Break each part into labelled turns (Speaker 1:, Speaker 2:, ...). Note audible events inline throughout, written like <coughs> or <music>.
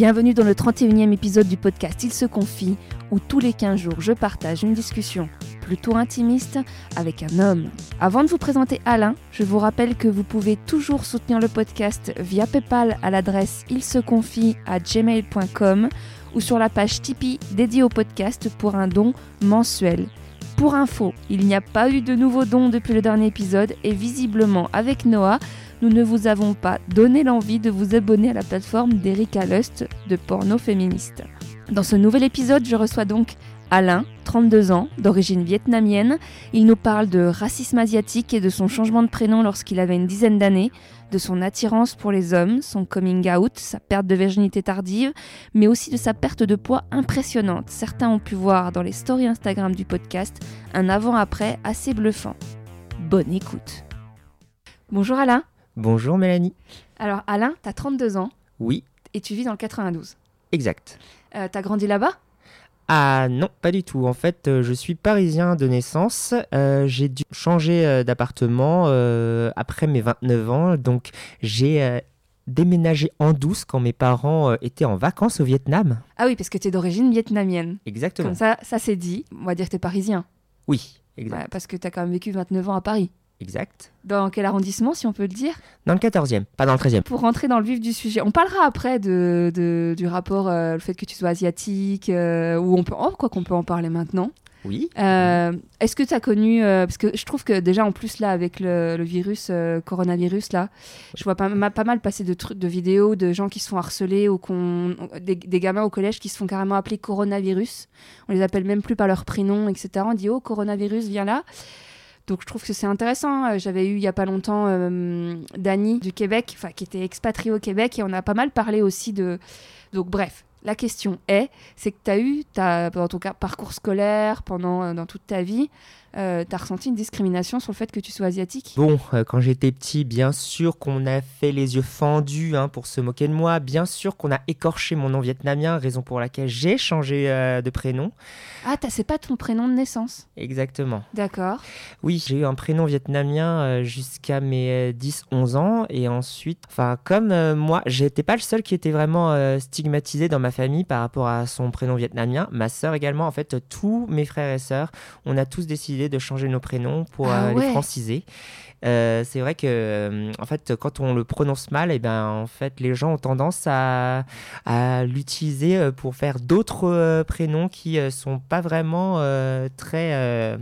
Speaker 1: Bienvenue dans le 31e épisode du podcast Il se confie, où tous les 15 jours je partage une discussion plutôt intimiste avec un homme. Avant de vous présenter Alain, je vous rappelle que vous pouvez toujours soutenir le podcast via PayPal à l'adresse il se confie à gmail.com ou sur la page Tipeee dédiée au podcast pour un don mensuel. Pour info, il n'y a pas eu de nouveaux dons depuis le dernier épisode et visiblement avec Noah, nous ne vous avons pas donné l'envie de vous abonner à la plateforme d'Erika Lust de porno féministe. Dans ce nouvel épisode, je reçois donc Alain, 32 ans, d'origine vietnamienne. Il nous parle de racisme asiatique et de son changement de prénom lorsqu'il avait une dizaine d'années, de son attirance pour les hommes, son coming out, sa perte de virginité tardive, mais aussi de sa perte de poids impressionnante. Certains ont pu voir dans les stories Instagram du podcast un avant-après assez bluffant. Bonne écoute. Bonjour Alain.
Speaker 2: Bonjour Mélanie.
Speaker 1: Alors Alain, t'as 32 ans
Speaker 2: Oui,
Speaker 1: et tu vis dans le 92.
Speaker 2: exact.
Speaker 1: Euh, t'as grandi là-bas?
Speaker 2: Ah non, pas du tout. En fait, euh, je suis parisien de naissance. Euh, j'ai dû changer d'appartement après mes 29 ans. Donc, j'ai déménagé en douce quand mes parents étaient en vacances au Vietnam.
Speaker 1: Ah oui, parce que t'es d'origine vietnamienne.
Speaker 2: Exactement.
Speaker 1: Comme ça, ça c'est dit. On va dire que t'es parisien.
Speaker 2: Oui, exact.
Speaker 1: Ouais, parce que t'as quand même vécu 29 ans à Paris.
Speaker 2: Exact.
Speaker 1: Dans quel arrondissement, si on peut le dire?
Speaker 2: Dans le 14e, pas dans le 13e.
Speaker 1: Pour rentrer dans le vif du sujet, on parlera après de, de- du rapport, euh, le fait que tu sois asiatique, euh, ou on peut, oh, quoi qu'on peut en parler maintenant.
Speaker 2: Oui.
Speaker 1: Euh, Est-ce que tu as connu, parce que je trouve que déjà en plus là avec le, le virus, coronavirus là, je vois pas, ma- pas mal passer de trucs, de vidéos de gens qui se font harceler ou qu'on, des, des gamins au collège qui se font carrément appeler coronavirus. On les appelle même plus par leur prénom, etc. On dit oh coronavirus viens là. Donc je trouve que c'est intéressant. Euh, J'avais eu il y a pas longtemps euh, du Québec, enfin qui était expatrié au Québec et on a pas mal parlé aussi de. Donc bref, la question est, c'est que tu as eu, as, dans ton parcours scolaire, pendant euh, dans toute ta vie, euh, tu as ressenti une discrimination sur le fait que tu sois asiatique?
Speaker 2: Bon, euh, quand j'étais petit, bien sûr qu'on a fait les yeux fendus hein, pour se moquer de moi. Bien sûr qu'on a écorché mon nom vietnamien, raison pour laquelle j'ai changé euh, de prénom.
Speaker 1: Ah, t'as- c'est pas ton prénom de naissance?
Speaker 2: Exactement.
Speaker 1: D'accord.
Speaker 2: Oui, j'ai eu un prénom vietnamien jusqu'à mes 10-11 ans et ensuite, enfin comme moi, j'étais pas le seul qui était vraiment stigmatisé dans ma famille par rapport à son prénom vietnamien. Ma sœur également, en fait, tous mes frères et sœurs, on a tous décidé de changer nos prénoms pour
Speaker 1: Ah
Speaker 2: euh,
Speaker 1: ouais.
Speaker 2: les franciser. Euh, c'est vrai que, euh, en fait, quand on le prononce mal, et ben, en fait, les gens ont tendance à, à l'utiliser pour faire d'autres euh, prénoms qui sont pas vraiment très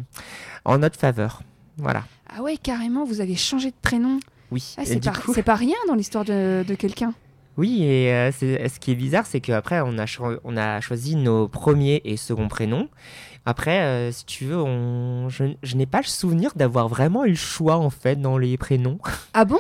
Speaker 2: en notre faveur. Voilà.
Speaker 1: Ah ouais, carrément, vous avez changé de prénom.
Speaker 2: Oui.
Speaker 1: Ah, c'est pas,
Speaker 2: coup-
Speaker 1: pas rien dans l'histoire de, de quelqu'un.
Speaker 2: Oui, et euh, c'est- ce qui est bizarre, c'est qu'après, on, a on a choisi nos premiers et seconds prénoms. Après, euh, si tu veux, on... je, je n'ai pas le souvenir d'avoir vraiment eu le choix, en fait, dans les prénoms. <laughs>
Speaker 1: Ah bon?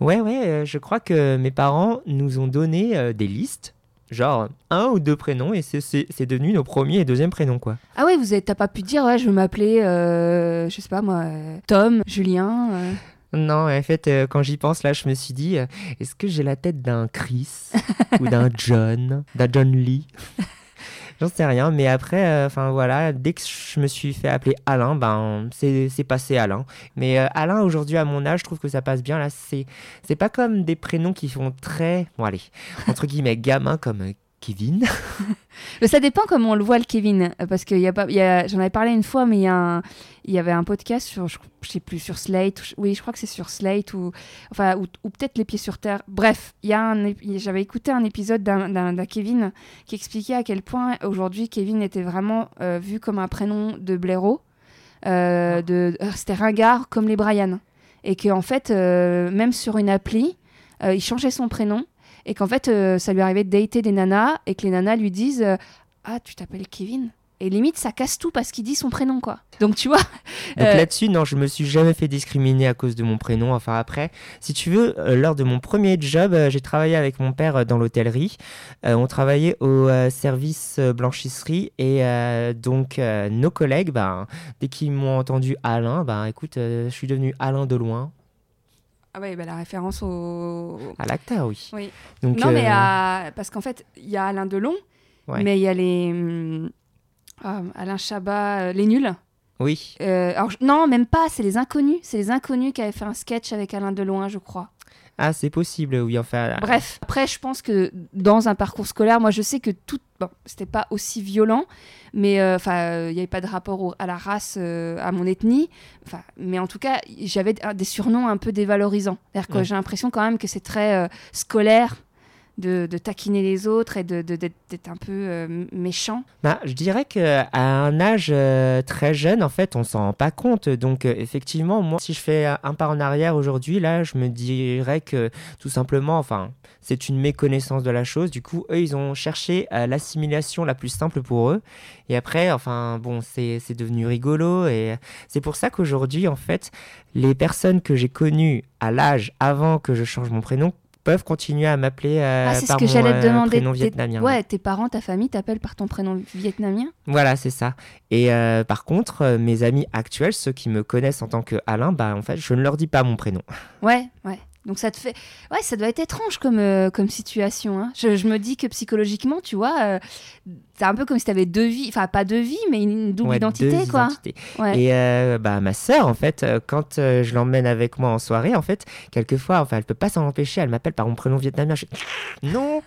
Speaker 2: Ouais, ouais, euh, je crois que mes parents nous ont donné euh, des listes, genre un ou deux prénoms, et c'est- c'est c'est devenu nos premiers et deuxièmes prénoms, quoi.
Speaker 1: Ah ouais, vous t'as pas pu dire, ouais, je veux m'appeler, euh, je sais pas moi, euh, Tom, Julien. euh.
Speaker 2: Non, en fait, euh, quand j'y pense, là, je me suis dit, euh, est-ce que j'ai la tête d'un Chris <laughs> ou d'un John, d'un John Lee? <laughs> J'en sais rien, mais après, euh, enfin voilà, dès que je me suis fait appeler Alain, ben c'est passé Alain. Mais Alain, aujourd'hui, à mon âge, je trouve que ça passe bien. Là, c'est pas comme des prénoms qui font très, bon allez, entre guillemets, gamin comme Kevin. <laughs>
Speaker 1: Ça dépend comment on le voit le Kevin, parce qu'il y a pas, il y a- j'en avais parlé une fois, mais il y, avait un podcast sur, je, je sais plus, sur Slate, ou oui, je crois que c'est sur Slate ou, enfin, ou, ou peut-être Les Pieds sur Terre. Bref, il y a un, j'avais écouté un épisode d'un, d'un- d'un Kevin qui expliquait à quel point aujourd'hui Kevin était vraiment euh, vu comme un prénom de blaireau, euh, de, euh, c'était ringard comme les Brian, et que en fait, euh, même sur une appli, il changeait son prénom et qu'en fait euh, ça lui arrivait de dater des nanas et que les nanas lui disent euh, ah tu t'appelles Kevin et limite ça casse tout parce qu'il dit son prénom quoi donc tu vois
Speaker 2: Donc
Speaker 1: Euh,
Speaker 2: là-dessus, non, je me suis jamais fait discriminer à cause de mon prénom. Enfin après, si tu veux, euh, lors de mon premier job, euh, j'ai travaillé avec mon père dans l'hôtellerie. On travaillait au service blanchisserie et donc nos collègues, ben, dès qu'ils m'ont entendu Alain, ben écoute, je suis devenu Alain de loin.
Speaker 1: Ah ouais bah, la référence au
Speaker 2: À l'acteur, oui.
Speaker 1: Oui.
Speaker 2: Donc,
Speaker 1: non mais
Speaker 2: euh,
Speaker 1: à- parce qu'en fait il y a Alain Delon
Speaker 2: Ouais.
Speaker 1: mais il y a les hum, ah, Alain Chabat euh, les nuls
Speaker 2: Oui.
Speaker 1: Euh, alors, non même pas c'est les inconnus c'est les inconnus qui avaient fait un sketch avec Alain Delon je crois
Speaker 2: Ah, c'est possible, oui, enfin.
Speaker 1: Bref, après, je pense que dans un parcours scolaire, moi, je sais que tout. Bon, c'était pas aussi violent, mais euh, enfin, il n'y avait pas de rapport au- à la race, euh, à mon ethnie. Enfin, mais en tout cas, j'avais des surnoms un peu dévalorisants. C'est-à-dire que
Speaker 2: Ouais.
Speaker 1: j'ai l'impression quand même que c'est très euh, scolaire de, de taquiner les autres et de- de- d'être d'être un peu euh, méchant.
Speaker 2: Bah, je dirais qu'à un âge euh, très jeune, en fait, on s'en rend pas compte. Donc, euh, effectivement, moi, si je fais un pas en arrière aujourd'hui, là, je me dirais que tout simplement, enfin, c'est une méconnaissance de la chose. Du coup, eux, ils ont cherché l'assimilation la plus simple pour eux. Et après, enfin, bon, c'est devenu rigolo. Et c'est pour ça qu'aujourd'hui, en fait, les personnes que j'ai connues à l'âge avant que je change mon prénom peuvent continuer à m'appeler euh,
Speaker 1: ah, c'est ce
Speaker 2: par
Speaker 1: que
Speaker 2: mon
Speaker 1: j'allais te
Speaker 2: euh,
Speaker 1: demander.
Speaker 2: prénom vietnamien.
Speaker 1: Ouais, tes parents, ta famille t'appellent par ton prénom vietnamien?
Speaker 2: Voilà, c'est ça. Et euh, par contre, mes amis actuels, ceux qui me connaissent en tant que Alain, bah en fait, je ne leur dis pas mon prénom.
Speaker 1: Ouais, ouais. Donc ça te fait... Ouais, ça doit être étrange comme, euh, comme situation. hein. Je, je me dis que psychologiquement, tu vois, euh, c'est un peu comme si tu avais deux vies. Enfin, pas deux vies, mais une double
Speaker 2: Ouais,
Speaker 1: identité, quoi. Ouais.
Speaker 2: Et euh, bah ma sœur, en fait, quand je l'emmène avec moi en soirée, en fait, quelquefois, enfin, elle peut pas s'en empêcher, elle m'appelle par mon prénom vietnamien. Je non,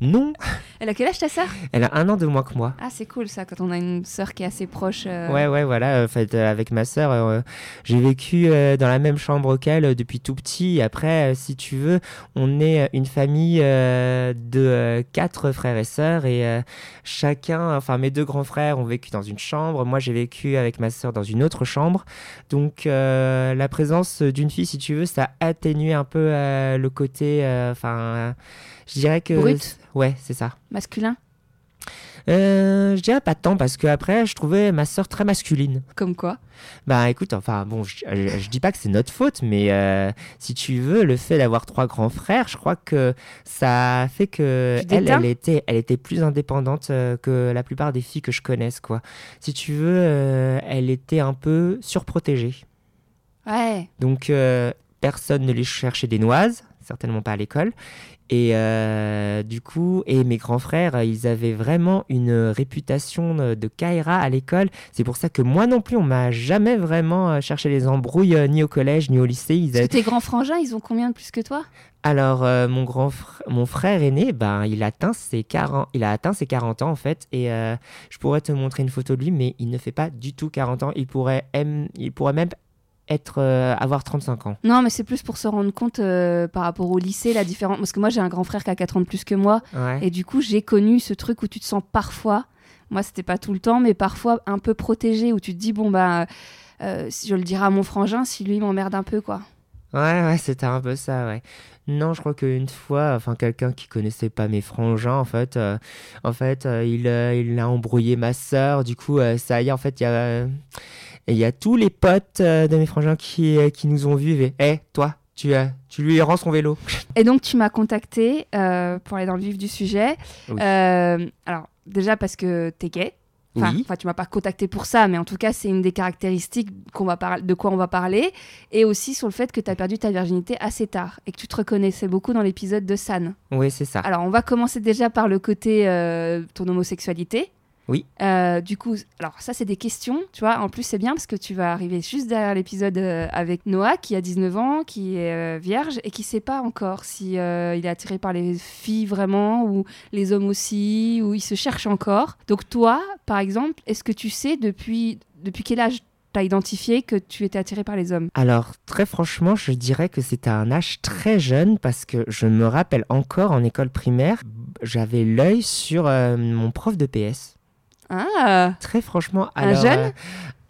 Speaker 2: non.
Speaker 1: Elle a quel âge ta sœur?
Speaker 2: Elle a un an de moins que moi.
Speaker 1: Ah, c'est cool ça, quand on a une sœur qui est assez proche. euh,
Speaker 2: Ouais, ouais, voilà. En fait, euh, avec ma sœur, euh, j'ai vécu dans la même chambre qu'elle depuis tout petit. Et après, si tu veux, on est une famille de quatre frères et sœurs. Et chacun, enfin, mes deux grands frères ont vécu dans une chambre. Moi, j'ai vécu avec ma sœur dans une autre chambre. Donc, la présence d'une fille, si tu veux, ça a atténué un peu le côté. Enfin, je dirais que.
Speaker 1: Brut.
Speaker 2: Ouais, c'est ça.
Speaker 1: Masculin
Speaker 2: Euh, je dirais pas tant parce que après, je trouvais ma sœur très masculine.
Speaker 1: Comme quoi?
Speaker 2: Bah écoute, enfin bon, je, je- je dis pas que c'est notre faute, mais euh, si tu veux, le fait d'avoir trois grands frères, je crois que ça fait que elle, elle était, elle était plus indépendante euh, que la plupart des filles que je connaisse, quoi. Si tu veux, elle était un peu surprotégée.
Speaker 1: Ouais.
Speaker 2: Donc personne ne les cherchait des noises, certainement pas à l'école. Et euh, du coup, et mes grands frères, euh, ils avaient vraiment une réputation de de Kaira à l'école. C'est pour ça que moi non plus, on m'a jamais vraiment euh, cherché les embrouilles, euh, ni au collège, ni au lycée. Ils avaient-
Speaker 1: tes grands frangins, ils ont combien de plus que toi?
Speaker 2: Alors, euh, mon grand fr- mon frère aîné, ben, il, a atteint ses 40... il a atteint ses 40 ans en fait. Et euh, je pourrais te montrer une photo de lui, mais il ne fait pas du tout 40 ans. Il pourrait, il pourrait même être, euh, avoir 35 ans.
Speaker 1: Non, mais c'est plus pour se rendre compte euh, par rapport au lycée, la différence. Parce que moi, j'ai un grand frère qui a 4 ans de plus que moi.
Speaker 2: Ouais.
Speaker 1: Et du coup, j'ai connu ce truc où tu te sens parfois, moi, c'était pas tout le temps, mais parfois un peu protégé, où tu te dis, bon, bah, euh, je le dirai à mon frangin, si lui m'emmerde un peu, quoi.
Speaker 2: Ouais, ouais, c'était un peu ça, ouais. Non, je crois qu'une fois, enfin, quelqu'un qui connaissait pas mes frangins, en fait, euh, en fait, euh, il, euh, il a embrouillé ma sœur. Du coup, ça y est, en fait, il y a, euh, il y a tous les potes euh, de mes frangins qui, euh, qui nous ont vus. Et, hé, toi, tu, euh, tu lui rends son vélo. <laughs>
Speaker 1: Et donc, tu m'as contacté euh, pour aller dans le vif du sujet.
Speaker 2: Oui.
Speaker 1: Euh, alors, déjà parce que t'es gay. Enfin,
Speaker 2: Oui.
Speaker 1: tu m'as pas contacté pour ça, mais en tout cas, c'est une des caractéristiques qu'on va par- de quoi on va parler. Et aussi sur le fait que tu as perdu ta virginité assez tard et que tu te reconnaissais beaucoup dans l'épisode de San.
Speaker 2: Oui, c'est ça.
Speaker 1: Alors, on va commencer déjà par le côté euh, ton homosexualité.
Speaker 2: Oui.
Speaker 1: Euh, du coup, alors ça, c'est des questions, tu vois. En plus, c'est bien parce que tu vas arriver juste derrière l'épisode euh, avec Noah, qui a 19 ans, qui est euh, vierge et qui sait pas encore si euh, il est attiré par les filles vraiment ou les hommes aussi, ou il se cherche encore. Donc, toi, par exemple, est-ce que tu sais depuis, depuis quel âge t'as identifié que tu étais attiré par les hommes?
Speaker 2: Alors, très franchement, je dirais que c'était un âge très jeune parce que je me rappelle encore en école primaire, j'avais l'œil sur euh, mon prof de PS.
Speaker 1: Ah.
Speaker 2: Très franchement,
Speaker 1: Un
Speaker 2: alors,
Speaker 1: jeune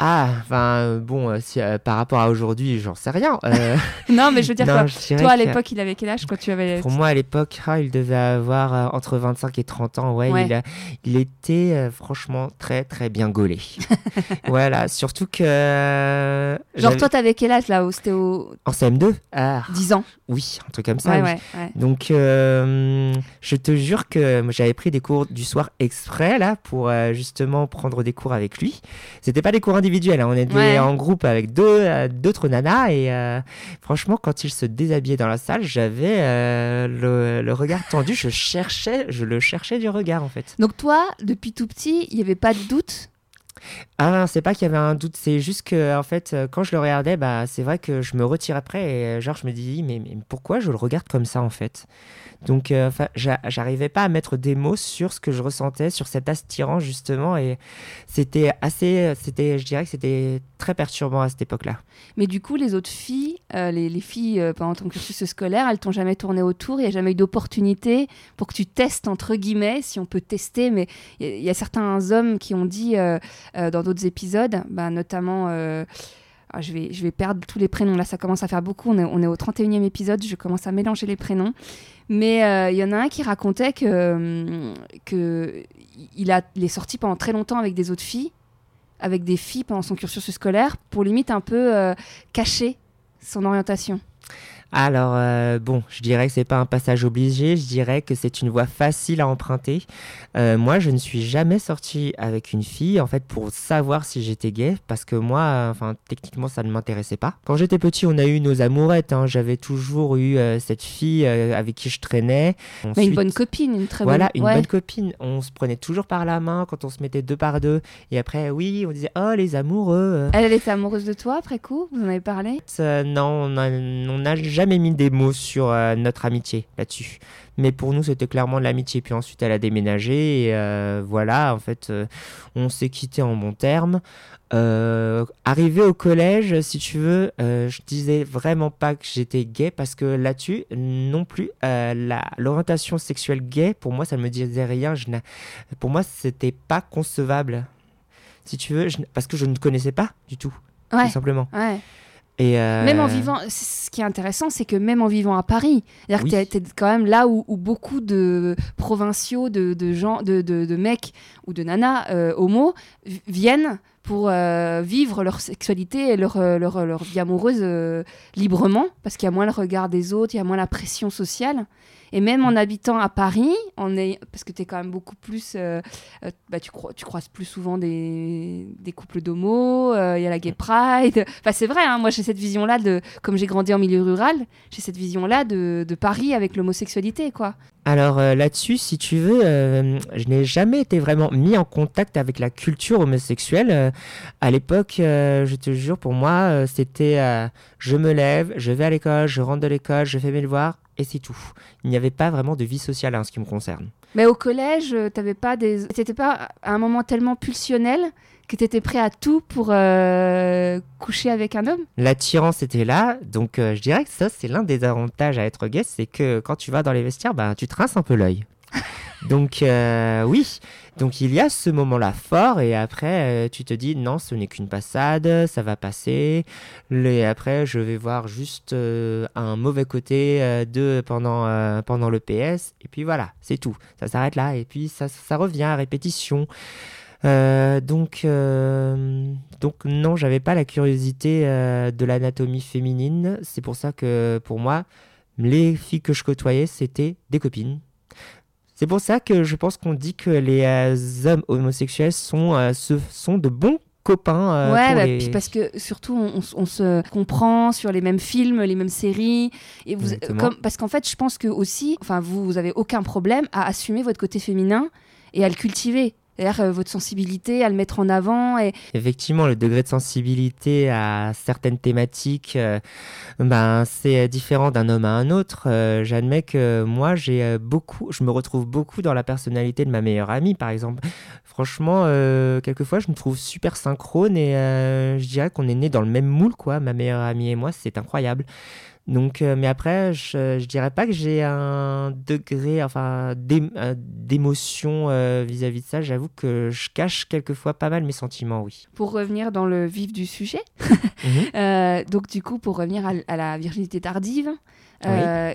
Speaker 2: Ah, enfin, euh, bon, euh, si, euh, par rapport à aujourd'hui, j'en sais rien. <laughs>
Speaker 1: Non, mais je veux dire
Speaker 2: non,
Speaker 1: quoi
Speaker 2: je dirais
Speaker 1: Toi, à
Speaker 2: que
Speaker 1: l'époque, il avait quel âge quand tu avais...
Speaker 2: Pour moi, à l'époque, ah, il devait avoir entre 25 et 30 ans. Ouais,
Speaker 1: Ouais.
Speaker 2: Il, a- il était franchement très, très bien gaulé. <laughs> voilà, surtout que.
Speaker 1: Genre, toi, t'avais quel âge là où C'était au
Speaker 2: En CM2 Ah,
Speaker 1: 10 ans.
Speaker 2: oui, un truc comme ça.
Speaker 1: Ouais,
Speaker 2: oui. Donc, euh, je te jure que j'avais pris des cours du soir exprès là pour euh, justement prendre des cours avec lui. C'était pas des cours individuels, hein, on était
Speaker 1: Ouais.
Speaker 2: en groupe avec deux, euh, d'autres nanas et euh, franchement, quand il se déshabillait dans la salle, j'avais euh, le, le regard tendu. Je cherchais, je le cherchais du regard en fait.
Speaker 1: Donc toi, depuis tout petit, il n'y avait pas de doute?
Speaker 2: Ah, c'est pas qu'il y avait un doute, c'est juste que en fait, euh, quand je le regardais, bah, c'est vrai que je me retire après et genre je me dis mais, mais pourquoi je le regarde comme ça en fait? Donc, euh, j'arrivais pas à mettre des mots sur ce que je ressentais, sur cet attirant justement et c'était assez, c'était, je dirais que c'était très perturbant à cette époque-là.
Speaker 1: Mais du coup, les autres filles, euh, les, les filles euh, pendant ton cursus scolaire, elles t'ont jamais tourné autour? Il n'y a jamais eu d'opportunité pour que tu testes, entre guillemets, si on peut tester. Mais il y, a- certains hommes qui ont dit euh, dans d'autres épisodes, bah, notamment. ah, je, vais, je vais perdre tous les prénoms. Là, ça commence à faire beaucoup. On est, on est au 31e épisode. Je commence à mélanger les prénoms. Mais euh, il y en a un qui racontait que, hum, que il, a, il est sorti pendant très longtemps avec des autres filles, avec des filles pendant son cursus scolaire, pour limite un peu euh, cacher son orientation.
Speaker 2: Alors, euh, bon, je dirais que c'est pas un passage obligé, je dirais que c'est une voie facile à emprunter. Euh, moi, je ne suis jamais sorti avec une fille, en fait, pour savoir si j'étais gay, parce que moi, euh, enfin, techniquement, ça ne m'intéressait pas. Quand j'étais petit, on a eu nos amourettes, hein. j'avais toujours eu euh, cette fille avec qui je traînais.
Speaker 1: Mais une
Speaker 2: Ensuite-
Speaker 1: bonne copine, une très
Speaker 2: voilà,
Speaker 1: bonne.
Speaker 2: une
Speaker 1: ouais.
Speaker 2: bonne copine. On se prenait toujours par la main quand on se mettait deux par deux. Et après, oui, on disait, oh, les amoureux.
Speaker 1: Elle, elle était amoureuse de toi après coup? Vous en avez parlé?
Speaker 2: Non, on n'a jamais mis des mots sur euh, notre amitié là-dessus. Mais pour nous, c'était clairement de l'amitié. Puis ensuite, elle a déménagé et euh, voilà, en fait, euh, on s'est quitté en bons termes. Arrivé au collège, si tu veux, je disais vraiment pas que j'étais gay parce que là-dessus, non plus, l'orientation sexuelle gay, pour moi, ça ne me disait rien. Je pour moi, c'était pas concevable. Si tu veux, je parce que je ne connaissais pas du tout,
Speaker 1: Ouais.
Speaker 2: tout simplement.
Speaker 1: Ouais.
Speaker 2: Et euh,
Speaker 1: Même en vivant, c- ce qui est intéressant, c'est que même en vivant à Paris, c'est-à-dire
Speaker 2: Oui.
Speaker 1: que t'es- t'es quand même là où, où beaucoup de provinciaux, de, de gens, de, de, de mecs ou de nanas euh, homo viennent pour euh, vivre leur sexualité et leur, euh, leur, leur vie amoureuse euh, librement, parce qu'il y a moins le regard des autres, il y a moins la pression sociale. Et même en habitant à Paris, on est, parce que tu es quand même beaucoup plus. euh, bah, tu, cro- tu croises plus souvent des, des couples d'homos, euh, il y a la gay pride. Enfin, c'est vrai, hein, moi j'ai cette vision-là, de comme j'ai grandi en milieu rural, j'ai cette vision-là de, de Paris avec l'homosexualité, quoi.
Speaker 2: Alors euh, là-dessus, si tu veux, euh, je n'ai jamais été vraiment mis en contact avec la culture homosexuelle. Euh, à l'époque, je te jure, pour moi, c'était je me lève, je vais à l'école, je rentre de l'école, je fais mes devoirs et c'est tout. Il n'y avait pas vraiment de vie sociale en ce qui me concerne.
Speaker 1: Mais au collège, t'avais pas des. T'étais pas à un moment tellement pulsionnel que t'étais prêt à tout pour euh, coucher avec un homme?
Speaker 2: L'attirance était là, donc euh, je dirais que ça, c'est l'un des avantages à être gay, c'est que quand tu vas dans les vestiaires, bah, tu te rinces un peu l'œil. <laughs> donc euh, oui, donc il y a ce moment-là fort, et après tu te dis non, ce n'est qu'une passade, ça va passer. Et après, je vais voir juste un mauvais côté de pendant pendant le PS, et puis voilà, c'est tout. Ça s'arrête là, et puis ça, ça revient à répétition. Euh, donc, euh, donc non, j'avais pas la curiosité euh, de l'anatomie féminine. C'est pour ça que pour moi, les filles que je côtoyais, c'était des copines. C'est pour ça que je pense qu'on dit que les euh, hommes homosexuels sont, euh, ce sont de bons copains. euh,
Speaker 1: ouais,
Speaker 2: pour
Speaker 1: bah,
Speaker 2: les-
Speaker 1: puis parce que surtout on, se comprend sur les mêmes films, les mêmes séries, et vous,
Speaker 2: Exactement.
Speaker 1: comme, parce qu'en fait, je pense que aussi, enfin, vous, vous avez aucun problème à assumer votre côté féminin et à le cultiver. Euh, votre sensibilité, à le mettre en avant.
Speaker 2: Effectivement, le degré de sensibilité à certaines thématiques, euh, ben, c'est différent d'un homme à un autre. Euh, J'admets que moi, euh, beaucoup, je me retrouve beaucoup dans la personnalité de ma meilleure amie, par exemple. Franchement, euh, quelquefois, je me trouve super synchrone et euh, je dirais qu'on est né dans le même moule, quoi, ma meilleure amie et moi, c'est incroyable. Donc, euh, mais après, je, je dirais pas que j'ai un degré, enfin, euh, d'émotion euh, vis-à-vis de ça. J'avoue que je cache quelquefois pas mal mes sentiments, oui.
Speaker 1: pour revenir dans le vif du sujet, <laughs>
Speaker 2: Mhm.
Speaker 1: euh, donc du coup, pour revenir à, à la virginité tardive, euh,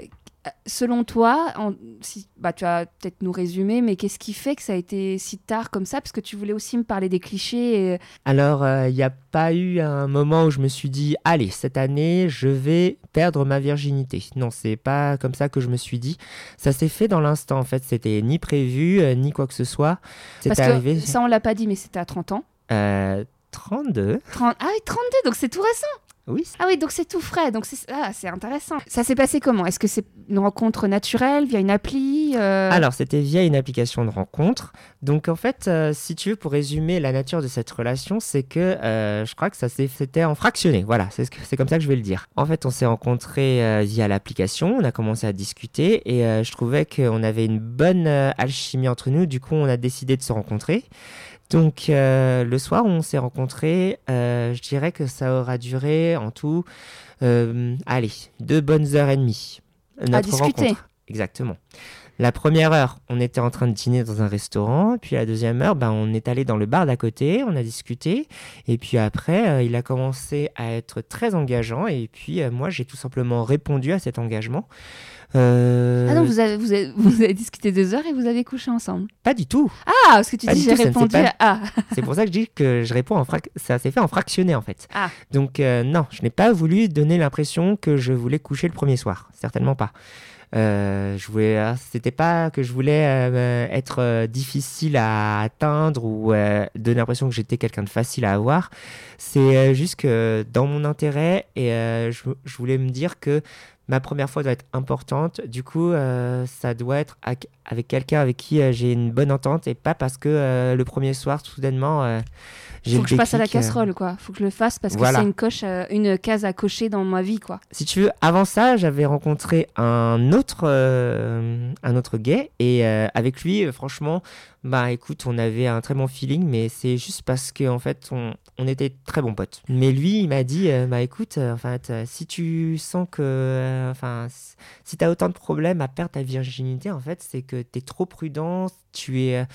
Speaker 1: selon toi, en- si, bah, tu vas peut-être nous résumer, mais qu'est-ce qui fait que ça a été si tard comme ça? Parce que tu voulais aussi me parler des clichés. et-
Speaker 2: Alors, il n'y a pas eu un moment où je me suis dit, allez, cette année, je vais perdre ma virginité. Non, c'est pas comme ça que je me suis dit. Ça s'est fait dans l'instant, en fait. C'était ni prévu, euh, ni quoi que ce soit. C'est
Speaker 1: Parce
Speaker 2: arrivé.
Speaker 1: que ça, on l'a pas dit, mais c'était à 30 ans.
Speaker 2: euh, 32.
Speaker 1: 30... Ah oui, 32, donc c'est tout récent.
Speaker 2: Oui.
Speaker 1: Ah oui, donc c'est tout frais, donc c'est ah, c'est intéressant. Ça s'est passé comment? Est-ce que c'est une rencontre naturelle via une appli euh?
Speaker 2: Alors, c'était via une application de rencontre. Donc, en fait, euh, si tu veux, pour résumer la nature de cette relation, c'est que euh, je crois que ça s'est- c'était en fractionné. Voilà, c'est ce comme ça que je vais le dire. En fait, on s'est rencontrés via l'application, on a commencé à discuter et je trouvais qu'on avait une bonne alchimie entre nous. Du coup, on a décidé de se rencontrer. Donc, euh, le soir où on s'est rencontrés, euh, je dirais que ça aura duré en tout, euh, allez, deux bonnes heures et demie. Notre
Speaker 1: discuter.
Speaker 2: rencontre. Exactement. La première heure, on était en train de dîner dans un restaurant. Puis la deuxième heure, ben, on est allé dans le bar d'à côté, on a discuté. Et puis après, euh, il a commencé à être très engageant. Et puis euh, moi, j'ai tout simplement répondu à cet engagement. Euh,
Speaker 1: Ah non, vous avez, vous, avez, <laughs> vous avez discuté deux heures et vous avez couché ensemble.
Speaker 2: Pas du tout.
Speaker 1: Ah, parce que tu
Speaker 2: Pas
Speaker 1: dis j'ai répondu
Speaker 2: pas-
Speaker 1: à... Ah, <laughs>
Speaker 2: C'est pour ça que je dis que je réponds en. Ça s'est fait en fractionné en fait.
Speaker 1: Ah.
Speaker 2: Donc euh, non, je n'ai pas voulu donner l'impression que je voulais coucher le premier soir. Certainement pas. Euh, je voulais, c'était pas que je voulais euh, être euh, difficile à atteindre ou donner l'impression que j'étais quelqu'un de facile à avoir. C'est juste que dans mon intérêt et je, je voulais me dire que ma première fois doit être importante. Du coup, euh, ça doit être avec quelqu'un avec qui euh, j'ai une bonne entente et pas parce que euh, le premier soir, soudainement, j'ai
Speaker 1: faut que je passe à la casserole, quoi. Faut que je le fasse parce que c'est une, coche, une case à cocher dans ma vie, quoi.
Speaker 2: Si tu veux, avant ça, j'avais rencontré un autre, un autre gay et avec lui, franchement, bah écoute, on avait un très bon feeling, mais c'est juste parce que en fait, on, on était très bons potes. Mais lui, il m'a dit, euh, bah écoute, euh, enfin, t- si tu sens que, euh, enfin, si t'as autant de problèmes à perdre ta virginité, en fait, c'est que t'es trop prudent, tu es, euh,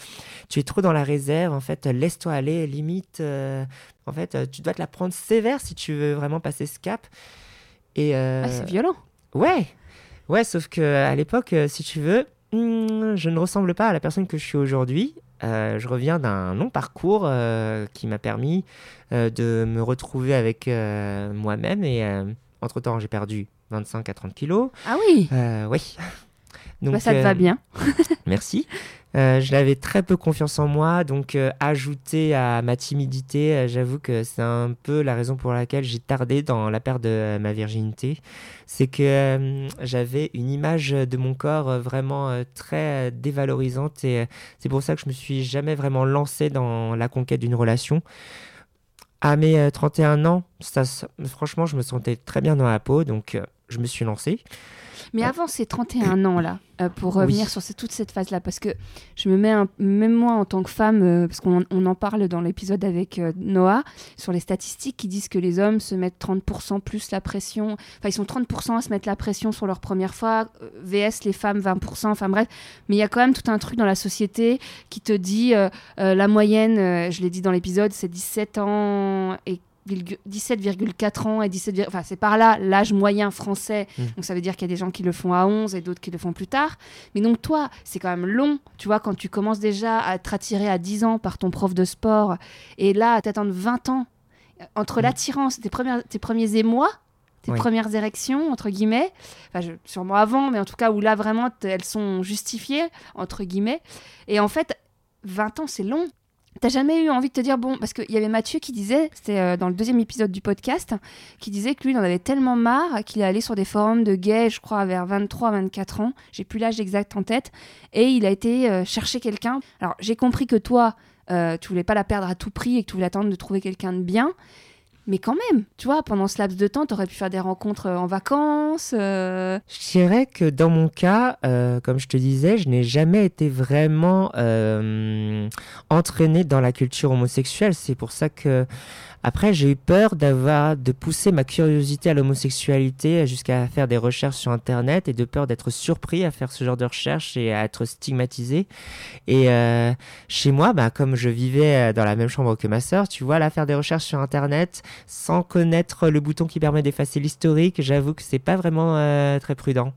Speaker 2: tu es trop dans la réserve, en fait, laisse-toi aller, limite. euh, en fait, euh, tu dois te la prendre sévère si tu veux vraiment passer ce cap. Et euh,
Speaker 1: Ah, c'est violent.
Speaker 2: Ouais, ouais, sauf que à l'époque, euh, si tu veux, hmm, je ne ressemble pas à la personne que je suis aujourd'hui. Euh, je reviens d'un long parcours euh, qui m'a permis euh, de me retrouver avec moi-même et entre-temps j'ai perdu 25 à 30 kilos.
Speaker 1: Ah oui,
Speaker 2: Euh, oui. Donc,
Speaker 1: bah, ça te
Speaker 2: euh,
Speaker 1: va bien. <laughs>
Speaker 2: Merci. Euh, je n'avais très peu confiance en moi, donc euh, ajouté à ma timidité, euh, j'avoue que c'est un peu la raison pour laquelle j'ai tardé dans la perte de euh, ma virginité. C'est que euh, j'avais une image de mon corps euh, vraiment euh, très euh, dévalorisante et euh, c'est pour ça que je me suis jamais vraiment lancé dans la conquête d'une relation. À mes euh, 31 ans, ça, franchement, je me sentais très bien dans la peau, donc euh, je me suis lancé.
Speaker 1: Mais avant ces 31 ans là, euh, pour revenir
Speaker 2: Oui.
Speaker 1: sur toute cette phase là, parce que je me mets, un- même moi en tant que femme, euh, parce qu'on on en parle dans l'épisode avec euh, Noah, sur les statistiques qui disent que les hommes se mettent 30% plus la pression, enfin ils sont 30% à se mettre la pression sur leur première fois, VS les femmes 20%, enfin bref, mais il y a quand même tout un truc dans la société qui te dit la moyenne, je l'ai dit dans l'épisode, c'est 17 ans et 17,4 ans et 17, vir- enfin c'est par là l'âge moyen français
Speaker 2: Mm.
Speaker 1: donc ça veut dire qu'il y a des gens qui le font à 11 et d'autres qui le font plus tard. Mais donc toi, c'est quand même long, tu vois, quand tu commences déjà à être attiré à 10 ans par ton prof de sport et là à t'attendre 20 ans euh, entre
Speaker 2: Mm.
Speaker 1: l'attirance, tes, premières, tes premiers émois, tes
Speaker 2: Oui.
Speaker 1: premières érections, entre guillemets, enfin je- sûrement avant, mais en tout cas où là vraiment elles sont justifiées, entre guillemets. Et en fait, 20 ans, c'est long. T'as jamais eu envie de te dire, bon, parce qu'il y avait Mathieu qui disait, c'était euh, dans le deuxième épisode du podcast, qui disait que lui, il en avait tellement marre qu'il est allé sur des forums de gays, je crois, vers 23-24 ans. J'ai plus l'âge exact en tête. Et il a été euh, chercher quelqu'un. Alors, j'ai compris que toi, euh, tu voulais pas la perdre à tout prix et que tu voulais attendre de trouver quelqu'un de bien. Mais quand même, tu vois, pendant ce laps de temps, tu aurais pu faire des rencontres euh, en vacances. euh,
Speaker 2: Je dirais que dans mon cas, euh, comme je te disais, je n'ai jamais été vraiment euh, entraîné dans la culture homosexuelle. C'est pour ça que après j'ai eu peur d'avoir de pousser ma curiosité à l'homosexualité jusqu'à faire des recherches sur internet et de peur d'être surpris à faire ce genre de recherches et à être stigmatisé. Et euh, chez moi, bah, comme je vivais euh, dans la même chambre que ma sœur, tu vois, là faire des recherches sur internet sans connaître le bouton qui permet d'effacer l'historique, j'avoue que c'est pas vraiment euh, très prudent.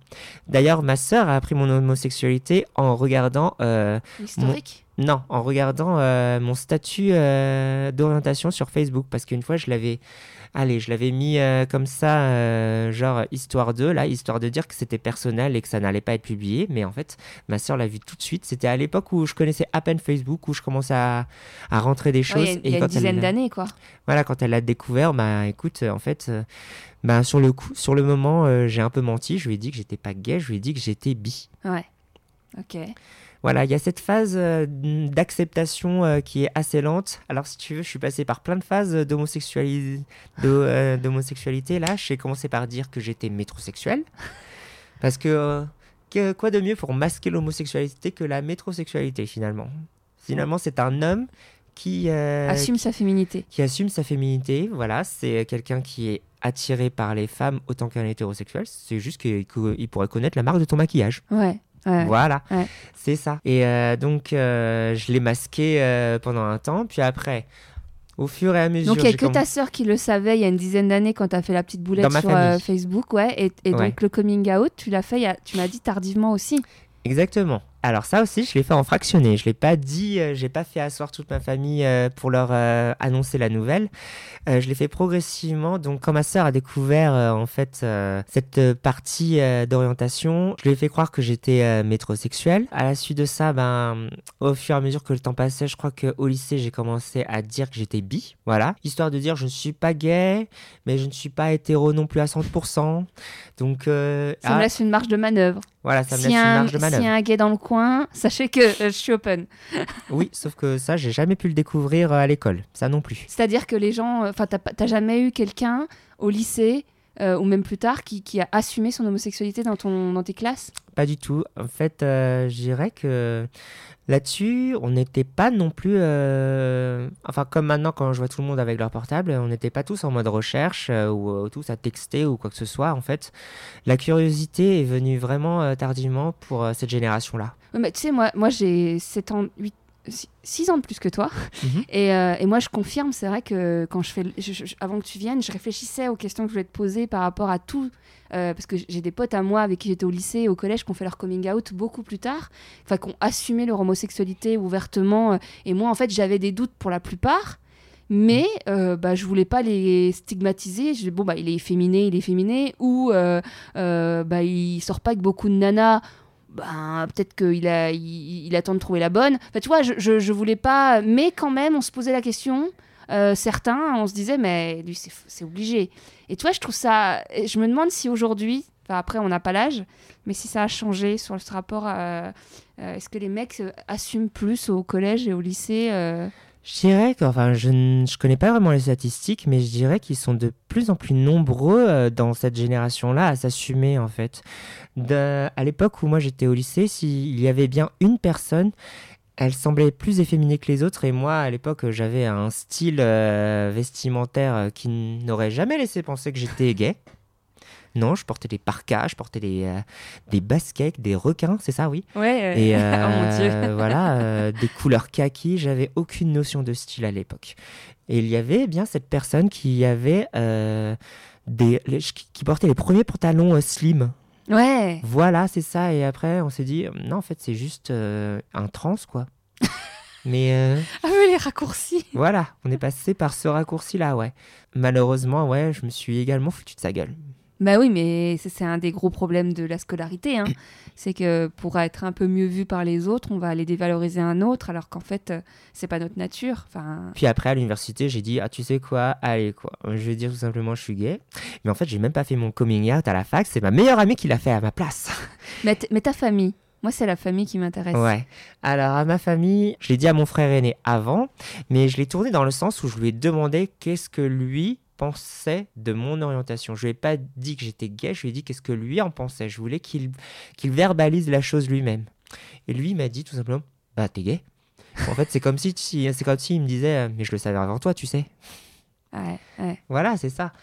Speaker 2: D'ailleurs, ma sœur a appris mon homosexualité en regardant, euh,
Speaker 1: historique.
Speaker 2: Non, en regardant euh, mon statut euh, d'orientation sur Facebook, parce qu'une fois je l'avais, allez, je l'avais mis euh, comme ça, genre histoire de, là, histoire de dire que c'était personnel et que ça n'allait pas être publié. Mais en fait, ma soeur l'a vu tout de suite. C'était à l'époque où je connaissais à peine Facebook, où je commençais à, à rentrer des
Speaker 1: Ouais,
Speaker 2: choses.
Speaker 1: Il y a, il y a
Speaker 2: quand
Speaker 1: une dizaine d'années, quoi.
Speaker 2: voilà, quand elle l'a découvert, bah écoute, en fait, bah sur le coup, sur le moment, j'ai un peu menti. Je lui ai dit que j'étais pas gay, je lui ai dit que j'étais bi.
Speaker 1: Ouais. Ok.
Speaker 2: Voilà, il y a cette phase euh, d'acceptation euh, qui est assez lente. Alors, si tu veux, je suis passé par plein de phases euh, d'homosexualité. Là, j'ai commencé par dire que j'étais métrosexuel. Parce que, quoi de mieux pour masquer l'homosexualité que la métrosexualité, finalement? Finalement, c'est un homme qui, euh,
Speaker 1: Assume sa féminité.
Speaker 2: qui assume sa féminité. Voilà, c'est quelqu'un qui est attiré par les femmes autant qu'un hétérosexuel. C'est juste qu'il pourrait connaître la marque de ton maquillage.
Speaker 1: Ouais. Ouais.
Speaker 2: Voilà,
Speaker 1: Ouais.
Speaker 2: c'est ça. Et euh, donc, euh, je l'ai masqué euh, pendant un temps. Puis après, au fur et à mesure.
Speaker 1: Donc il n'y a que
Speaker 2: comm-
Speaker 1: ta sœur qui le savait il y a une dizaine d'années quand tu as fait la petite boulette sur Facebook, ouais. Et, et
Speaker 2: Ouais.
Speaker 1: donc le coming out, tu l'as fait, a- tu m'as dit tardivement aussi.
Speaker 2: Exactement. Alors ça aussi, je l'ai fait en fractionné. Je l'ai pas dit, euh, j'ai pas fait asseoir toute ma famille euh, pour leur euh, annoncer la nouvelle. Euh, je l'ai fait progressivement. Donc quand ma sœur a découvert en fait cette partie d'orientation, je lui ai fait croire que j'étais métrosexuel. À la suite de ça, ben au fur et à mesure que le temps passait, je crois que au lycée, j'ai commencé à dire que j'étais bi. Voilà, histoire de dire je ne suis pas gay, mais je ne suis pas hétéro non plus à 100%. Donc
Speaker 1: Ça me
Speaker 2: ah,
Speaker 1: laisse une marge de manœuvre.
Speaker 2: voilà, ça me laisse une marge de manœuvre.
Speaker 1: a un gay dans le coin, sachez que euh, je suis open. <laughs>
Speaker 2: Oui, sauf que ça, j'ai jamais pu le découvrir euh, à l'école. Ça non plus.
Speaker 1: C'est-à-dire que les gens, euh, enfin, t'as jamais eu quelqu'un au lycée euh, ou même plus tard qui, qui a assumé son homosexualité dans, ton, dans tes classes?
Speaker 2: Pas du tout. En fait, euh, je dirais que là-dessus, on n'était pas non plus. euh, Enfin, comme maintenant, quand je vois tout le monde avec leur portable, on n'était pas tous en mode recherche euh, ou euh, tous à texter ou quoi que ce soit. En fait, la curiosité est venue vraiment tardivement pour cette génération-là.
Speaker 1: Ouais, mais tu sais, moi, moi j'ai 7 ans, 8, 6 ans de plus que toi.
Speaker 2: Mhm. <laughs>
Speaker 1: Et, euh, et moi, je confirme, c'est vrai que quand je fais, le- je- je- avant que tu viennes, je réfléchissais aux questions que je voulais te poser par rapport à tout. euh, parce que j'ai des potes à moi avec qui j'étais au lycée et au collège qui ont fait leur coming out beaucoup plus tard, enfin qui ont assumé leur homosexualité ouvertement. euh, et moi, en fait, j'avais des doutes pour la plupart, mais euh, bah, je voulais pas les stigmatiser. Je bon, bah, il est efféminé, il est efféminé, ou euh, euh, bah, il sort pas avec beaucoup de nanas. Ben, peut-être qu'il a, il, attend de trouver la bonne. Enfin, tu vois, je, je, voulais pas. Mais quand même, on se posait la question. Euh, certains, on se disait, mais lui, c'est obligé. Et tu vois, je trouve ça. Je me demande si aujourd'hui, enfin, après, on n'a pas l'âge, mais si ça a changé sur ce rapport. euh, Est-ce que les mecs euh, assument plus au collège et au lycée
Speaker 2: Je dirais que, enfin, je ne connais pas vraiment les statistiques, mais je dirais qu'ils sont de plus en plus nombreux euh, dans cette génération-là à s'assumer, en fait. De- à l'époque où moi j'étais au lycée, s'il y avait bien une personne, elle semblait plus efféminée que les autres, et moi, à l'époque, j'avais un style euh, vestimentaire euh, qui n'aurait jamais laissé penser que j'étais gay. Non, je portais des parkas, je portais des, euh, des baskets, des requins, c'est ça, oui.
Speaker 1: Ouais.
Speaker 2: Et <laughs>
Speaker 1: oh mon dieu.
Speaker 2: euh, <laughs> voilà, euh, des couleurs kaki, j'avais aucune notion de style à l'époque. Et il y avait bien cette personne qui avait euh, des, les- qui portait les premiers pantalons euh, slim.
Speaker 1: Ouais.
Speaker 2: Voilà, c'est ça. Et après, on s'est dit, non, en fait, c'est juste euh, un trans, quoi. <laughs> Mais euh,
Speaker 1: Ah oui, les raccourcis.
Speaker 2: voilà, on est passé par ce raccourci-là, ouais. Malheureusement, ouais, je me suis également foutu de sa gueule.
Speaker 1: Bah oui, mais c'est un des gros problèmes de la scolarité. hein. <coughs> c'est que pour être un peu mieux vu par les autres, on va aller dévaloriser un autre, alors qu'en fait, euh, c'est pas notre nature. Enfin,
Speaker 2: Puis après, à l'université, j'ai dit, ah, tu sais quoi, allez, quoi. Je vais dire tout simplement, je suis gay. Mais en fait, j'ai même pas fait mon coming out à la fac. C'est ma meilleure amie qui l'a fait à ma place. <laughs>
Speaker 1: mais, mais ta famille, moi, c'est la famille qui m'intéresse.
Speaker 2: Ouais. Alors, à ma famille, je l'ai dit à mon frère aîné avant, mais je l'ai tourné dans le sens où je lui ai demandé qu'est-ce que lui pensait de mon orientation. Je lui ai pas dit que j'étais gay, je lui ai dit qu'est-ce que lui en pensait. Je voulais qu'il qu'il verbalise la chose lui-même. Et lui m'a dit tout simplement, bah t'es gay. En fait, c'est comme si, si- c'est comme s'il me disait, mais je le savais avant toi, tu sais.
Speaker 1: Ouais, ouais.
Speaker 2: Voilà, c'est ça.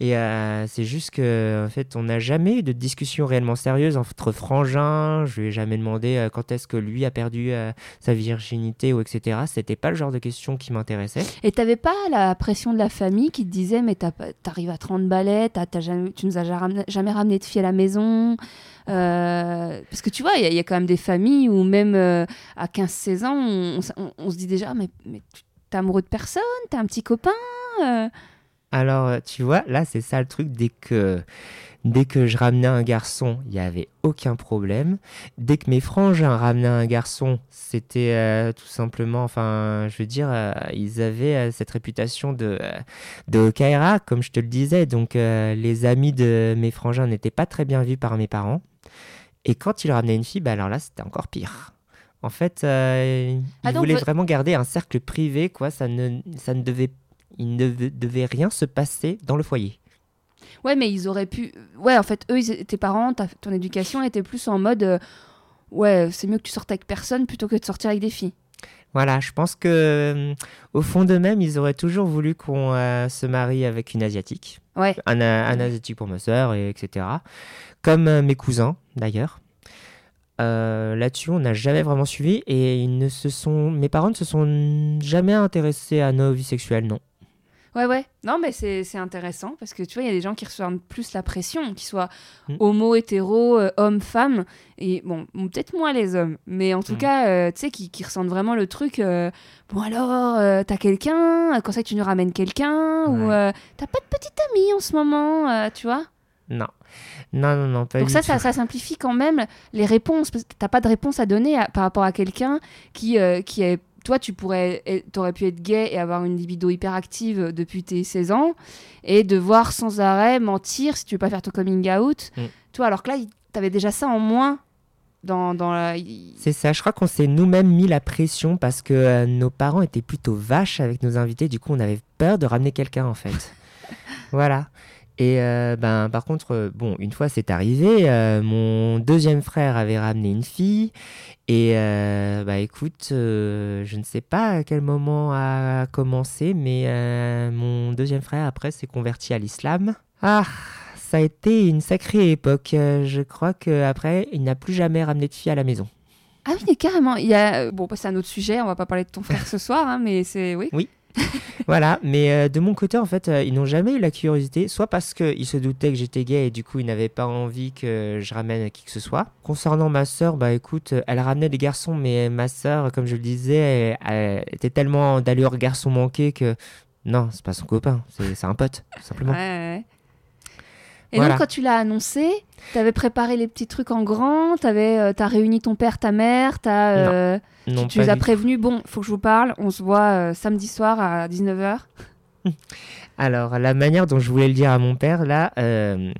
Speaker 2: Et euh, c'est juste que, en fait, on n'a jamais eu de discussion réellement sérieuse entre frangins. Je lui ai jamais demandé euh, quand est-ce que lui a perdu euh, sa virginité ou etc. C'était pas le genre de question qui m'intéressait.
Speaker 1: Et t'avais pas la pression de la famille qui te disait mais t'arrives à 30 balais, t'as- t'as jamais, tu nous as jamais ramené, de filles à la maison. Parce que tu vois, il y, y a quand même des familles où même à 15-16 ans, on, on- se dit déjà mais, mais t'es amoureux de personne, t'as un petit copain.
Speaker 2: Alors, euh, tu vois, là, c'est ça le truc. Dès que, dès que je ramenais un garçon, il n'y avait aucun problème. Dès que mes frangins ramenaient un garçon, c'était euh, tout simplement, enfin, je veux dire, euh, ils avaient euh, cette réputation de, de Kaira, comme je te le disais. Donc, les amis de mes frangins n'étaient pas très bien vus par mes parents. Et quand ils ramenaient une fille, bah alors là, c'était encore pire. En fait, ils
Speaker 1: Ah, donc
Speaker 2: voulaient
Speaker 1: vo-
Speaker 2: vraiment garder un cercle privé, quoi. Ça ne, ça ne devait il ne devait- rien se passer dans le foyer.
Speaker 1: Ouais, mais ils auraient pu. Ouais, en fait, eux, ils- tes parents, ta- ton éducation était plus en mode. euh, Ouais, c'est mieux que tu sortes avec personne plutôt que de sortir avec des filles.
Speaker 2: Voilà, je pense que euh, au fond d'eux-mêmes, ils auraient toujours voulu qu'on euh, se marie avec une asiatique,
Speaker 1: Ouais.
Speaker 2: un, un asiatique pour ma sœur, et etc. Comme euh, mes cousins, d'ailleurs. Euh, Là-dessus, on n'a jamais vraiment suivi et ils ne se sont, mes parents ne se sont jamais intéressés à nos vies sexuelles, non.
Speaker 1: Ouais, ouais. Non, mais c'est intéressant parce que tu vois, il y a des gens qui reçoivent plus la pression, qu'ils soient
Speaker 2: Mm.
Speaker 1: homo, hétéro, euh, homme, femme. Et bon, peut-être moins les hommes, mais en tout
Speaker 2: Mm.
Speaker 1: cas, euh, tu sais, qui, qui ressentent vraiment le truc. euh, bon, alors, t'as quelqu'un Quand ça que tu nous ramènes quelqu'un Ou
Speaker 2: Ouais.
Speaker 1: t'as pas de petite amie en ce moment Tu vois?
Speaker 2: Non. Non, non, non, pas
Speaker 1: Donc ça, ça, ça simplifie quand même les réponses. Parce que t'as pas de réponse à donner à- par rapport à quelqu'un qui, qui est... Toi, tu pourrais, t'aurais pu être gay et avoir une libido hyperactive depuis tes 16 ans et devoir sans arrêt mentir si tu veux pas faire ton coming out.
Speaker 2: Mm.
Speaker 1: Toi, alors que là, t'avais déjà ça en moins dans, dans la...
Speaker 2: C'est ça, je crois qu'on s'est nous-mêmes mis la pression parce que euh, nos parents étaient plutôt vaches avec nos invités, du coup on avait peur de ramener quelqu'un en fait. <laughs> voilà. Et euh, ben par contre, euh, bon, une fois c'est arrivé, euh, mon deuxième frère avait ramené une fille et euh, bah écoute, je ne sais pas à quel moment a commencé, mais mon deuxième frère après s'est converti à l'islam. Ah, ça a été une sacrée époque. Je crois que après il n'a plus jamais ramené de fille à la maison.
Speaker 1: Ah oui, carrément. Il y a... Bon, bah, c'est un autre sujet, on va pas parler de ton frère ce soir, hein, mais c'est... Oui. <laughs>
Speaker 2: Voilà, mais euh, de mon côté, en fait, euh, ils n'ont jamais eu la curiosité, soit parce qu'ils se doutaient que j'étais gay et du coup, ils n'avaient pas envie que je ramène qui que ce soit. Concernant ma sœur, bah écoute, euh, elle ramenait des garçons, mais ma sœur, comme je le disais, était tellement d'allure garçon manqué que non, c'est pas son copain, c'est un pote, simplement.
Speaker 1: Ouais, ouais. Et
Speaker 2: Voilà.
Speaker 1: donc, quand tu l'as annoncé, t'avais préparé les petits trucs en grand, t'avais, euh, t'as réuni ton père, ta mère, t'as, euh,
Speaker 2: Non,
Speaker 1: tu, tu les as prévenus, bon, faut que je vous parle, on se voit euh, samedi soir à 19h. <laughs>
Speaker 2: Alors, la manière dont je voulais le dire à mon père, là, euh,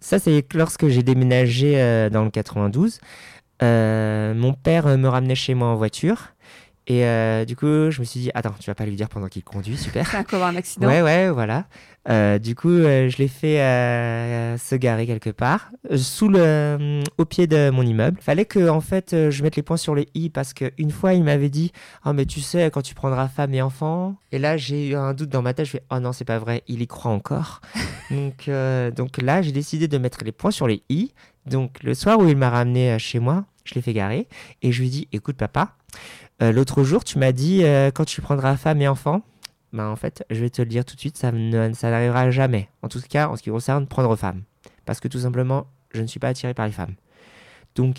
Speaker 2: ça c'est lorsque j'ai déménagé dans le 92. Euh, mon père me ramenait chez moi en voiture. Et euh, du coup, je me suis dit, attends, tu vas pas lui dire pendant qu'il conduit, super.
Speaker 1: C'est un un <laughs> accident.
Speaker 2: Ouais, ouais, voilà. Euh, du coup, euh, je l'ai fait se garer quelque part, sous le, au pied de mon immeuble. Fallait que, en fait, je mette les points sur les i parce qu'une fois, il m'avait dit, ah, mais tu sais, quand tu prendras femme et enfant. Et là, j'ai eu un doute dans ma tête. Je fais, oh non, c'est pas vrai, il y croit encore. <laughs> donc, donc là, j'ai décidé de mettre les points sur les i. Donc, le soir où il m'a ramené chez moi, je l'ai fait garer et je lui ai dit, écoute, papa, euh, l'autre jour, tu m'as dit, euh, quand tu prendras femme et enfant, ben, en fait, je vais te le dire tout de suite, ça, n'arrivera jamais. En tout cas, en ce qui concerne prendre femme. Parce que tout simplement, je ne suis pas attiré par les femmes. Donc,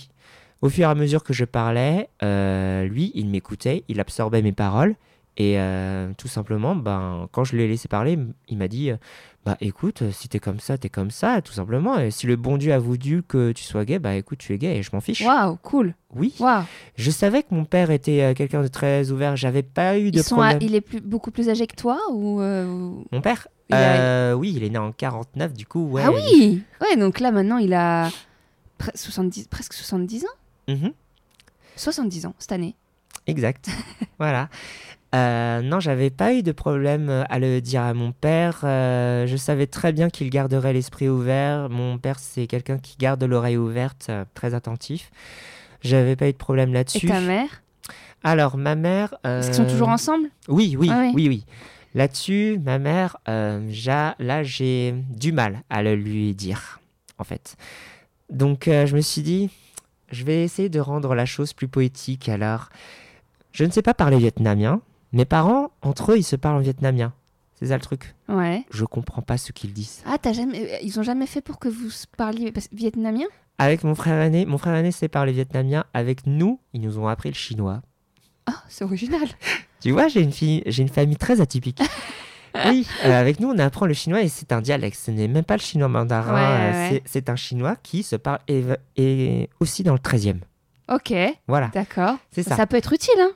Speaker 2: au fur et à mesure que je parlais, euh, lui, il m'écoutait, il absorbait mes paroles. Et euh, tout simplement, ben, quand je l'ai laissé parler, il m'a dit euh, Bah écoute, si t'es comme ça, t'es comme ça, tout simplement. Et si le bon Dieu a voulu que tu sois gay, bah écoute, tu es gay et je m'en fiche.
Speaker 1: Waouh, cool.
Speaker 2: Oui.
Speaker 1: Waouh.
Speaker 2: Je savais que mon père était euh, quelqu'un de très ouvert. J'avais pas eu de
Speaker 1: Ils sont à-
Speaker 2: problème.
Speaker 1: Il est plus, beaucoup plus âgé que toi ou, euh,
Speaker 2: Mon père?
Speaker 1: Il a-
Speaker 2: Euh, Oui, il est né en 49, du coup, ouais.
Speaker 1: Ah oui Ouais, donc là maintenant il a pre- 70, presque 70 ans
Speaker 2: Mhm,
Speaker 1: 70 ans cette année.
Speaker 2: exact. <laughs> voilà. Euh, non, j'avais pas eu de problème euh, à le dire à mon père. Euh, je savais très bien qu'il garderait l'esprit ouvert. Mon père, c'est quelqu'un qui garde l'oreille ouverte, euh, très attentif. J'avais pas eu de problème
Speaker 1: Et
Speaker 2: là-dessus.
Speaker 1: ta mère?
Speaker 2: Alors, ma mère.
Speaker 1: Est-ce qu'ils sont toujours ensemble?
Speaker 2: Oui, oui,
Speaker 1: Ah oui.
Speaker 2: oui, oui. Là-dessus, ma mère, j'a- là, j'ai du mal à le lui dire, en fait. Donc, je me suis dit, je vais essayer de rendre la chose plus poétique. Alors, je ne sais pas parler vietnamien. Mes parents, entre eux, ils se parlent en vietnamien. C'est ça le truc.
Speaker 1: Ouais.
Speaker 2: Je comprends pas ce qu'ils disent.
Speaker 1: Ah, t'as jamais... ils ont jamais fait pour que vous parliez parce- vietnamien?
Speaker 2: Avec mon frère aîné, mon frère aîné sait parler vietnamien. Avec nous, ils nous ont appris le chinois.
Speaker 1: Ah, c'est original. <laughs>
Speaker 2: Tu vois, j'ai une, fille, j'ai une famille très atypique. <laughs> oui, euh, avec nous, on apprend le chinois et c'est un dialecte. Ce n'est même pas le chinois mandarin.
Speaker 1: Ouais,
Speaker 2: euh,
Speaker 1: ouais.
Speaker 2: c'est- C'est un chinois qui se parle et, et aussi dans le 13e.
Speaker 1: Ok,
Speaker 2: Voilà,
Speaker 1: d'accord.
Speaker 2: c'est ça.
Speaker 1: Ça peut être utile, hein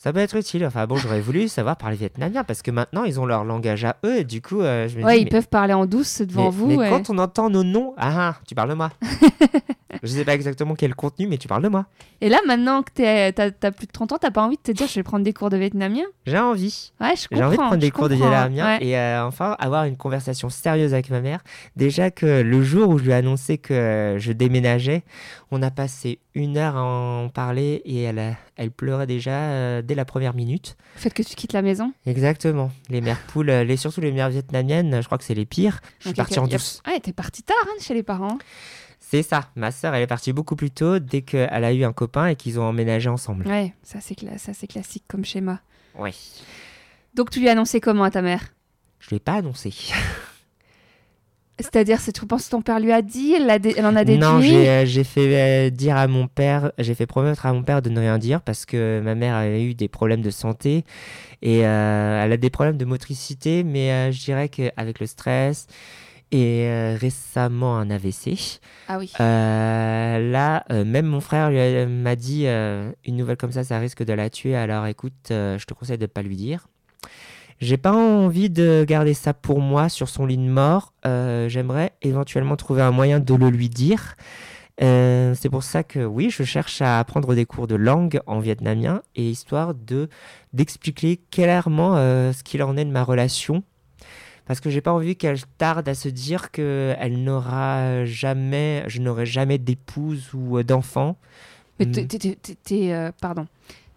Speaker 2: Ça peut être utile. Enfin bon, j'aurais voulu savoir parler vietnamien parce que maintenant, ils ont leur langage à eux. Et du coup, euh, je me
Speaker 1: Ouais,
Speaker 2: dis,
Speaker 1: ils
Speaker 2: mais-
Speaker 1: peuvent parler en douce devant
Speaker 2: mais,
Speaker 1: vous.
Speaker 2: mais
Speaker 1: ouais.
Speaker 2: quand on entend nos noms, ah, ah, tu parles de moi. <laughs> je sais pas exactement quel contenu, mais tu parles de moi.
Speaker 1: Et là, maintenant que t'as as plus de 30 ans, t'as pas envie de te dire je vais prendre des cours de vietnamien?
Speaker 2: J'ai envie.
Speaker 1: Ouais, je comprends.
Speaker 2: J'ai envie de prendre des cours de vietnamien
Speaker 1: ouais.
Speaker 2: et euh, enfin avoir une conversation sérieuse avec ma mère. Déjà que le jour où je lui ai annoncé que je déménageais, on a passé une heure à en parler et elle, elle pleurait déjà euh, dès la première minute.
Speaker 1: Le fait que tu quittes la maison?
Speaker 2: Exactement. Les mères poules, euh, les, surtout les mères vietnamiennes, je crois que c'est les pires. Je suis parti en douce.
Speaker 1: Ouais, t'es parti tard hein, chez les parents.
Speaker 2: C'est ça. Ma sœur, elle est partie beaucoup plus tôt dès qu'elle a eu un copain et qu'ils ont emménagé ensemble.
Speaker 1: Ouais, ça c'est cla- classique comme schéma.
Speaker 2: Oui.
Speaker 1: Donc tu lui as annoncé comment à ta mère?
Speaker 2: Je l'ai pas annoncé. <laughs>
Speaker 1: C'est-à-dire, c'est tu penses que ton père lui a dit, elle, l'a dé- elle en a déduit
Speaker 2: Non, j'ai euh, fait euh, dire à mon père, j'ai fait promettre à mon père de ne rien dire parce que ma mère avait eu des problèmes de santé et euh, elle a des problèmes de motricité, mais je dirais qu'avec le stress et récemment un AVC,
Speaker 1: Ah oui.
Speaker 2: là, même mon frère m'a dit une nouvelle comme ça, ça risque de la tuer. Alors écoute, je te conseille de ne pas lui dire. J'ai pas envie de garder ça pour moi sur son lit de mort. Euh, J'aimerais éventuellement trouver un moyen de le lui dire. Euh, c'est pour ça que oui, je cherche à apprendre des cours de langue en vietnamien et histoire de d'expliquer clairement euh, ce qu'il en est de ma relation. Parce que j'ai pas envie qu'elle tarde à se dire que elle n'aura jamais, je n'aurai jamais d'épouse ou d'enfant.
Speaker 1: Mais
Speaker 2: Mm.
Speaker 1: t'es- t'es, euh, pardon.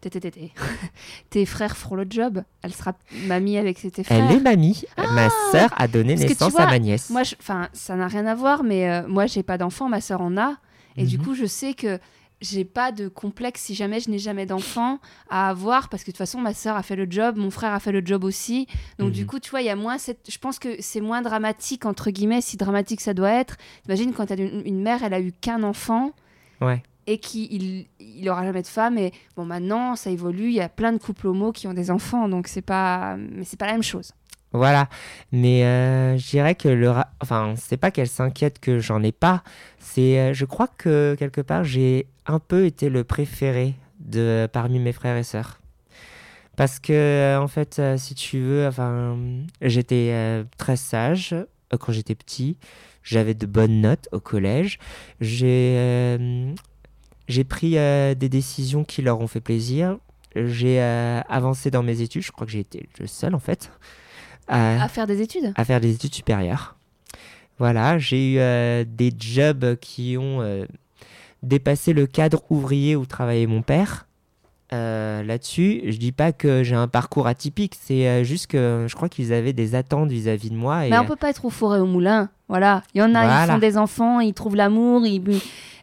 Speaker 1: <laughs> T'es- frères feront le job. Elle sera mamie avec ses tes frères.
Speaker 2: Elle est mamie. Ma sœur a donné
Speaker 1: Parce
Speaker 2: naissance
Speaker 1: vois,
Speaker 2: à ma nièce.
Speaker 1: Moi, je- enfin, ça n'a rien à voir, mais euh, moi, j'ai pas d'enfant, ma sœur en a, et du
Speaker 2: Mhm.
Speaker 1: coup, je sais que j'ai pas de complexe si jamais je n'ai jamais d'enfant à avoir, parce que de toute façon, ma sœur a fait le job, mon frère a fait le job aussi, donc du
Speaker 2: Mhm.
Speaker 1: coup, tu vois, il y a moins cette, je pense que c'est moins dramatique entre guillemets, si dramatique ça doit être. Imagine quand t'as une, une mère, elle a eu qu'un enfant.
Speaker 2: Ouais.
Speaker 1: Et qui il, aura jamais de femme et bon maintenant ça évolue il y a plein de couples homo qui ont des enfants donc c'est pas mais c'est pas la même chose
Speaker 2: Voilà. Mais euh, je dirais que le. ra- Enfin, c'est pas qu'elle s'inquiète que j'en ai pas. C'est. euh, je crois que quelque part, j'ai un peu été le préféré de parmi mes frères et sœurs. Parce que, euh, en fait, euh, si tu veux, enfin, j'étais très sage quand j'étais petit. J'avais de bonnes notes au collège. J'ai. J'ai pris euh, des décisions qui leur ont fait plaisir. J'ai euh, avancé dans mes études. Je crois que j'ai été le seul, en fait. à-
Speaker 1: faire des études?
Speaker 2: à faire des études supérieures. Voilà, j'ai eu euh, des jobs qui ont dépassé le cadre ouvrier où travaillait mon père. Euh, Là-dessus, je dis pas que j'ai un parcours atypique, c'est euh, juste que je crois qu'ils avaient des attentes vis-à-vis de moi. Et,
Speaker 1: Mais on peut pas être au four et au moulin. Voilà. Il y en a, ils
Speaker 2: Voilà.
Speaker 1: font des enfants, ils trouvent l'amour. Ils...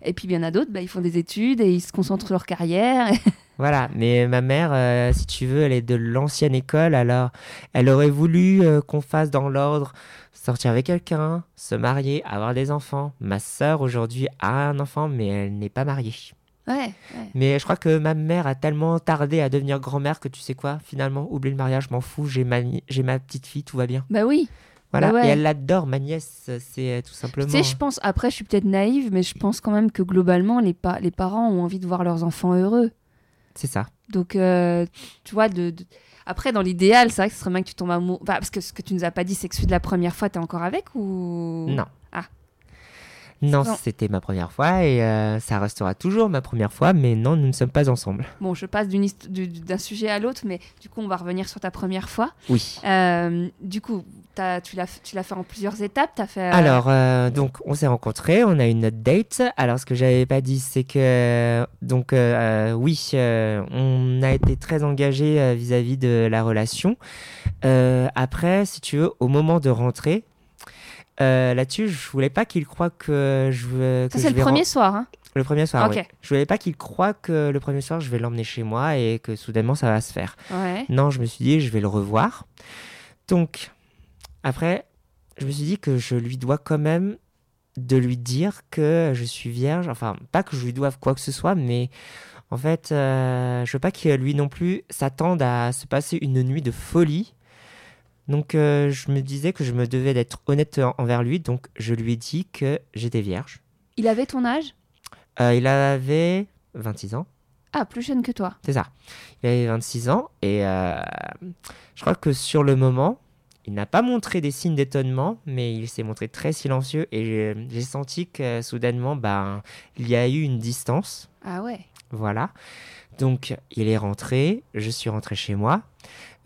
Speaker 1: Et puis il y en a d'autres, bah, ils font des études et ils se concentrent sur leur carrière. <laughs>
Speaker 2: Voilà, mais ma mère, euh, si tu veux, elle est de l'ancienne école, alors elle aurait voulu euh, qu'on fasse dans l'ordre sortir avec quelqu'un, se marier, avoir des enfants. Ma sœur aujourd'hui a un enfant, mais elle n'est pas mariée.
Speaker 1: Ouais, ouais.
Speaker 2: Mais je crois que ma mère a tellement tardé à devenir grand-mère que tu sais quoi, finalement, oublie le mariage, je m'en fous, j'ai ma, j'ai ma petite fille, tout va bien.
Speaker 1: Bah oui.
Speaker 2: Voilà,
Speaker 1: Bah ouais.
Speaker 2: et elle l'adore, ma nièce, c'est tout simplement.
Speaker 1: Tu sais, je pense, après, je suis peut-être naïve, mais je pense quand même que globalement, les, pa- les parents ont envie de voir leurs enfants heureux.
Speaker 2: C'est ça.
Speaker 1: Donc, euh, tu vois, de, de- après, dans l'idéal, c'est vrai que ce serait bien que tu tombes amoureux. Enfin, parce que ce que tu nous as pas dit, c'est que celui de la première fois, t'es encore avec ou?
Speaker 2: Non.
Speaker 1: Ah.
Speaker 2: Non,
Speaker 1: Non.
Speaker 2: c'était ma première fois et euh, ça restera toujours ma première fois, mais non, nous ne sommes pas ensemble.
Speaker 1: Bon, je passe d'un sujet à l'autre, mais du coup, on va revenir sur ta première fois.
Speaker 2: Oui.
Speaker 1: Euh, du coup, t'as- tu l'as fait en plusieurs étapes. T'as fait. euh,
Speaker 2: Alors, euh, donc, on s'est rencontrés, on a eu notre date. Alors, ce que j'avais pas dit, c'est que, donc, oui, on a été très engagés vis-à-vis de la relation. Après, si tu veux, au moment de rentrer, euh, là-dessus, je voulais pas qu'il croie que je veux.
Speaker 1: ça c'est le
Speaker 2: vais
Speaker 1: premier soir. Hein.
Speaker 2: Le premier soir, oui. Je voulais pas qu'il croie que le premier soir, je vais l'emmener chez moi et que soudainement, ça va se faire.
Speaker 1: Ouais.
Speaker 2: Non, je me suis dit, je vais le revoir. Donc, après, je me suis dit que je lui dois quand même de lui dire que je suis vierge. Enfin, pas que je lui doive quoi que ce soit, mais en fait, euh, je veux pas que lui non plus s'attende à se passer une nuit de folie. Donc, euh, je me disais que je me devais d'être honnête envers lui. Donc, je lui ai dit que j'étais vierge.
Speaker 1: Il avait ton âge?
Speaker 2: Euh, il avait 26 ans.
Speaker 1: Ah, plus jeune que toi.
Speaker 2: C'est ça. Il avait 26 ans et euh, je crois que sur le moment, il n'a pas montré des signes d'étonnement, mais il s'est montré très silencieux et j'ai- senti que soudainement, ben, il y a eu une distance.
Speaker 1: Ah ouais.
Speaker 2: Voilà. Donc, il est rentré, je suis rentré chez moi.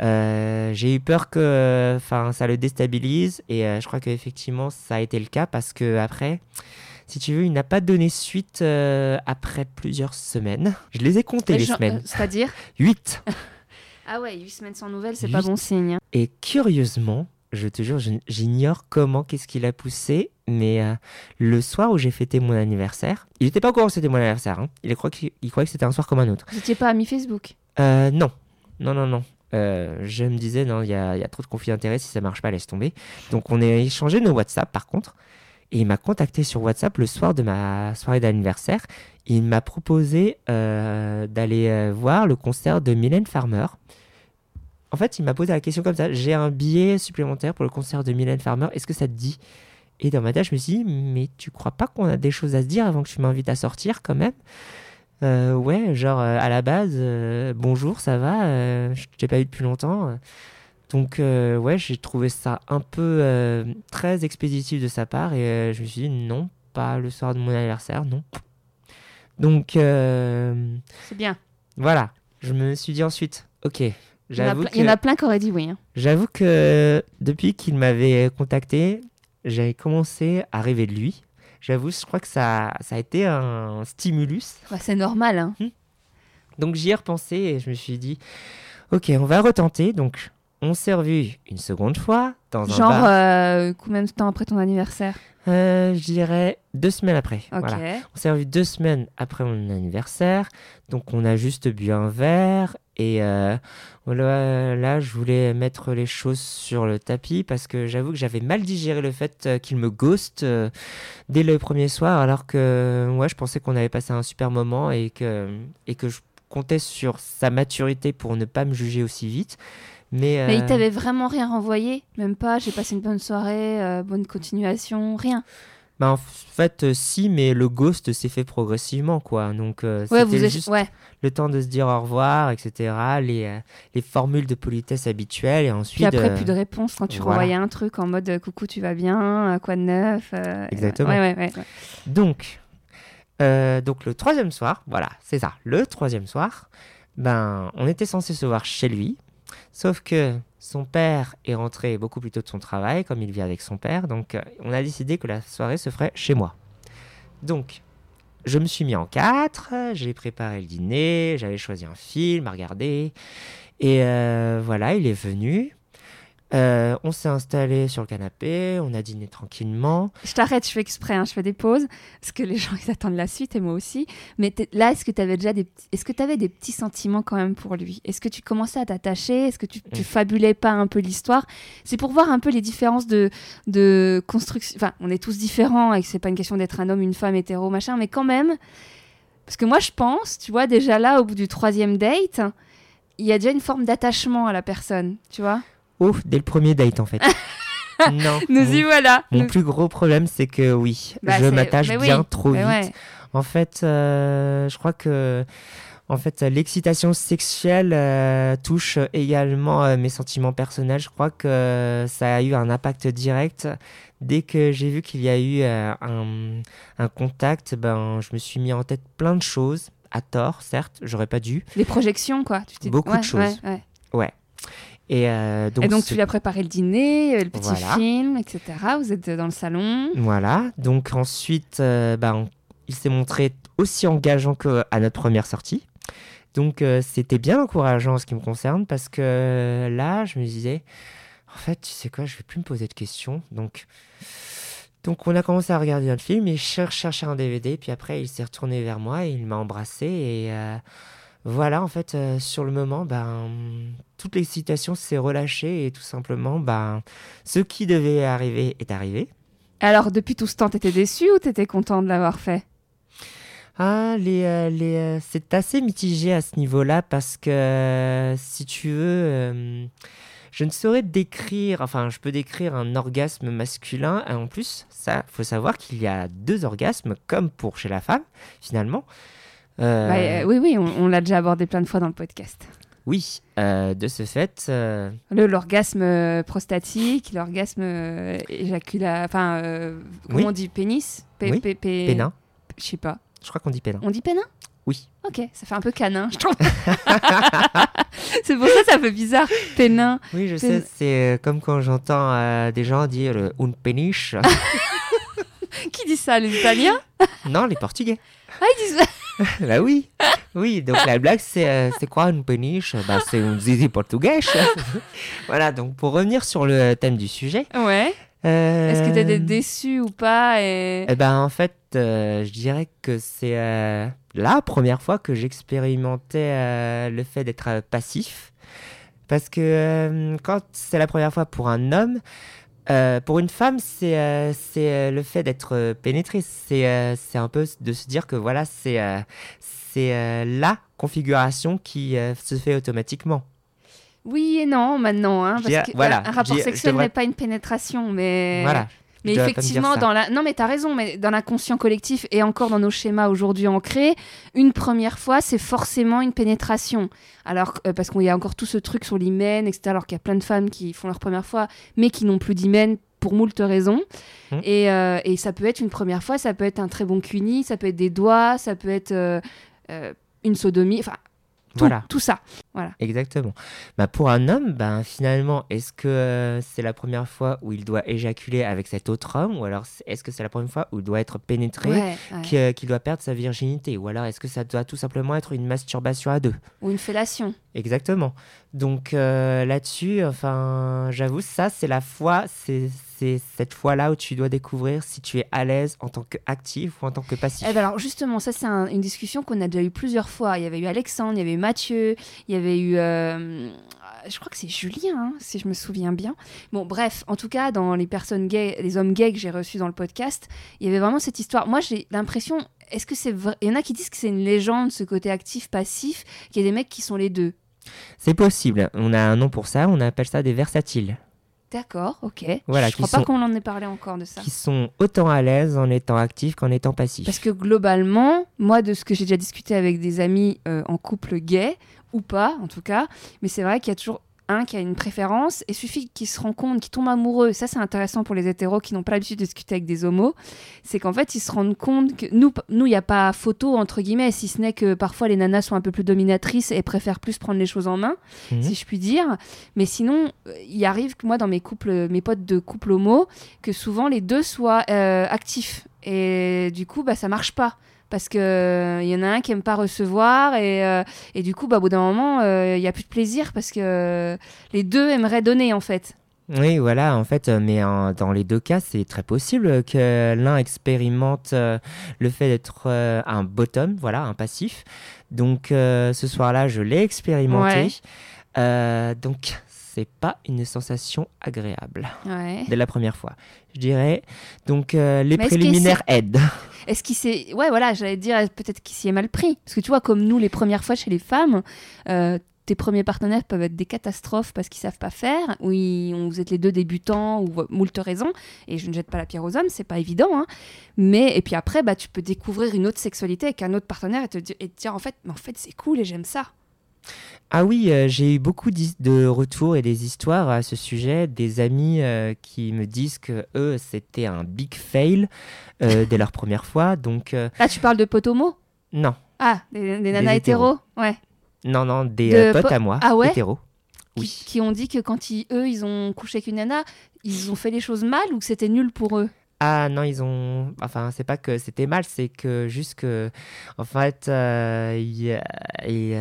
Speaker 2: Euh, j'ai eu peur que enfin, ça le déstabilise et euh, je crois qu'effectivement, ça a été le cas parce que après, si tu veux, il n'a pas donné suite euh, après plusieurs semaines. Je les ai comptées, les semaines.
Speaker 1: C'est-à-dire <laughs>
Speaker 2: 8 <laughs>
Speaker 1: Ah ouais, 8 semaines sans nouvelles, c'est pas bon signe. hein.
Speaker 2: Et curieusement, je te jure, j'ignore comment, qu'est-ce qui l'a poussé, mais euh, le soir où j'ai fêté mon anniversaire, il n'était pas au courant que c'était mon anniversaire. hein. Il, qu'il- il croyait que c'était un soir comme un autre.
Speaker 1: Vous étiez pas amis Facebook?
Speaker 2: Euh, non, non, non, non. Euh, je me disais, non, il y a, trop de conflits d'intérêts, si ça marche pas, laisse tomber. Donc on a échangé nos WhatsApp par contre, et il m'a contacté sur WhatsApp le soir de ma soirée d'anniversaire. Il m'a proposé euh, d'aller euh, voir le concert de Mylène Farmer. En fait, il m'a posé la question comme ça, j'ai un billet supplémentaire pour le concert de Mylène Farmer, est-ce que ça te dit? Et dans ma tête, je me suis dit, mais tu crois pas qu'on a des choses à se dire avant que tu m'invites à sortir quand même? Euh, ouais, genre euh, à la base, euh, bonjour, ça va, je t'ai pas eu depuis longtemps. Donc ouais, j'ai trouvé ça un peu très expéditif de sa part et je me suis dit non, pas le soir de mon anniversaire, non. Donc
Speaker 1: C'est bien.
Speaker 2: voilà, je me suis dit ensuite, ok,
Speaker 1: Il y, en a
Speaker 2: j'avoue
Speaker 1: plein, il y en a plein qui auraient dit oui. hein.
Speaker 2: j'avoue que depuis qu'il m'avait contacté, j'avais commencé à rêver de lui. J'avoue, je crois que ça, ça a été un stimulus.
Speaker 1: Bah, c'est normal. Hein.
Speaker 2: Donc j'y ai repensé et je me suis dit, ok, on va retenter. Donc on s'est revu une seconde fois dans un
Speaker 1: Genre,
Speaker 2: bar.
Speaker 1: euh, combien de temps après ton anniversaire
Speaker 2: Euh, je dirais deux semaines après. Voilà. On s'est revu deux semaines après mon anniversaire. Donc on a juste bu un verre et euh, voilà, là je voulais mettre les choses sur le tapis parce que j'avoue que j'avais mal digéré le fait euh, qu'il me ghost euh, dès le premier soir alors que moi je pensais qu'on avait passé un super moment et que, et que je comptais sur sa maturité pour ne pas me juger aussi vite. Mais,
Speaker 1: Mais il
Speaker 2: euh,
Speaker 1: t'avait vraiment rien renvoyé Même pas, j'ai passé une bonne soirée, euh, bonne continuation, rien.
Speaker 2: Bah, en fait, euh, si, mais le ghost s'est fait progressivement, quoi. Donc, euh,
Speaker 1: Ouais,
Speaker 2: c'était juste
Speaker 1: ouais.
Speaker 2: le temps de se dire au revoir, etc. Les, euh, les formules de politesse habituelles, et
Speaker 1: Puis
Speaker 2: ensuite...
Speaker 1: après, plus de réponse quand tu
Speaker 2: voilà.
Speaker 1: renvoyais un truc en mode coucou, tu vas bien, quoi de neuf
Speaker 2: Exactement.
Speaker 1: Ouais.
Speaker 2: Donc, donc, le troisième soir, voilà, c'est ça. Le troisième soir, ben, on était censé se voir chez lui, sauf que son père est rentré beaucoup plus tôt de son travail, comme il vit avec son père, donc euh, on a décidé que la soirée se ferait chez moi. Donc, je me suis mis en quatre, j'ai préparé le dîner, j'avais choisi un film à regarder, et euh, voilà, il est venu. Euh, on s'est installé sur le canapé, on a dîné tranquillement.
Speaker 1: Je t'arrête, je fais exprès, hein, je fais des pauses, parce que les <laughs> gens, ils attendent la suite, et moi aussi. Mais là, est-ce que tu avais déjà des, petits- est-ce que avais des petits sentiments quand même pour lui? Est-ce que tu commençais à t'attacher? Est-ce que tu, tu fabulais pas un peu l'histoire? C'est pour voir un peu les différences de, de construction. Enfin, on est tous différents, et que c'est pas une question d'être un homme, une femme, hétéro, machin, mais quand même. Parce que moi, je pense, tu vois, déjà là, au bout du troisième date, il y a déjà une forme d'attachement à la personne, tu vois?
Speaker 2: Ouf, dès le premier date en fait. <laughs> non.
Speaker 1: Nous
Speaker 2: mon,
Speaker 1: y voilà
Speaker 2: mon
Speaker 1: Nous-
Speaker 2: plus gros problème, c'est que oui,
Speaker 1: Bah,
Speaker 2: je m'attache
Speaker 1: oui,
Speaker 2: bien trop
Speaker 1: mais
Speaker 2: vite.
Speaker 1: ouais.
Speaker 2: En fait, euh, je crois que en fait, l'excitation sexuelle euh, touche également euh, mes sentiments personnels. Je crois que ça a eu un impact direct. Dès que j'ai vu qu'il y a eu euh, un, un contact, ben, je me suis mis en tête plein de choses, à tort, certes, j'aurais pas dû.
Speaker 1: Les projections, quoi. Tu
Speaker 2: Beaucoup de choses.
Speaker 1: ouais, ouais.
Speaker 2: Ouais. Et, euh, donc,
Speaker 1: Et donc, tu lui as préparé le dîner, euh, le petit
Speaker 2: Voilà.
Speaker 1: film, etc. Vous êtes dans le salon.
Speaker 2: Voilà. Donc ensuite, euh, bah, on- il s'est montré aussi engageant qu'à notre première sortie. Donc euh, c'était bien encourageant en ce qui me concerne parce que euh, là, je me disais, en fait, tu sais quoi, je vais plus me poser de questions. Donc, donc on a commencé à regarder notre film et cher- chercher un DVD. Puis après, il s'est retourné vers moi et il m'a embrassé. Et euh, voilà, en fait, euh, sur le moment, ben, toute l'excitation s'est relâchée et tout simplement, ben, ce qui devait arriver est arrivé.
Speaker 1: Alors, depuis tout ce temps, t'étais déçu ou t'étais content de l'avoir fait?
Speaker 2: Ah, les, euh, les, euh, c'est assez mitigé à ce niveau-là parce que, si tu veux, je ne saurais décrire, enfin, je peux décrire un orgasme masculin. Et en plus, ça, faut savoir qu'il y a deux orgasmes, comme pour chez la femme, finalement. Euh,
Speaker 1: Bah, euh, Oui, oui, on, on l'a déjà abordé plein de fois dans le podcast.
Speaker 2: Oui, euh, de ce fait, euh,
Speaker 1: Le- L'orgasme prostatique, l'orgasme euh, éjacula... Enfin, comment
Speaker 2: Oui.
Speaker 1: on dit Pénis? P-
Speaker 2: Oui,
Speaker 1: P- P-
Speaker 2: pénin.
Speaker 1: Je sais pas.
Speaker 2: Je crois qu'on dit pénin.
Speaker 1: On dit pénin?
Speaker 2: Oui.
Speaker 1: Ok, ça fait un peu canin, je trouve. <laughs> c'est pour ça que ça fait bizarre, pénin.
Speaker 2: Oui, je
Speaker 1: Pénin.
Speaker 2: sais, c'est comme quand j'entends des gens dire un péniche. <laughs>
Speaker 1: Qui dit ça, les Italiens
Speaker 2: non, les Portugais.
Speaker 1: Ah, ils disent <laughs>
Speaker 2: Bah oui, oui. Donc la blague, c'est euh, c'est quoi une péniche? Bah c'est un zizi portugais. <laughs> voilà. Donc pour revenir sur le thème du sujet.
Speaker 1: Ouais.
Speaker 2: euh,
Speaker 1: Est-ce que t'étais déçu ou pas et...
Speaker 2: Eh ben en fait, euh, je dirais que c'est la première fois que j'expérimentais le fait d'être passif. Parce que quand c'est la première fois pour un homme, euh, pour une femme, c'est euh, euh, le fait d'être euh, pénétré. C'est un peu de se dire que voilà, c'est la configuration qui se fait automatiquement.
Speaker 1: Oui et non, maintenant. Hein, parce que
Speaker 2: voilà,
Speaker 1: un rapport sexuel n'est pas une pénétration, mais...
Speaker 2: Voilà.
Speaker 1: Mais effectivement, dans la... non mais t'as raison, mais dans l'inconscient collectif et encore dans nos schémas aujourd'hui ancrés, une première fois, c'est forcément une pénétration. Alors, euh, parce qu'il y a encore tout ce truc sur l'hymen, etc. Alors qu'il y a plein de femmes qui font leur première fois, mais qui n'ont plus d'hymen pour moult raisons.
Speaker 2: Hmm.
Speaker 1: Et, euh, et ça peut être une première fois, ça peut être un très bon cuni, ça peut être des doigts, ça peut être euh, une sodomie, enfin, tout,
Speaker 2: Voilà.
Speaker 1: tout ça.
Speaker 2: Exactement. Bah, pour un homme, ben, finalement, est-ce que euh, c'est la première fois où il doit éjaculer avec cet autre homme Ou alors est-ce que c'est la première fois où il doit être pénétré,
Speaker 1: Ouais, ouais.
Speaker 2: qui, euh, qu'il doit perdre sa virginité Ou alors est-ce que ça doit tout simplement être une masturbation à deux?
Speaker 1: Ou une fellation.
Speaker 2: Exactement. Donc euh, là-dessus, enfin, j'avoue, ça, c'est la c'est c'est cette fois-là où tu dois découvrir si tu es à l'aise en tant qu'actif ou en tant que passif.
Speaker 1: Eh ben alors justement, ça c'est un- une discussion qu'on a déjà eu plusieurs fois. Il y avait eu Alexandre, il y avait eu Mathieu, il y avait eu, euh, je crois que c'est Julien, hein, si je me souviens bien. Bon, bref, en tout cas, dans les personnes gays, les hommes gays que j'ai reçus dans le podcast, il y avait vraiment cette histoire. Moi, j'ai l'impression, est-ce que c'est vrai? Il y en a qui disent que c'est une légende, ce côté actif-passif, qu'il y a des mecs qui sont les deux.
Speaker 2: C'est possible. On a un nom pour ça. On appelle ça des versatiles,
Speaker 1: D'accord, ok.
Speaker 2: Voilà,
Speaker 1: je crois pas qu'on en ait parlé encore de ça.
Speaker 2: qui sont autant à l'aise en étant actifs qu'en étant passifs.
Speaker 1: Parce que globalement, moi, de ce que j'ai déjà discuté avec des amis euh, en couple gay, ou pas en tout cas, mais c'est vrai qu'il y a toujours un qui a une préférence, et suffit qu'il se rend compte, qu'il tombe amoureux, ça c'est intéressant pour les hétéros qui n'ont pas l'habitude de discuter avec des homos, c'est qu'en fait ils se rendent compte que nous, nous il n'y a pas photo entre guillemets, si ce n'est que parfois les nanas sont un peu plus dominatrices et préfèrent plus prendre les choses en main,
Speaker 2: Mhm.
Speaker 1: si je puis dire. Mais sinon, euh, il arrive que moi, dans mes couples, mes potes de couple homo, que souvent les deux soient euh, actifs. Et du coup, bah, ça marche pas. Parce qu'il il y en a un qui aime pas recevoir et, euh, et du coup, bah, au bout d'un moment, il y a plus de plaisir parce que euh, les deux aimeraient donner en fait.
Speaker 2: Oui, voilà, en fait, euh, mais en- dans les deux cas, c'est très possible que l'un expérimente euh, le fait d'être euh, un bottom, voilà, un passif. Donc, euh, ce soir-là, je l'ai expérimenté.
Speaker 1: Ouais.
Speaker 2: Euh, donc, c'est pas une sensation agréable
Speaker 1: Ouais.
Speaker 2: dès la première fois, je dirais. Donc, euh, les
Speaker 1: Mais
Speaker 2: préliminaires aident.
Speaker 1: Est-ce qu'il s'est. Ouais, voilà, j'allais dire peut-être qu'il s'y est mal pris. Parce que tu vois, comme nous, les premières fois chez les femmes, euh, tes premiers partenaires peuvent être des catastrophes parce qu'ils savent pas faire, ou ils- on- vous êtes les deux débutants, ou moult raisons. Et je ne jette pas la pierre aux hommes, c'est pas évident. hein. Mais, et puis après, bah, tu peux découvrir une autre sexualité avec un autre partenaire et te, di- et te dire, en fait, mais en fait c'est cool et j'aime ça.
Speaker 2: Ah oui, euh, j'ai eu beaucoup de retours et des histoires à ce sujet, des amis euh, qui me disent que eux, c'était un big fail euh, <laughs> dès leur première fois. Donc, euh,
Speaker 1: Là, tu parles de potomo
Speaker 2: non,
Speaker 1: Ah, des, des nanas
Speaker 2: Des
Speaker 1: hétéros Ouais.
Speaker 2: non, non, des
Speaker 1: De
Speaker 2: euh, potes
Speaker 1: po-
Speaker 2: à moi,
Speaker 1: Ah ouais?
Speaker 2: hétéros.
Speaker 1: qui,
Speaker 2: Oui.
Speaker 1: qui ont dit que quand ils, eux, ils ont couché avec une nana, ils ont fait les choses mal ou que c'était nul pour eux?
Speaker 2: Ah non, ils ont. Enfin, c'est pas que c'était mal, c'est que juste que. En fait, euh, il y a- et,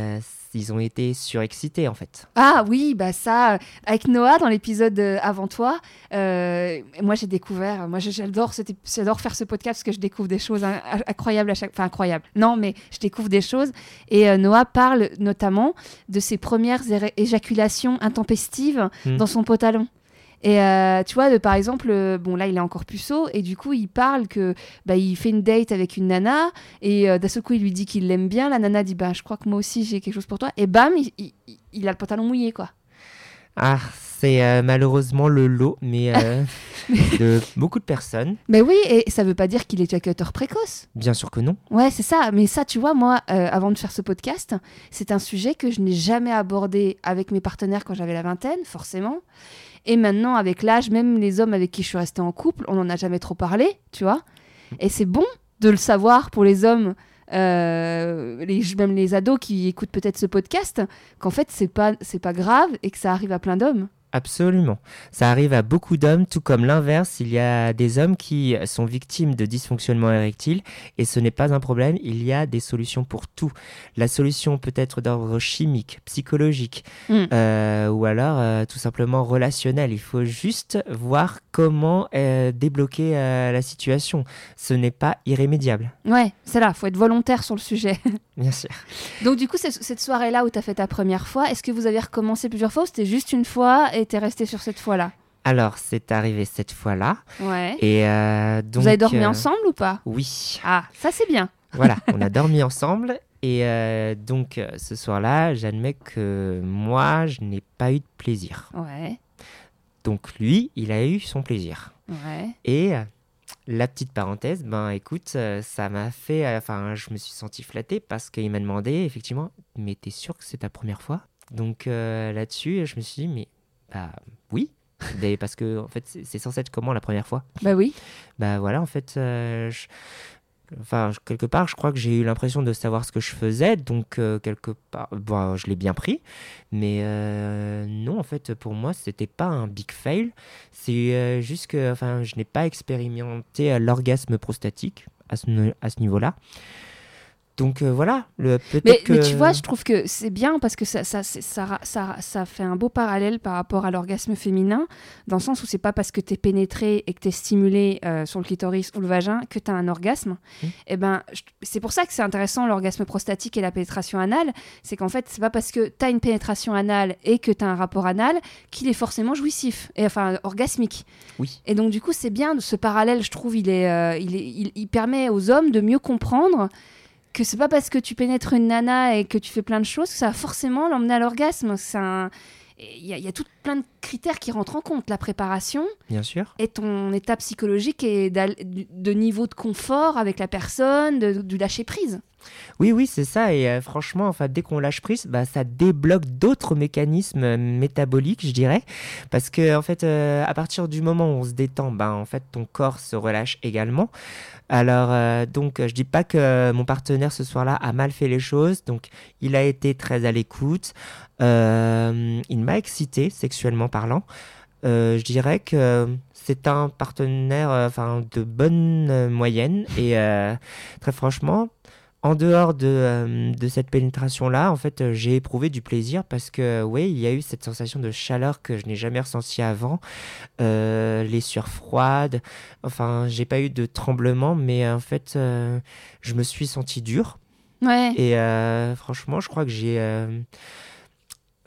Speaker 2: ils ont été surexcités, en fait.
Speaker 1: Ah oui, bah ça, avec Noah dans l'épisode euh, avant toi, euh, moi j'ai découvert, moi j'adore, j'adore faire ce podcast parce que je découvre des choses in- incroyables à chaque, enfin incroyables. Non, mais je découvre des choses et euh, Noah parle notamment de ses premières éjaculations intempestives
Speaker 2: Hmm.
Speaker 1: dans son pantalon. Et euh, tu vois, de, par exemple, euh, bon là il est encore puceau et du coup il parle que bah, il fait une date avec une nana et euh, d'un seul coup il lui dit qu'il l'aime bien. La nana dit bah je crois que moi aussi j'ai quelque chose pour toi et bam il, il- il- il a le pantalon mouillé quoi.
Speaker 2: Ah, c'est euh, malheureusement le lot, mais <laughs> de beaucoup de personnes.
Speaker 1: Mais oui, et ça veut pas dire qu'il est éjaculateur précoce.
Speaker 2: Bien sûr que non.
Speaker 1: Ouais, c'est ça. Mais ça, tu vois, moi, avant de faire ce podcast, c'est un sujet que je n'ai jamais abordé avec mes partenaires quand j'avais la vingtaine, forcément. Et maintenant, avec l'âge, même les hommes avec qui je suis restée en couple, on n'en a jamais trop parlé, tu vois. Et c'est bon de le savoir pour les hommes, euh, même les ados qui écoutent peut-être ce podcast, qu'en fait, c'est pas, c'est pas grave et que ça arrive à plein d'hommes.
Speaker 2: Absolument. Ça arrive à beaucoup d'hommes, tout comme l'inverse. Il y a des hommes qui sont victimes de dysfonctionnement érectile et ce n'est pas un problème. Il y a des solutions pour tout. La solution peut être d'ordre chimique, psychologique
Speaker 1: Mm.
Speaker 2: euh, ou alors euh, tout simplement relationnel. Il faut juste voir comment euh, débloquer la situation. Ce n'est pas irrémédiable,
Speaker 1: Ouais, c'est là, faut être volontaire sur le sujet. <laughs>
Speaker 2: bien sûr.
Speaker 1: Donc du coup, cette, cette soirée-là où tu as fait ta première fois, est-ce que vous avez recommencé plusieurs fois ou c'était juste une fois et t'es resté sur cette fois-là
Speaker 2: Alors, c'est arrivé cette fois-là.
Speaker 1: Ouais.
Speaker 2: Et euh, donc,
Speaker 1: vous avez dormi
Speaker 2: euh,
Speaker 1: ensemble ou pas?
Speaker 2: Oui.
Speaker 1: Ah, ça c'est bien. <laughs>
Speaker 2: Voilà, on a dormi ensemble. Et euh, donc, ce soir-là, j'admets que moi, je n'ai pas eu de plaisir.
Speaker 1: Ouais,
Speaker 2: Donc, lui, il a eu son plaisir.
Speaker 1: ouais.
Speaker 2: Et la petite parenthèse, ben écoute, ça m'a fait. Enfin, je me suis senti flatté parce qu'il m'a demandé, effectivement, mais t'es sûr que c'est ta première fois? Donc, là-dessus, je me suis dit, mais bah oui. <laughs> Mais parce que, en fait, c'est censé être comment la première fois?
Speaker 1: Bah oui.
Speaker 2: bah voilà, en fait, euh, je- enfin, quelque part, je crois que j'ai eu l'impression de savoir ce que je faisais, donc euh, quelque part, bon, je l'ai bien pris, mais euh, non, en fait, pour moi, c'était pas un big fail, c'est juste que, enfin, je n'ai pas expérimenté l'orgasme prostatique à ce, à ce niveau-là. Donc euh, voilà, le peut-être
Speaker 1: Mais,
Speaker 2: que...
Speaker 1: mais tu vois, je trouve que c'est bien parce que ça, ça, c'est- ça, ra- ça, ça fait un beau parallèle par rapport à l'orgasme féminin, dans le sens où c'est pas parce que t'es pénétré et que t'es stimulé euh, sur le clitoris ou le vagin que t'as un orgasme.
Speaker 2: Mm.
Speaker 1: Et ben, je- c'est pour ça que c'est intéressant l'orgasme prostatique et la pénétration anale, c'est qu'en fait, c'est pas parce que t'as une pénétration anale et que t'as un rapport anal qu'il est forcément jouissif, et enfin orgasmique.
Speaker 2: Oui.
Speaker 1: Et donc du coup, c'est bien ce parallèle, je trouve, il est, euh, il est, il, il permet aux hommes de mieux comprendre que c'est pas parce que tu pénètres une nana et que tu fais plein de choses que ça va forcément l'emmener à l'orgasme. C'est un- Il y, a- il y a tout plein de critères qui rentrent en compte. La préparation
Speaker 2: Bien sûr.
Speaker 1: et ton état psychologique et de niveau de confort avec la personne, de- du lâcher prise.
Speaker 2: Oui, oui, c'est ça. Et euh, franchement, enfin, dès qu'on lâche prise, bah, ça débloque d'autres mécanismes euh, métaboliques, je dirais. Parce que, en fait, euh, à partir du moment où on se détend, bah, en fait, ton corps se relâche également. Alors, donc, je dis pas que mon partenaire ce soir-là a mal fait les choses. Donc, il a été très à l'écoute. Il m'a excité, sexuellement parlant. Je dirais que c'est un partenaire de bonne moyenne. Et très franchement, en dehors de, euh, de cette pénétration-là, en fait, euh, j'ai éprouvé du plaisir parce que, oui, il y a eu cette sensation de chaleur que je n'ai jamais ressentie avant. Euh, les sueurs froides. Enfin, j'ai pas eu de tremblement, mais en fait, euh, je me suis senti dur.
Speaker 1: Ouais.
Speaker 2: Et franchement, je crois que j'ai.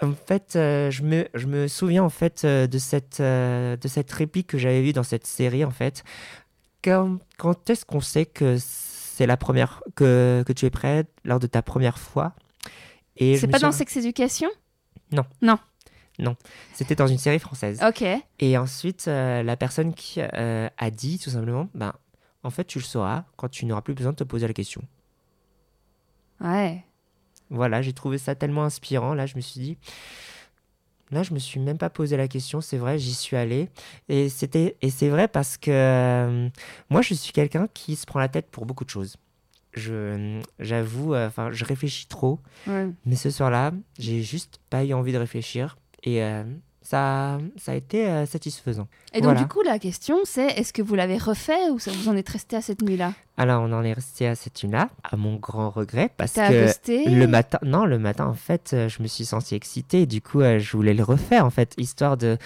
Speaker 2: En fait, euh, je, me, je me souviens en fait euh, de cette, euh, de cette réplique que j'avais vue dans cette série en fait. Quand, quand est-ce qu'on sait que c'est la première que, que tu es prête lors de ta première fois Et
Speaker 1: C'est pas
Speaker 2: suis-
Speaker 1: dans Sex Education?
Speaker 2: C'était dans une série française.
Speaker 1: Ok.
Speaker 2: Et ensuite, euh, la personne qui euh, a dit tout simplement, ben, en fait, tu le sauras quand tu n'auras plus besoin de te poser la question.
Speaker 1: Ouais.
Speaker 2: Voilà, j'ai trouvé ça tellement inspirant. Là, je me suis dit, là, je me suis même pas posé la question. C'est vrai, j'y suis allé. Et c'était, et c'est vrai parce que euh, moi, je suis quelqu'un qui se prend la tête pour beaucoup de choses. Je, j'avoue, euh, enfin, je réfléchis trop.
Speaker 1: ouais.
Speaker 2: Mais ce soir-là, j'ai juste pas eu envie de réfléchir. Et euh, ça, ça a été euh, satisfaisant.
Speaker 1: Et donc,
Speaker 2: Voilà.
Speaker 1: du coup, la question, c'est est-ce que vous l'avez refait ou ça vous en êtes resté à cette nuit-là?
Speaker 2: Alors, on en est resté à cette une-là, à mon grand regret, parce
Speaker 1: T'as
Speaker 2: que
Speaker 1: accosté
Speaker 2: le matin, non, le matin, en fait, euh, je me suis senti excité. Et du coup, euh, je voulais le refaire, en fait, histoire de,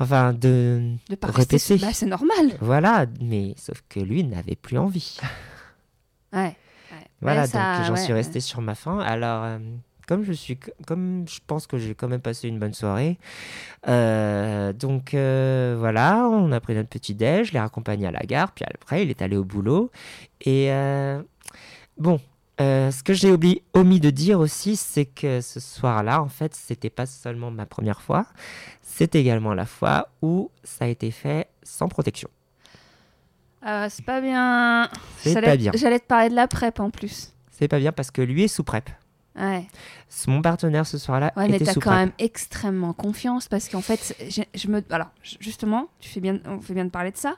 Speaker 2: enfin, de,
Speaker 1: de pas rester
Speaker 2: répéter.
Speaker 1: Bah, c'est normal.
Speaker 2: voilà. Mais sauf que lui n'avait plus envie.
Speaker 1: Ouais. ouais.
Speaker 2: Voilà,
Speaker 1: Ouais, ça,
Speaker 2: donc j'en
Speaker 1: ouais,
Speaker 2: suis resté sur ma faim. Alors, euh, comme je suis, comme je pense que j'ai quand même passé une bonne soirée, euh, donc euh, voilà, on a pris notre petit déj, je l'ai raccompagné à la gare, puis après il est allé au boulot. Et euh, bon, ce que j'ai oublié, omis de dire aussi, c'est que ce soir-là, en fait, c'était pas seulement ma première fois, c'est également la fois où ça a été fait sans protection.
Speaker 1: Ah, c'est pas bien.
Speaker 2: C'est pas bien.
Speaker 1: J'allais te parler de la PrEP en plus.
Speaker 2: C'est pas bien parce que lui est sous PrEP.
Speaker 1: Ouais.
Speaker 2: Mon partenaire ce soir-là
Speaker 1: Ouais, mais
Speaker 2: était
Speaker 1: t'as
Speaker 2: sous
Speaker 1: quand même extrêmement confiance parce qu'en fait, je, me. Alors, ju- justement, tu fais bien, on fait bien de parler de ça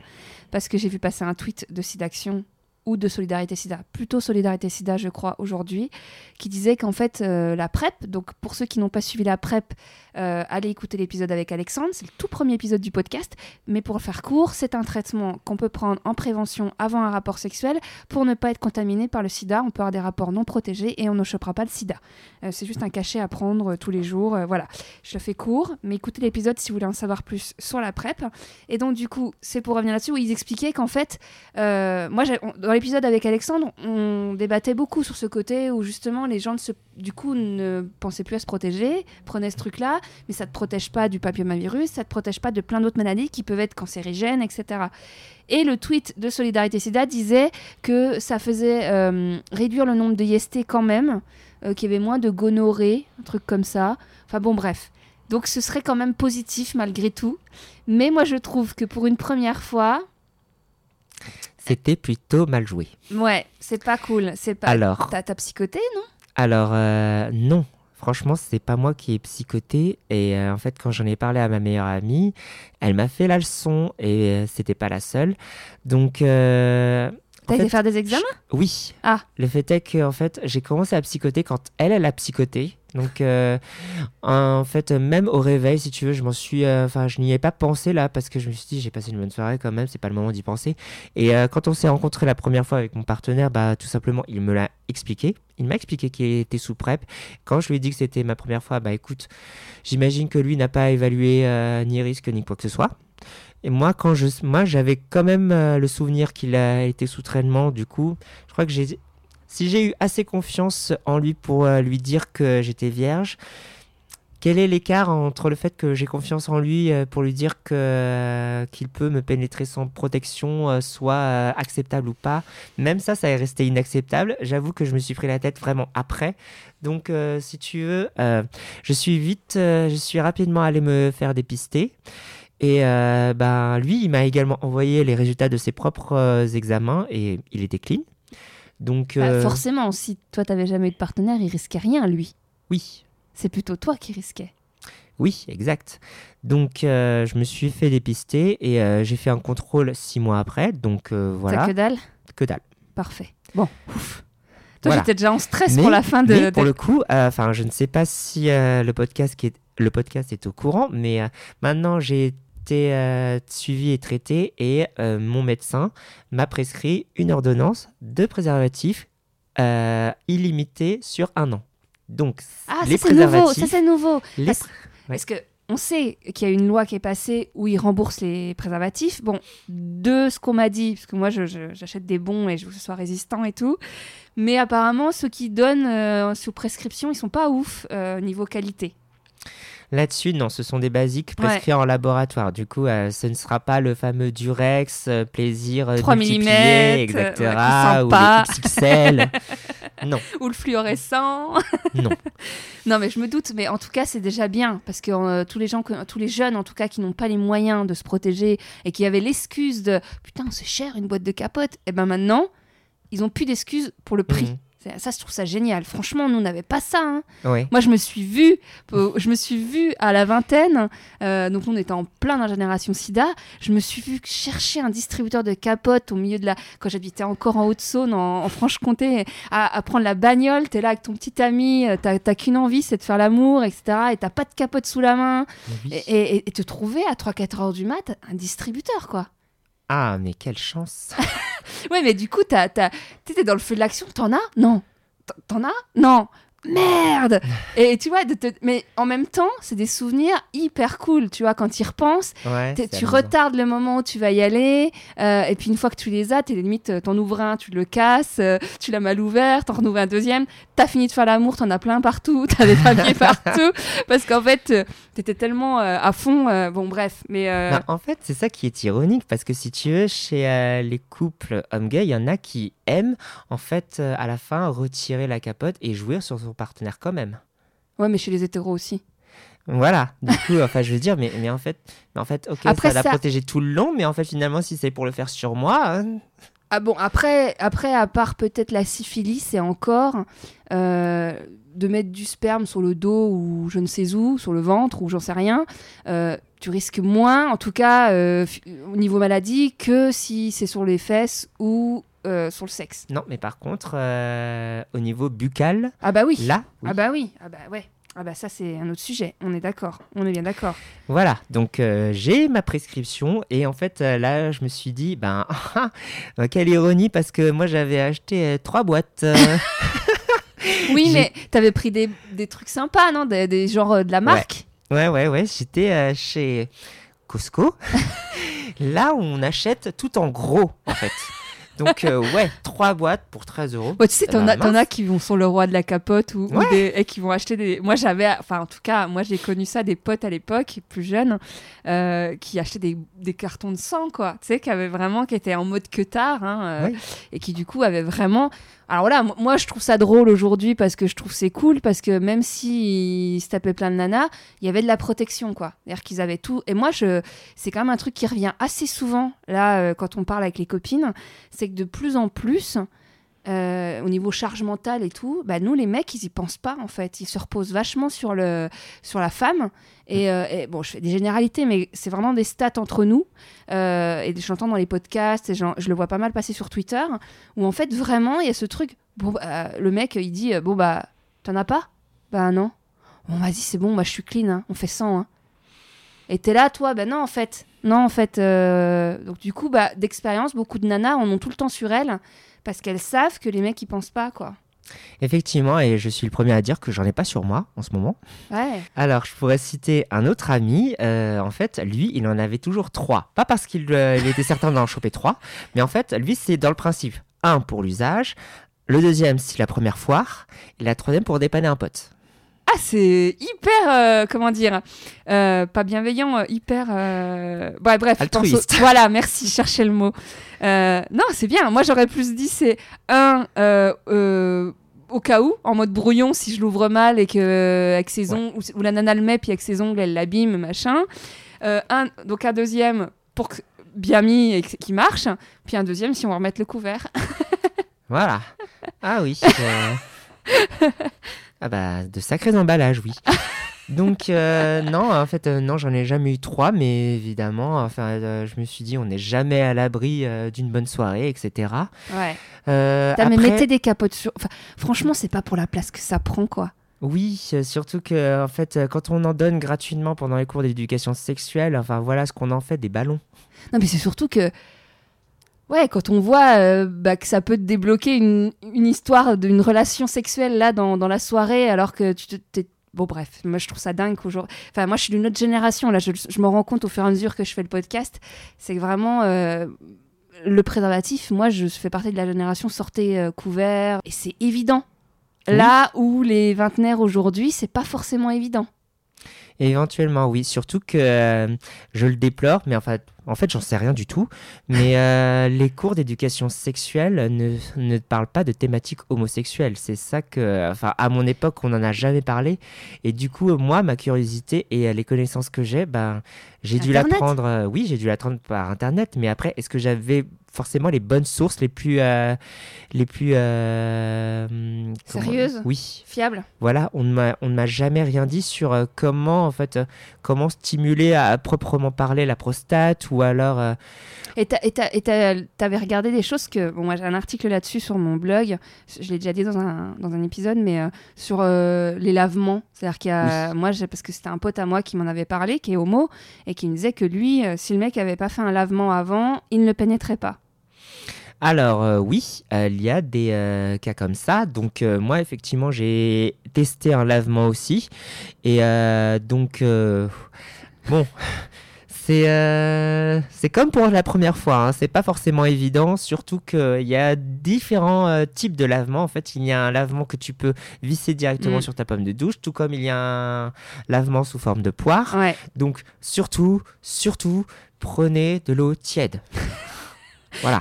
Speaker 1: parce que j'ai vu passer un tweet de SIDAction ou de Solidarité SIDA, plutôt Solidarité SIDA, je crois, aujourd'hui, qui disait qu'en fait, euh, la PrEP, donc pour ceux qui n'ont pas suivi la PrEP, euh, allez écouter l'épisode avec Alexandre, c'est le tout premier épisode du podcast, mais pour le faire court, c'est un traitement qu'on peut prendre en prévention avant un rapport sexuel pour ne pas être contaminé par le sida. On peut avoir des rapports non protégés et on ne chopera pas le sida. Euh, c'est juste un cachet à prendre tous les jours. voilà, je le fais court, mais écoutez l'épisode si vous voulez en savoir plus sur la PrEP. Et donc, du coup, c'est pour revenir là-dessus où ils expliquaient qu'en fait, moi, l'épisode avec Alexandre, on débattait beaucoup sur ce côté où justement les gens, ne du coup, ne pensaient plus à se protéger, prenaient ce truc-là, mais ça ne te protège pas du papillomavirus, ça ne te protège pas de plein d'autres maladies qui peuvent être cancérigènes, etc. Et le tweet de Solidarité SIDA disait que ça faisait euh, réduire le nombre de IST quand même, euh, qu'il y avait moins de gonorrhée, un truc comme ça. Enfin bon, bref. Donc ce serait quand même positif malgré tout. Mais moi je trouve que pour une première fois,
Speaker 2: C'était plutôt mal joué.
Speaker 1: ouais, c'est pas cool. C'est pas.
Speaker 2: Alors,
Speaker 1: T'as psychoté, non?
Speaker 2: Alors euh, non. Franchement, c'est pas moi qui ai psychoté. Et euh, en fait, quand j'en ai parlé à ma meilleure amie, elle m'a fait la leçon et euh, c'était pas la seule. Donc,
Speaker 1: T'as été faire des examens?
Speaker 2: oui.
Speaker 1: Ah.
Speaker 2: Le fait est que en fait, j'ai commencé à psychoter quand elle, elle a psychoté. Donc, euh, en fait, même au réveil, si tu veux, je m'en suis, euh, enfin, je n'y ai pas pensé là parce que je me suis dit, j'ai passé une bonne soirée quand même. C'est pas le moment d'y penser. Et euh, quand on s'est rencontré la première fois avec mon partenaire, bah, tout simplement, il me l'a expliqué. Il m'a expliqué qu'il était sous PrEP. Quand je lui ai dit que c'était ma première fois, bah écoute, j'imagine que lui n'a pas évalué ni risque ni quoi que ce soit. Et moi, quand je, moi, j'avais quand même le souvenir qu'il a été sous traitement. Du coup, je crois que j'ai, si j'ai eu assez confiance en lui pour euh, lui dire que j'étais vierge, quel est l'écart entre le fait que j'ai confiance en lui euh, pour lui dire que euh, qu'il peut me pénétrer sans protection soit acceptable ou pas? Même ça, ça est resté inacceptable. J'avoue que je me suis pris la tête vraiment après. Donc, si tu veux, je suis vite, je suis rapidement allé me faire dépister. Et ben, lui, il m'a également envoyé les résultats de ses propres examens et il était clean. Donc,
Speaker 1: Bah,
Speaker 2: euh,
Speaker 1: Forcément, si toi t'avais jamais eu de partenaire, il risquait rien, lui.
Speaker 2: oui,
Speaker 1: C'est plutôt toi qui risquais.
Speaker 2: oui, exact. Donc, euh, je me suis fait dépister et euh, j'ai fait un contrôle six mois après. Donc, voilà,
Speaker 1: que dalle?
Speaker 2: Que dalle.
Speaker 1: Parfait. Bon, ouf. Toi,
Speaker 2: Voilà.
Speaker 1: j'étais déjà en stress
Speaker 2: Mais-
Speaker 1: pour la fin de.
Speaker 2: mais pour
Speaker 1: de-
Speaker 2: le coup, euh, enfin, je ne sais pas si euh, le podcast qui est le podcast est au courant, mais euh, maintenant j'ai été euh, suivi et traité et euh, mon médecin m'a prescrit une ordonnance de préservatif euh, illimité sur un an. Donc
Speaker 1: Ah,
Speaker 2: les
Speaker 1: ça c'est nouveau,
Speaker 2: préservatifs,
Speaker 1: ça c'est nouveau.
Speaker 2: les-
Speaker 1: Parce,
Speaker 2: Ouais.
Speaker 1: parce que on sait qu'il y a une loi qui est passée où ils remboursent les préservatifs. Bon, de ce qu'on m'a dit, parce que moi j'achète des bons et je veux que ce soit résistant et tout, mais apparemment ceux qui donnent euh, sous prescription, ils sont pas ouf euh, niveau qualité.
Speaker 2: Là-dessus, non, ce sont des basiques
Speaker 1: Ouais.
Speaker 2: prescrits en laboratoire. Du coup, euh, ce ne sera pas le fameux Durex, euh, plaisir euh,
Speaker 1: 3
Speaker 2: multiplié,
Speaker 1: millimètres,
Speaker 2: etc. ou
Speaker 1: pas. <laughs>
Speaker 2: non,
Speaker 1: Ou le fluorescent.
Speaker 2: non. <laughs>
Speaker 1: Non, mais je me doute, mais en tout cas, c'est déjà bien parce que euh, tous les gens, que- tous les jeunes, en tout cas, qui n'ont pas les moyens de se protéger et qui avaient l'excuse de putain, c'est cher une boîte de capote, et ben maintenant, ils ont plus d'excuses pour le prix.
Speaker 2: Mhm.
Speaker 1: Ça, je trouve ça génial. Franchement, nous, on n'avait pas ça. hein. Moi, je me suis vue, euh, je me suis vue à la vingtaine, euh, donc on était en plein dans la génération SIDA. Je me suis vue chercher un distributeur de capotes au milieu de la. Quand j'habitais encore en Haute-Saône, en, en Franche-Comté, à, à prendre la bagnole. T'es là avec ton petit ami, euh, t'as t'as qu'une envie, c'est de faire l'amour, etc. Et t'as pas de capote sous la main.
Speaker 2: Oui.
Speaker 1: Et, et- et te trouver à 3-4 heures du mat, un distributeur, quoi.
Speaker 2: Ah, mais quelle chance. <laughs>
Speaker 1: Ouais, mais du coup, t'as- t'as- t'étais dans le feu de l'action. T'en as? Non. T'en- as? Non. Merde <laughs> Et tu vois, de te- mais en même temps, c'est des souvenirs hyper cool, tu vois, quand tu y repenses.
Speaker 2: Ouais,
Speaker 1: tu
Speaker 2: amusant.
Speaker 1: retardes le moment où tu vas y aller, euh, et puis une fois que tu les as, t'es limite, euh, t'en ouvres un, tu le casses, euh, tu l'as mal ouvert, t'en renouves un deuxième, t'as fini de faire l'amour, t'en as plein partout, <laughs> t'as des papiers <laughs> partout, parce qu'en fait, euh, t'étais tellement à fond, bon bref, mais...
Speaker 2: Non, en fait, c'est ça qui est ironique parce que si tu veux, chez les couples hommes-gays, il y en a qui aiment, en fait, euh, à la fin, retirer la capote et jouir sur son partenaire quand même.
Speaker 1: Ouais, mais chez les hétéros aussi.
Speaker 2: Voilà, du coup, <laughs> enfin, je veux dire, mais, mais en fait, mais en fait, ok,
Speaker 1: Après,
Speaker 2: ça l'a
Speaker 1: ça-
Speaker 2: protégé tout le long, mais en fait, finalement, si c'est pour le faire sur moi, euh,
Speaker 1: Ah bon, après, après à part peut-être la syphilis, c'est encore euh, de mettre du sperme sur le dos ou je ne sais où, sur le ventre ou j'en sais rien. euh, tu risques moins, en tout cas euh, au niveau maladie, que si c'est sur les fesses ou euh, sur le sexe.
Speaker 2: non, mais par contre, euh, au niveau buccal,
Speaker 1: Ah bah oui.
Speaker 2: là, oui.
Speaker 1: Ah bah oui. Ah bah ouais. Ah bah ça c'est un autre sujet. On est d'accord. On est bien d'accord.
Speaker 2: Voilà, donc euh, j'ai ma prescription et en fait euh, là je me suis dit, ben <laughs> ah, ah, quelle ironie parce que moi j'avais acheté euh, trois boîtes. <laughs>
Speaker 1: Oui, mais t'avais pris des, des trucs sympas, non? Des, des genres de la marque?
Speaker 2: ouais, ouais, ouais, j'étais chez Costco, <laughs> là où on achète tout en gros en fait. Donc euh, ouais, trois boîtes pour 13 euros.
Speaker 1: Tu sais, t'en
Speaker 2: bah,
Speaker 1: as, as qui vont sur le roi de la capote ou, des, et qui vont acheter des. Moi, j'avais, enfin, en tout cas, moi, j'ai connu ça des potes à l'époque, plus jeunes, euh, qui achetaient des, des cartons de sang, quoi. Tu sais, qui avaient vraiment, qui étaient en mode que tard, hein, euh, et qui du coup avaient vraiment. Alors voilà, mo- moi, je trouve ça drôle aujourd'hui parce que je trouve c'est cool parce que même s'ils se tapaient plein de nanas, il y avait de la protection, quoi. C'est-à-dire qu'ils avaient tout. Et moi, je, c'est quand même un truc qui revient assez souvent là euh, quand on parle avec les copines, c'est que de plus en plus. Euh, au niveau charge mentale et tout, bah nous les mecs ils y pensent pas en fait, ils se reposent vachement sur le sur la femme. Et, euh, et bon je fais des généralités mais c'est vraiment des stats entre nous. Euh, et j'entends dans les podcasts et je le vois pas mal passer sur Twitter où en fait vraiment il y a ce truc. Bon bah, euh, le mec il dit euh, bon bah t'en as pas? Bah non bon vas-y c'est bon bah je suis clean hein, on fait 100 hein. Et t'es là toi bah non en fait non en fait euh, donc du coup bah d'expérience beaucoup de nanas en ont tout le temps sur elles parce qu'elles savent que les mecs ils pensent pas quoi
Speaker 2: Effectivement, et je suis le premier à dire que j'en ai pas sur moi en ce moment.
Speaker 1: ouais
Speaker 2: Alors, je pourrais citer un autre ami. euh, en fait, lui, il en avait toujours trois. Pas parce qu'il euh, était <laughs> certain d'en choper trois, mais en fait, lui, c'est dans le principe. Un pour l'usage, le deuxième, c'est la première foire, et la troisième pour dépanner un pote.
Speaker 1: C'est hyper, euh, comment dire, euh, pas bienveillant, euh, hyper. euh, Ouais, bref, au-. Voilà, merci, <laughs> chercher le mot. Non, c'est bien. Moi, j'aurais plus dit c'est un au cas où, en mode brouillon, si je l'ouvre mal et que avec ses ongles, ou, ou la nana le met puis avec ses ongles elle l'abîme, machin. Un, donc un deuxième pour que- bien mis et qui marche, puis un deuxième si on va remettre le couvert. <laughs>
Speaker 2: Voilà. Ah oui. <laughs> Ah bah, de sacrés emballages, oui. <laughs> Donc, euh, non, en fait, euh, non, j'en ai jamais eu trois, mais évidemment, enfin, euh, je me suis dit, on n'est jamais à l'abri d'une bonne soirée, etc.
Speaker 1: Ouais. Mais
Speaker 2: après-
Speaker 1: mettez des capotes sur. Enfin, franchement, c'est pas pour la place que ça prend, quoi.
Speaker 2: Oui, surtout que en fait, quand on en donne gratuitement pendant les cours d'éducation sexuelle, enfin voilà ce qu'on en fait des ballons.
Speaker 1: Non, mais c'est surtout que. Ouais, quand on voit euh, bah, que ça peut te débloquer une, une histoire d'une relation sexuelle là dans, dans la soirée, alors que tu te. t'es- Bon, bref, moi je trouve ça dingue qu'aujourd'hui. Enfin, moi je suis d'une autre génération, là, je, je me rends compte au fur et à mesure que je fais le podcast. C'est que vraiment. euh, le préservatif, moi je fais partie de la génération sortez euh, couvert, et c'est évident.
Speaker 2: Oui.
Speaker 1: Là où les vingtenaires aujourd'hui, c'est pas forcément évident.
Speaker 2: Éventuellement, oui, surtout que je le déplore, mais en fait, en fait, j'en sais rien du tout. Mais euh, <laughs> les cours d'éducation sexuelle ne, ne parlent pas de thématiques homosexuelles. C'est ça que, enfin, à mon époque, on n'en a jamais parlé. Et du coup, euh, moi, ma curiosité et euh, les connaissances que j'ai, ben, j'ai dû l'apprendre. euh, oui, j'ai dû l'apprendre par internet. Mais après, est-ce que j'avais forcément les bonnes sources, les plus, euh, les plus euh, comment-
Speaker 1: Sérieuses
Speaker 2: Oui,
Speaker 1: Fiable
Speaker 2: voilà, on ne m'a jamais rien dit sur euh, comment en fait, comment stimuler à, à proprement parler la prostate ou alors. euh,
Speaker 1: Et t'avais regardé des choses que. Bon, moi j'ai un article là-dessus sur mon blog, je l'ai déjà dit dans un, dans un épisode, mais sur les lavements. C'est-à-dire qu'il y a. Moi, parce que c'était un pote à moi qui m'en avait parlé, qui est homo, et qui me disait que lui, si le mec avait pas fait un lavement avant, il ne le pénétrait pas.
Speaker 2: Alors euh, oui, euh, il y a des euh, cas comme ça. Donc moi effectivement j'ai testé un lavement aussi. Et donc bon, <laughs> c'est euh, c'est comme pour la première fois. hein. C'est pas forcément évident, surtout qu'il y a différents euh, types de lavement. En fait, il y a un lavement que tu peux visser directement
Speaker 1: Mm.
Speaker 2: sur ta pomme de douche, tout comme il y a un lavement sous forme de poire.
Speaker 1: Ouais.
Speaker 2: Donc surtout, surtout, prenez de l'eau tiède. <laughs>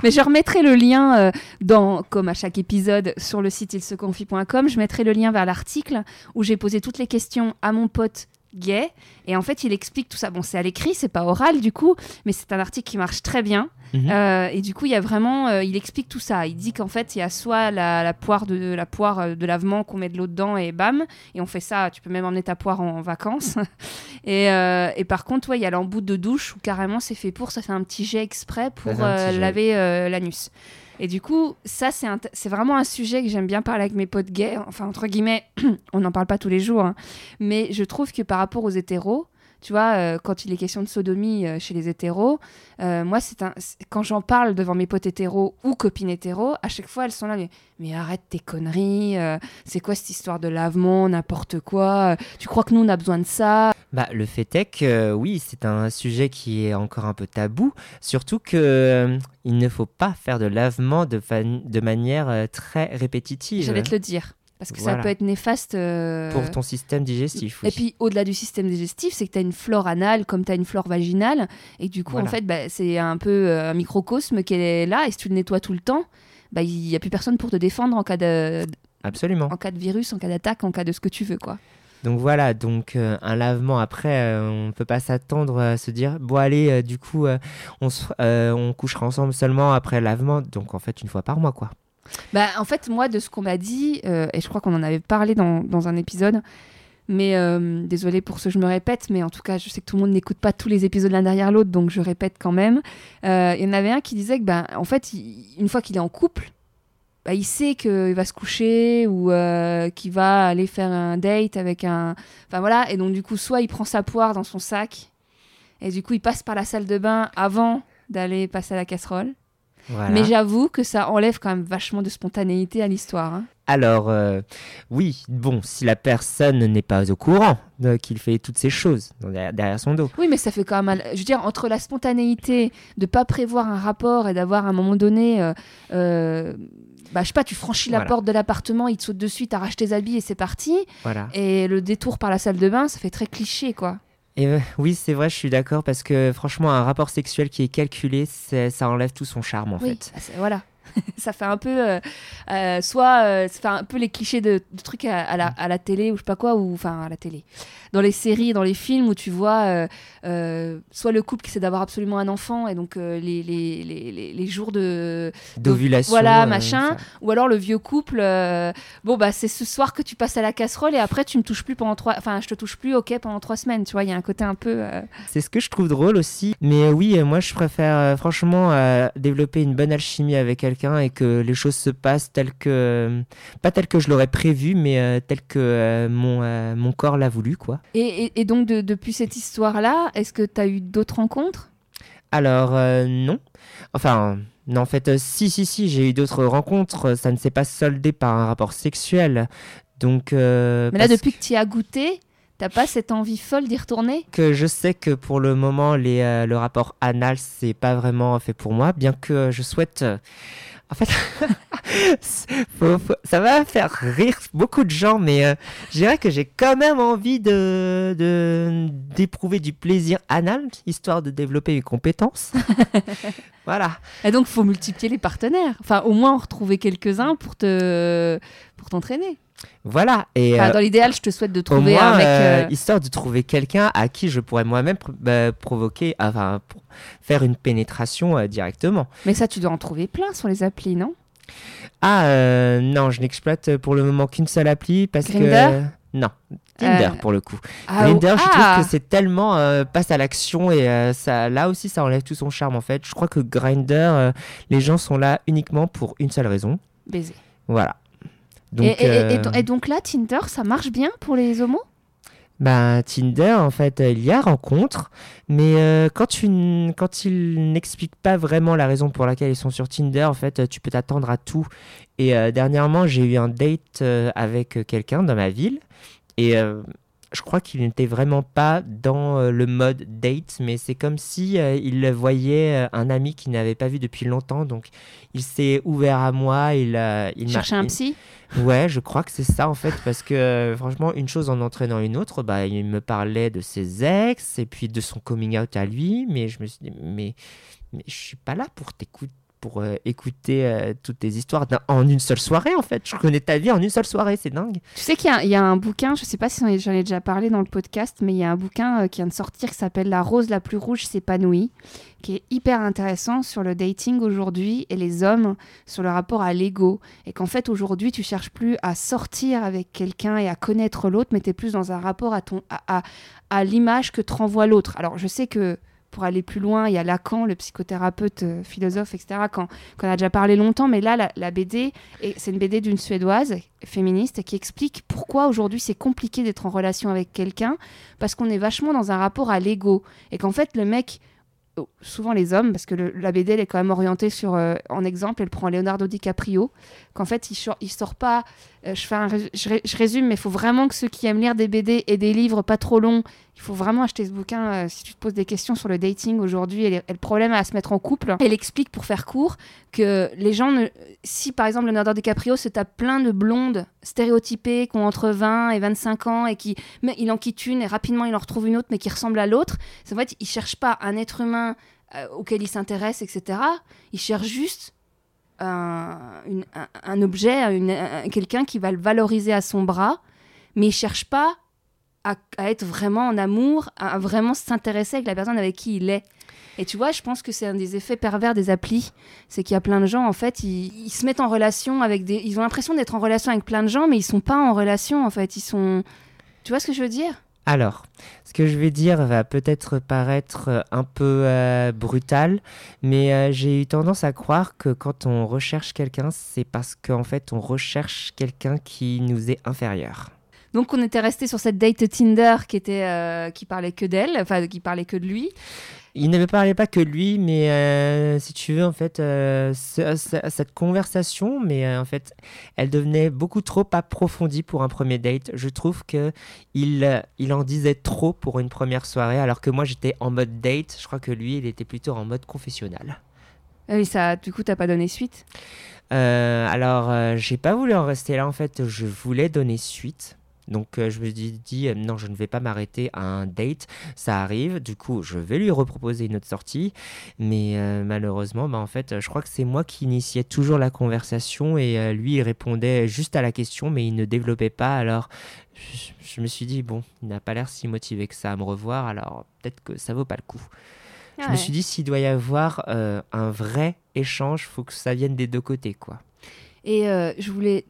Speaker 1: Mais je remettrai le lien, euh, dans, comme à chaque épisode, sur le site ilseconfie.com. Je mettrai le lien vers l'article où j'ai posé toutes les questions à mon pote gay. Et en fait, il explique tout ça. Bon, c'est à l'écrit, c'est pas oral du coup, mais c'est un article qui marche très bien.
Speaker 2: Mhm.
Speaker 1: Euh, et du coup, il y a vraiment, euh, il explique tout ça. Il dit qu'en fait, il y a soit la, la poire de la poire euh, de lavement qu'on met de l'eau dedans et bam, et on fait ça. Tu peux même emmener ta poire en, vacances. <laughs> et, euh, et par contre, ouais, il y a l'embout de douche où carrément c'est fait pour. Ça fait un petit jet exprès pour
Speaker 2: jet.
Speaker 1: laver l'anus. Et du coup, ça, c'est vraiment un sujet que j'aime bien parler avec mes potes gays. Enfin, entre guillemets, <clears throat> on n'en parle pas tous les jours. hein. Mais je trouve que par rapport aux hétéros, tu vois, euh, quand il est question de sodomie euh, chez les hétéros, euh, moi, c'est un... quand j'en parle devant mes potes hétéros ou copines hétéros, à chaque fois, elles sont là, mais, mais arrête tes conneries, c'est quoi cette histoire de lavement, n'importe quoi, tu crois que nous, on a besoin de ça?
Speaker 2: Bah, le fait est que oui, c'est un sujet qui est encore un peu tabou, surtout que il ne faut pas faire de lavement de, de manière très répétitive
Speaker 1: J'allais te le dire. Parce que ça peut être néfaste. euh,
Speaker 2: pour ton système digestif. oui.
Speaker 1: Et puis, au-delà du système digestif, c'est que tu as une flore anale comme tu as une flore vaginale. Et du coup,
Speaker 2: Voilà.
Speaker 1: en fait, bah, c'est un peu euh, un microcosme qui est là. Et si tu le nettoies tout le temps, bah, il n'y a plus personne pour te défendre en cas de,
Speaker 2: Absolument.
Speaker 1: en cas de virus, en cas d'attaque, en cas de ce que tu veux. quoi.
Speaker 2: Donc voilà, donc euh, un lavement après, euh, on ne peut pas s'attendre à se dire bon allez, euh, du coup, on, se- on couchera ensemble seulement après le lavement, donc en fait une fois par mois quoi.
Speaker 1: Bah, en fait, moi, de ce qu'on m'a dit, euh, et je crois qu'on en avait parlé dans, un épisode, mais euh, désolé pour ce que je me répète, mais en tout cas, je sais que tout le monde n'écoute pas tous les épisodes l'un derrière l'autre, donc je répète quand même. Euh, il y en avait un qui disait que, ben, en fait, une fois qu'il est en couple, bah, il sait qu'il va se coucher ou euh, qu'il va aller faire un date avec un. Enfin voilà, et donc du coup, soit il prend sa poire dans son sac, et du coup, il passe par la salle de bain avant d'aller passer à la casserole.
Speaker 2: Voilà.
Speaker 1: Mais j'avoue que ça enlève quand même vachement de spontanéité à l'histoire. hein.
Speaker 2: Alors euh, oui, bon, si la personne n'est pas au courant euh, qu'il fait toutes ces choses derrière, derrière son dos.
Speaker 1: Oui, mais ça fait quand même. Je veux dire, entre la spontanéité de pas prévoir un rapport et d'avoir à un moment donné. euh, euh, bah, je sais pas, tu franchis la
Speaker 2: Voilà.
Speaker 1: porte de l'appartement, il te saute dessus, t'arraches tes habits et c'est parti.
Speaker 2: Voilà.
Speaker 1: Et le détour par la salle de bain, ça fait très cliché, quoi.
Speaker 2: Et euh, oui, c'est vrai, je suis d'accord parce que franchement, un rapport sexuel qui est calculé, ça enlève tout son charme en
Speaker 1: oui,
Speaker 2: fait.
Speaker 1: voilà. <laughs> ça fait un peu. euh, euh, soit. euh, ça fait un peu les clichés de, de trucs à, à la, à la télé ou je sais pas quoi, ou. Enfin, à la télé. Dans les séries, dans les films où tu vois euh, soit le couple qui essaie d'avoir absolument un enfant et donc les, les, les, les, jours de.
Speaker 2: D'ovulation.
Speaker 1: Voilà, machin.
Speaker 2: ça.
Speaker 1: Ou alors le vieux couple, bon bah c'est ce soir que tu passes à la casserole et après tu me touches plus pendant trois, enfin je te touche plus, ok pendant trois semaines, tu vois, il y a un côté un peu.
Speaker 2: C'est ce que je trouve drôle aussi. Mais oui, moi je préfère franchement développer une bonne alchimie avec quelqu'un et que les choses se passent telles que. pas telles que je l'aurais prévu, mais euh, telles que euh, mon, euh, mon corps l'a voulu, quoi.
Speaker 1: Et, et- et donc de- depuis cette histoire-là, est-ce que tu as eu d'autres rencontres?
Speaker 2: Alors, euh, non. Enfin, non, en fait, euh, si, si, si, j'ai eu d'autres rencontres. Ça ne s'est pas soldé par un rapport sexuel. Donc. euh,
Speaker 1: Mais là depuis que tu y as goûté, t'as pas cette envie folle d'y retourner?
Speaker 2: Que je sais que pour le moment, les, le rapport anal, c'est pas vraiment fait pour moi, bien que je souhaite En fait, <laughs> faut- faut- ça va faire rire beaucoup de gens, mais euh, je dirais que j'ai quand même envie de de- d'éprouver du plaisir anal, histoire de développer mes compétences. <laughs> voilà.
Speaker 1: Et donc, faut multiplier les partenaires. Enfin, au moins en retrouver quelques-uns pour te pour t'entraîner.
Speaker 2: Voilà. Et
Speaker 1: Enfin,
Speaker 2: euh,
Speaker 1: dans l'idéal, je te souhaite de trouver
Speaker 2: moins,
Speaker 1: un mec.
Speaker 2: euh,
Speaker 1: euh,
Speaker 2: histoire de trouver quelqu'un à qui je pourrais moi-même pr- bah, provoquer, enfin, pour faire une pénétration euh, directement.
Speaker 1: Mais ça, tu dois en trouver plein sur les applis, non?
Speaker 2: Ah euh, non, je n'exploite pour le moment qu'une seule appli parce
Speaker 1: Grindr?
Speaker 2: Que non, Tinder pour le coup.
Speaker 1: Ah, oh-
Speaker 2: je
Speaker 1: ah
Speaker 2: trouve que c'est tellement passe à l'action et ça, là aussi, ça enlève tout son charme en fait. Je crois que Grinder, les gens sont là uniquement pour une seule raison.
Speaker 1: baiser.
Speaker 2: Voilà. Donc,
Speaker 1: et, et- et- et
Speaker 2: euh,
Speaker 1: et donc là, Tinder, ça marche bien pour les homos?
Speaker 2: Bah, Tinder, en fait, euh, il y a rencontre, mais euh, quand, tu quand ils n'expliquent pas vraiment la raison pour laquelle ils sont sur Tinder, en fait, tu peux t'attendre à tout. Et euh, dernièrement, j'ai eu un date euh, avec quelqu'un dans ma ville, et je crois qu'il n'était vraiment pas dans euh, le mode date, mais c'est comme si euh, il voyait euh, un ami qu'il n'avait pas vu depuis longtemps, donc il s'est ouvert à moi, il, euh, il
Speaker 1: Chercher un psy?
Speaker 2: Ouais, je crois que c'est ça en fait, parce que franchement, une chose en entraînant une autre, bah, il me parlait de ses ex et puis de son coming out à lui, mais je me suis dit, mais, mais je suis pas là pour t'écouter. Pour euh, écouter euh, toutes tes histoires en une seule soirée en fait. Je connais ta vie en une seule soirée, c'est dingue.
Speaker 1: Tu sais qu'il y y, a un bouquin, je sais pas si j'en ai déjà parlé dans le podcast, mais il y a un bouquin euh, qui vient de sortir qui s'appelle La rose la plus rouge s'épanouit, qui est hyper intéressant sur le dating aujourd'hui et les hommes sur le rapport à l'ego. Et qu'en fait, aujourd'hui, tu cherches plus à sortir avec quelqu'un et à connaître l'autre, mais tu es plus dans un rapport à, ton, à, à, à l'image que te renvoie l'autre. Alors, je sais que pour aller plus loin, il y a Lacan, le psychothérapeute, euh, philosophe, etc., qu'on a déjà parlé longtemps, mais là, la, la BD, c'est une BD d'une Suédoise féministe qui explique pourquoi aujourd'hui c'est compliqué d'être en relation avec quelqu'un, parce qu'on est vachement dans un rapport à l'ego, et qu'en fait, le mec, oh, souvent les hommes, parce que la BD, elle est quand même orientée sur, euh, en exemple, elle prend Leonardo DiCaprio, qu'en fait, il, il sort pas, je, fais un je, ré- je résume, mais il faut vraiment que ceux qui aiment lire des BD et des livres pas trop longs, il faut vraiment acheter ce bouquin euh, si tu te poses des questions sur le dating aujourd'hui et, le problème à se mettre en couple. Elle explique, pour faire court, que les gens, si par exemple Leonardo DiCaprio se tape plein de blondes stéréotypées qui ont entre 20 et 25 ans et qui, mais il en quitte une et rapidement il en retrouve une autre mais qui ressemble à l'autre, en fait, il cherche pas un être humain euh, auquel il s'intéresse, etc. Il cherche juste un, un- objet, un- quelqu'un qui va le valoriser à son bras, mais il cherche pas à, à être vraiment en amour, à vraiment s'intéresser avec la personne avec qui il est. Et tu vois, je pense que c'est un des effets pervers des applis. C'est qu'il y a plein de gens, en fait, ils, ils se mettent en relation avec des. Ils ont l'impression d'être en relation avec plein de gens, mais ils sont pas en relation, en fait. Ils sont. Tu vois ce que je veux dire?
Speaker 2: Alors, ce que je vais dire va peut-être paraître euh, un peu euh, brutal, mais euh, j'ai eu tendance à croire que quand on recherche quelqu'un, c'est parce qu'en fait, on recherche quelqu'un qui nous est inférieur.
Speaker 1: Donc, on était resté sur cette date Tinder qui, était, qui parlait que d'elle, enfin, qui parlait que de lui.
Speaker 2: Il ne me parlait pas que lui, mais euh, si tu veux, en fait, euh, ce- ce- cette conversation, mais euh, en fait, elle devenait beaucoup trop approfondie pour un premier date. Je trouve que il, il en disait trop pour une première soirée, alors que moi, j'étais en mode date. Je crois que lui, il était plutôt en mode confessionnal.
Speaker 1: Ah Oui, ça, du coup, t'as pas donné suite?
Speaker 2: Alors, j'ai pas voulu en rester là. En fait, je voulais donner suite. Donc, euh, je me suis dit, euh, non, je ne vais pas m'arrêter à un date. Ça arrive. Du coup, je vais lui reproposer une autre sortie. Mais euh, malheureusement, bah, en fait, je crois que c'est moi qui initiais toujours la conversation. Et lui, il répondait juste à la question, mais il ne développait pas. Alors, je, je me suis dit, bon, il n'a pas l'air si motivé que ça à me revoir. Alors, peut-être que ça vaut pas le coup. Je me suis dit, s'il doit y avoir un vrai échange, faut que ça vienne des deux côtés, quoi.
Speaker 1: Et euh, je voulais.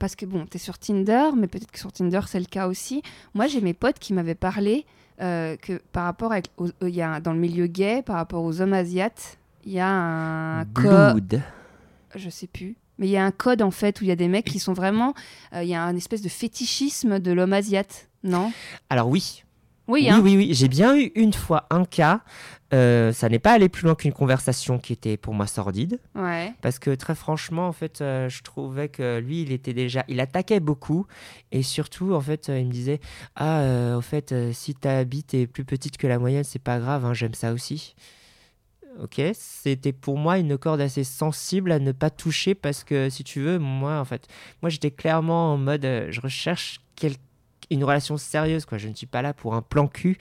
Speaker 1: Parce que bon, t'es sur Tinder, mais peut-être que sur Tinder, c'est le cas aussi. Moi, j'ai mes potes qui m'avaient parlé euh, que par rapport avec. aux- Il y a, dans le milieu gay, par rapport aux hommes asiates, il y a un code. Je sais plus. Mais il y a un code en fait où il y a des mecs qui sont vraiment. euh, Il y a un espèce de fétichisme de l'homme asiate, non?
Speaker 2: Alors oui,
Speaker 1: Oui,
Speaker 2: oui,
Speaker 1: hein
Speaker 2: oui, oui. J'ai bien eu une fois un cas. euh, ça n'est pas allé plus loin qu'une conversation qui était pour moi sordide.
Speaker 1: Ouais.
Speaker 2: Parce que très franchement, en fait, euh, je trouvais que lui, il était déjà, il attaquait beaucoup, et surtout, en fait, euh, il me disait, ah, au fait, si ta bite est plus petite que la moyenne, c'est pas grave, hein, j'aime ça aussi. ok, c'était pour moi une corde assez sensible à ne pas toucher parce que si tu veux, moi en fait, moi j'étais clairement en mode, je recherche quel- une relation sérieuse quoi. Je ne suis pas là pour un plan cul,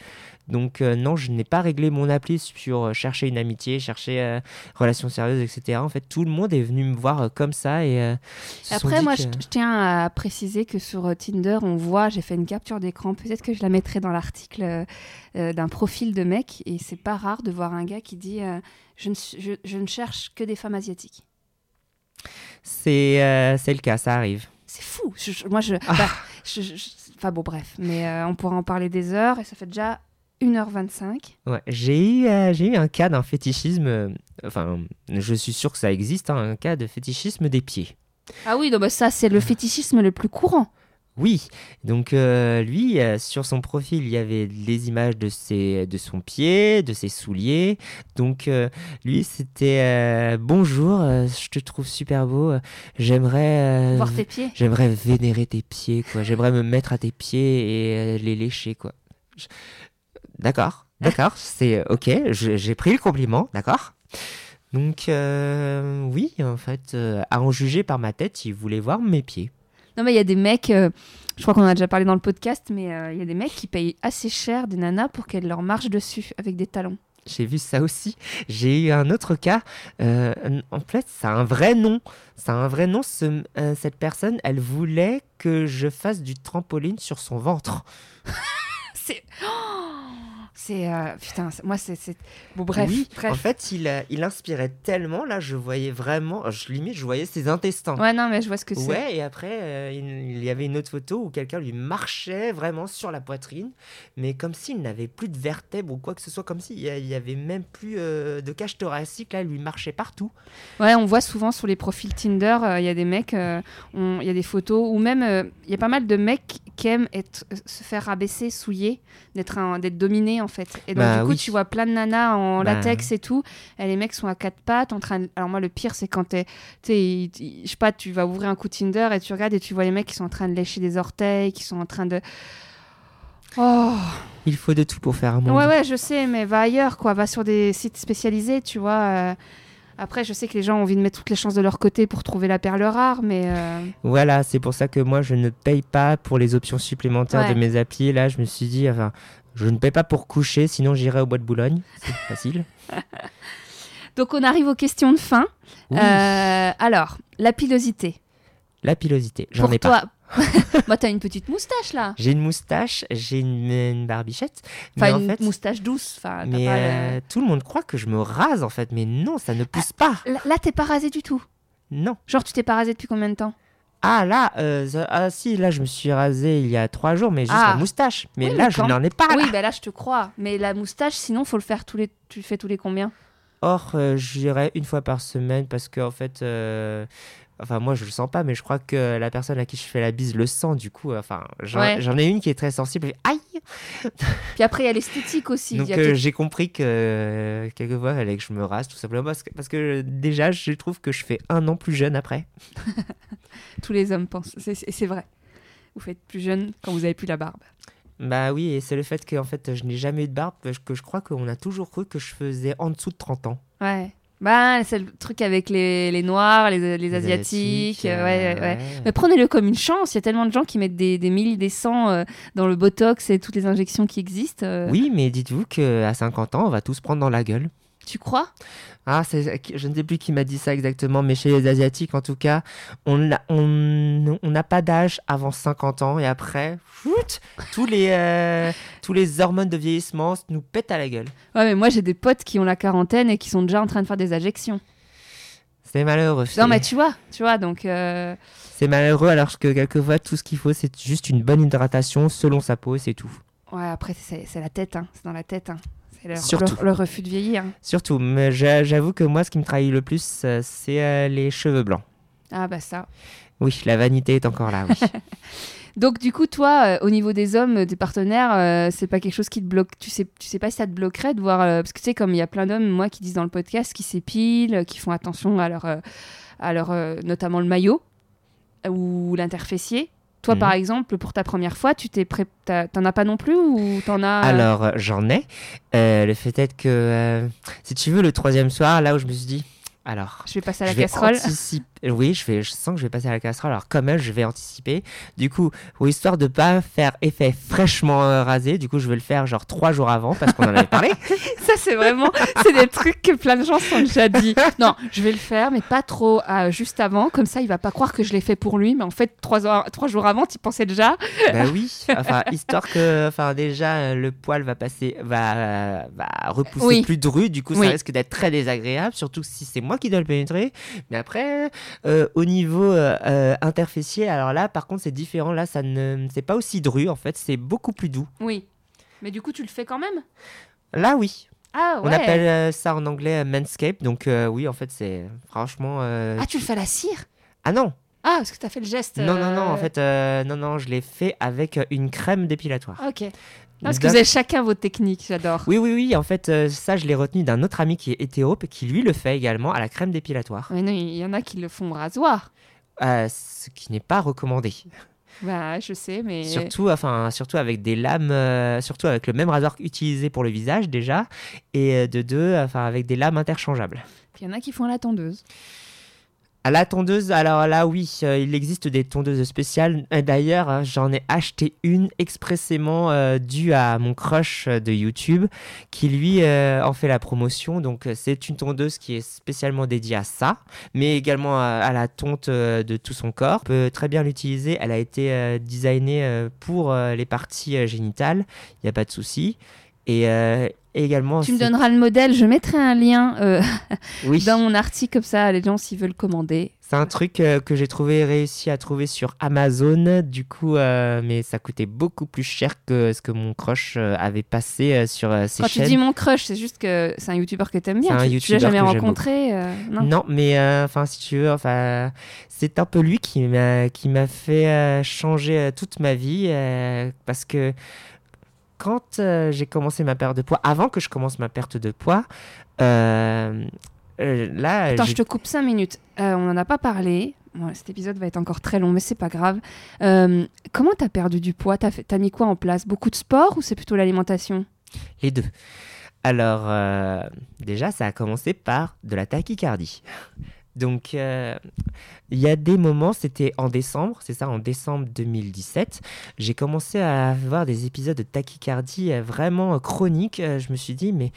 Speaker 2: donc euh, non, je n'ai pas réglé mon appli sur euh, chercher une amitié, chercher euh, relation sérieuse, etc. En fait, tout le monde est venu me voir euh, comme ça et
Speaker 1: Après, moi,
Speaker 2: que-
Speaker 1: je, je tiens à préciser que sur Tinder, on voit, j'ai fait une capture d'écran, peut-être que je la mettrai dans l'article d'un profil de mec, et c'est pas rare de voir un gars qui dit je, ne, je- je ne cherche que des femmes asiatiques.
Speaker 2: c'est euh, le cas, ça arrive.
Speaker 1: C'est fou. Je- je- moi, je,
Speaker 2: Ah.
Speaker 1: bah, Enfin bon, bref, mais euh, on pourra en parler des heures, et ça fait déjà 1h25.
Speaker 2: Ouais, j'ai eu, euh, j'ai eu un cas d'un fétichisme, euh, enfin, je suis sûr que ça existe, hein, un cas de fétichisme des pieds.
Speaker 1: Ah oui, non, bah ça, c'est le fétichisme le plus courant.
Speaker 2: Oui, donc euh, lui, euh, sur son profil, il y avait les images de, ses, de son pied, de ses souliers. Donc euh, lui, c'était bonjour, je te trouve super beau, j'aimerais...
Speaker 1: Voir tes pieds.
Speaker 2: J'aimerais vénérer tes pieds, quoi. J'aimerais me mettre à tes pieds et les lécher, quoi. Je- D'accord, <laughs> d'accord, c'est ok, j'ai pris le compliment, d'accord. Donc, oui, en fait, à en juger par ma tête, il voulait voir mes pieds.
Speaker 1: Non, mais il y a des mecs, euh, je crois qu'on en a déjà parlé dans le podcast, mais euh, il y a des mecs qui payent assez cher des nanas pour qu'elles leur marchent dessus avec des talons.
Speaker 2: J'ai vu ça aussi. J'ai eu un autre cas. euh, en fait, ça a un vrai nom. Ça a un vrai nom. Ce- euh, cette personne, elle voulait que je fasse du trampoline sur son ventre. <laughs>
Speaker 1: C'est. Oh c'est. euh, putain, moi, c'est. Bon, bref.
Speaker 2: oui,
Speaker 1: bref.
Speaker 2: en fait, il, euh, il inspirait tellement. Là, je voyais vraiment. Je, limite, je voyais ses intestins.
Speaker 1: Ouais, non, mais je vois ce que c'est.
Speaker 2: Ouais, et après, euh, il, il y avait une autre photo où quelqu'un lui marchait vraiment sur la poitrine, mais comme s'il n'avait plus de vertèbres ou quoi que ce soit, comme s'il y avait même plus euh, de cage thoracique, là, il lui marchait partout.
Speaker 1: Ouais, on voit souvent sur les profils Tinder, euh, il y a des mecs, euh, il y a des photos, ou même euh, il y a pas mal de mecs qui aiment être, euh, se faire rabaisser, souiller, d'être d'être dominés en fait. Et donc
Speaker 2: Bah
Speaker 1: du coup,
Speaker 2: oui.
Speaker 1: tu vois plein de nanas en
Speaker 2: Bah.
Speaker 1: latex et tout, et les mecs sont à quatre pattes en train de... Alors moi, le pire, c'est quand t'es, tu je sais pas, tu vas ouvrir un coup Tinder et tu regardes et tu vois les mecs qui sont en train de lécher des orteils, qui sont en train de... Oh
Speaker 2: Il faut de tout pour faire un monde.
Speaker 1: Ouais, ouais, je sais, mais va ailleurs, quoi. Va sur des sites spécialisés, tu vois. euh. Après, je sais que les gens ont envie de mettre toutes les chances de leur côté pour trouver la perle rare, mais euh,
Speaker 2: Voilà, c'est pour ça que moi, je ne paye pas pour les options supplémentaires
Speaker 1: Ouais.
Speaker 2: de mes applis. Là, je me suis dit, enfin, je ne paye pas pour coucher, sinon j'irai au bois de Boulogne. C'est <laughs> facile.
Speaker 1: donc on arrive aux questions de fin.
Speaker 2: Oui,
Speaker 1: Euh, alors, la pilosité.
Speaker 2: la pilosité, j'en ai pas.
Speaker 1: toi, <laughs> <laughs> moi, t'as une petite moustache là.
Speaker 2: J'ai une moustache, j'ai une, une barbichette.
Speaker 1: Enfin,
Speaker 2: mais en
Speaker 1: une
Speaker 2: fait,
Speaker 1: moustache douce. Enfin,
Speaker 2: mais
Speaker 1: pas le-
Speaker 2: euh, tout le monde croit que je me rase en fait, mais non, ça ne pousse pas.
Speaker 1: Là, là, t'es pas rasé du tout.
Speaker 2: Non.
Speaker 1: Genre, tu t'es pas rasé depuis combien de temps?
Speaker 2: Ah là, euh, ça- ah si, là je me suis rasé il y a trois jours, mais juste
Speaker 1: Ah.
Speaker 2: la moustache. Mais
Speaker 1: Oui,
Speaker 2: là,
Speaker 1: mais
Speaker 2: je
Speaker 1: quand-
Speaker 2: n'en ai pas. là.
Speaker 1: Oui, ben là, je te crois. Mais la moustache, sinon, faut le faire tous les. Tu le fais tous les combien?
Speaker 2: Or, euh, j'irai une fois par semaine parce que en fait, euh, enfin moi je le sens pas, mais je crois que la personne à qui je fais la bise le sent. Du coup, euh, enfin, j'en
Speaker 1: Ouais.
Speaker 2: ai une qui est très sensible. Aïe. <laughs>
Speaker 1: Puis après, il y a l'esthétique aussi.
Speaker 2: Donc euh, j'ai compris que euh, quelquefois il fallait que je me rase tout simplement parce que, parce que déjà je trouve que je fais un an plus jeune après. <laughs>
Speaker 1: Tous les hommes pensent. C'est- vrai. Vous faites plus jeune quand vous avez plus la barbe.
Speaker 2: Bah oui, et c'est le fait que en fait je n'ai jamais eu de barbe parce que je crois qu'on a toujours cru que je faisais en dessous de 30 ans.
Speaker 1: Ouais. Bah, c'est le truc avec les, les noirs, les, les asiatiques. euh, ouais, ouais, ouais. Mais prenez-le comme une chance. Il y a tellement de gens qui mettent des, des milles, des cents euh, dans le botox et toutes les injections qui existent. euh.
Speaker 2: Oui, mais dites-vous qu'à 50 ans, on va tous prendre dans la gueule.
Speaker 1: Tu crois?
Speaker 2: Ah, c'est- je ne sais plus qui m'a dit ça exactement, mais chez les Asiatiques, en tout cas, on n'a on, on n'a pas d'âge avant 50 ans et après, chut, tous les, euh, tous les hormones de vieillissement nous pètent à la gueule.
Speaker 1: Ouais, mais moi j'ai des potes qui ont la quarantaine et qui sont déjà en train de faire des injections.
Speaker 2: C'est malheureux.
Speaker 1: Non, mais tu vois, tu vois, donc. euh,
Speaker 2: C'est malheureux alors que quelquefois, tout ce qu'il faut, c'est juste une bonne hydratation selon sa peau et c'est tout.
Speaker 1: Ouais, après, c'est c'est la tête, hein. c'est dans la tête. Hein.
Speaker 2: Surtout.
Speaker 1: le- le refus de vieillir.
Speaker 2: Surtout, mais j'a- j'avoue que moi, ce qui me trahit le plus, euh, c'est euh, les cheveux blancs.
Speaker 1: Ah, bah ça.
Speaker 2: Oui, la vanité est encore là, oui. <laughs>
Speaker 1: Donc, du coup, toi, euh, au niveau des hommes, des partenaires, euh, c'est pas quelque chose qui te bloque. Tu sais, tu sais pas si ça te bloquerait de voir. euh, parce que tu sais, comme il y a plein d'hommes, moi, qui disent dans le podcast, qui s'épilent, qui font attention à leur. à leur notamment le maillot ou l'interfessier. Toi,
Speaker 2: Mhm.
Speaker 1: par exemple, pour ta première fois, tu t'es pré... t'en as pas non plus ou t'en as
Speaker 2: Alors, euh, j'en ai. Euh, le fait est que, euh, si tu veux, le troisième soir, là où je me suis dit, alors,
Speaker 1: Je vais passer à la
Speaker 2: je vais
Speaker 1: casserole.
Speaker 2: Oui, je, vais, je sens que je vais passer à la casserole. Alors, quand même, je vais anticiper. Du coup, pour histoire de pas faire effet fraîchement euh, rasé, du coup, je vais le faire genre trois jours avant parce qu'on en avait parlé. <laughs>
Speaker 1: Ça, c'est vraiment, c'est des trucs que plein de gens sont déjà dit. Non, je vais le faire, mais pas trop euh, juste avant. Comme ça, il va pas croire que je l'ai fait pour lui. Mais en fait, trois, heures- trois jours avant, tu pensais déjà.
Speaker 2: bah oui, enfin, histoire que, enfin, déjà, le poil va passer, va, va repousser
Speaker 1: Oui.
Speaker 2: plus dru. Du coup, ça risque d'être très désagréable, surtout si c'est moi qui dois le pénétrer. Mais après, euh, au niveau euh, euh, interfessier, alors là, par contre, c'est différent. Là, ça ne, c'est pas aussi dru. En fait, c'est beaucoup plus doux.
Speaker 1: Oui. Mais du coup, tu le fais quand même?
Speaker 2: Là, oui.
Speaker 1: Ah ouais.
Speaker 2: On appelle euh, ça en anglais manscape. Donc, oui, en fait, c'est franchement.
Speaker 1: Ah, tu le fais à la cire?
Speaker 2: Ah non,
Speaker 1: Ah, parce que t'as fait le geste.
Speaker 2: non, non, non. En fait, non, non, je l'ai fait avec une crème dépilatoire.
Speaker 1: Ok. Parce que vous avez chacun vos techniques, j'adore.
Speaker 2: Oui, oui, oui. En fait, euh, ça, je l'ai retenu d'un autre ami qui est hétérope, qui lui le fait également à la crème dépilatoire,
Speaker 1: Mais non, il y en a qui le font au rasoir.
Speaker 2: Euh, ce qui n'est pas recommandé.
Speaker 1: Bah, je sais, mais.
Speaker 2: Surtout, enfin, surtout avec des lames, euh, surtout avec le même rasoir utilisé pour le visage déjà, et de deux, enfin, avec des lames interchangeables.
Speaker 1: Il y en a qui font à la tondeuse.
Speaker 2: La tondeuse, alors là, oui, euh, il existe des tondeuses spéciales. D'ailleurs, hein, j'en ai acheté une expressément euh, due à mon crush euh, de YouTube, qui lui en fait la promotion. Donc, c'est une tondeuse qui est spécialement dédiée à ça, mais également à, la tonte de tout son corps. On peut très bien l'utiliser. Elle a été designée pour les parties génitales. Il n'y a pas de souci. Et également.
Speaker 1: Tu me donneras le modèle, je mettrai un lien euh, <laughs>
Speaker 2: Oui. <laughs>
Speaker 1: dans mon article, comme ça, les gens, s'ils veulent commander.
Speaker 2: C'est un truc euh, que j'ai trouvé réussi à trouver sur Amazon, du coup, euh, mais ça coûtait beaucoup plus cher que ce que mon crush avait passé sur ses
Speaker 1: Quand tu
Speaker 2: chaînes.
Speaker 1: dis mon crush, c'est juste que c'est un youtubeur que t'aimes bien.
Speaker 2: Un
Speaker 1: Tu, tu l'as jamais rencontré non.
Speaker 2: Non, mais enfin, si tu veux, enfin, c'est un peu lui qui m'a qui m'a fait changer toute ma vie parce que quand euh, j'ai commencé ma perte de poids, avant que je commence ma perte de poids, euh, euh, là,
Speaker 1: Attends, je te coupe 5 minutes. On n'en a pas parlé. Bon, cet épisode va être encore très long, mais c'est pas grave. Comment t'as perdu du poids? T'as fait- mis quoi en place? Beaucoup de sport ou c'est plutôt l'alimentation?
Speaker 2: Les deux. Alors, déjà, ça a commencé par de la tachycardie. Donc, euh, il y a des moments, c'était en décembre, c'est ça, en décembre 2017, j'ai commencé à avoir des épisodes de tachycardie euh, vraiment euh, chroniques. Je me suis dit, mais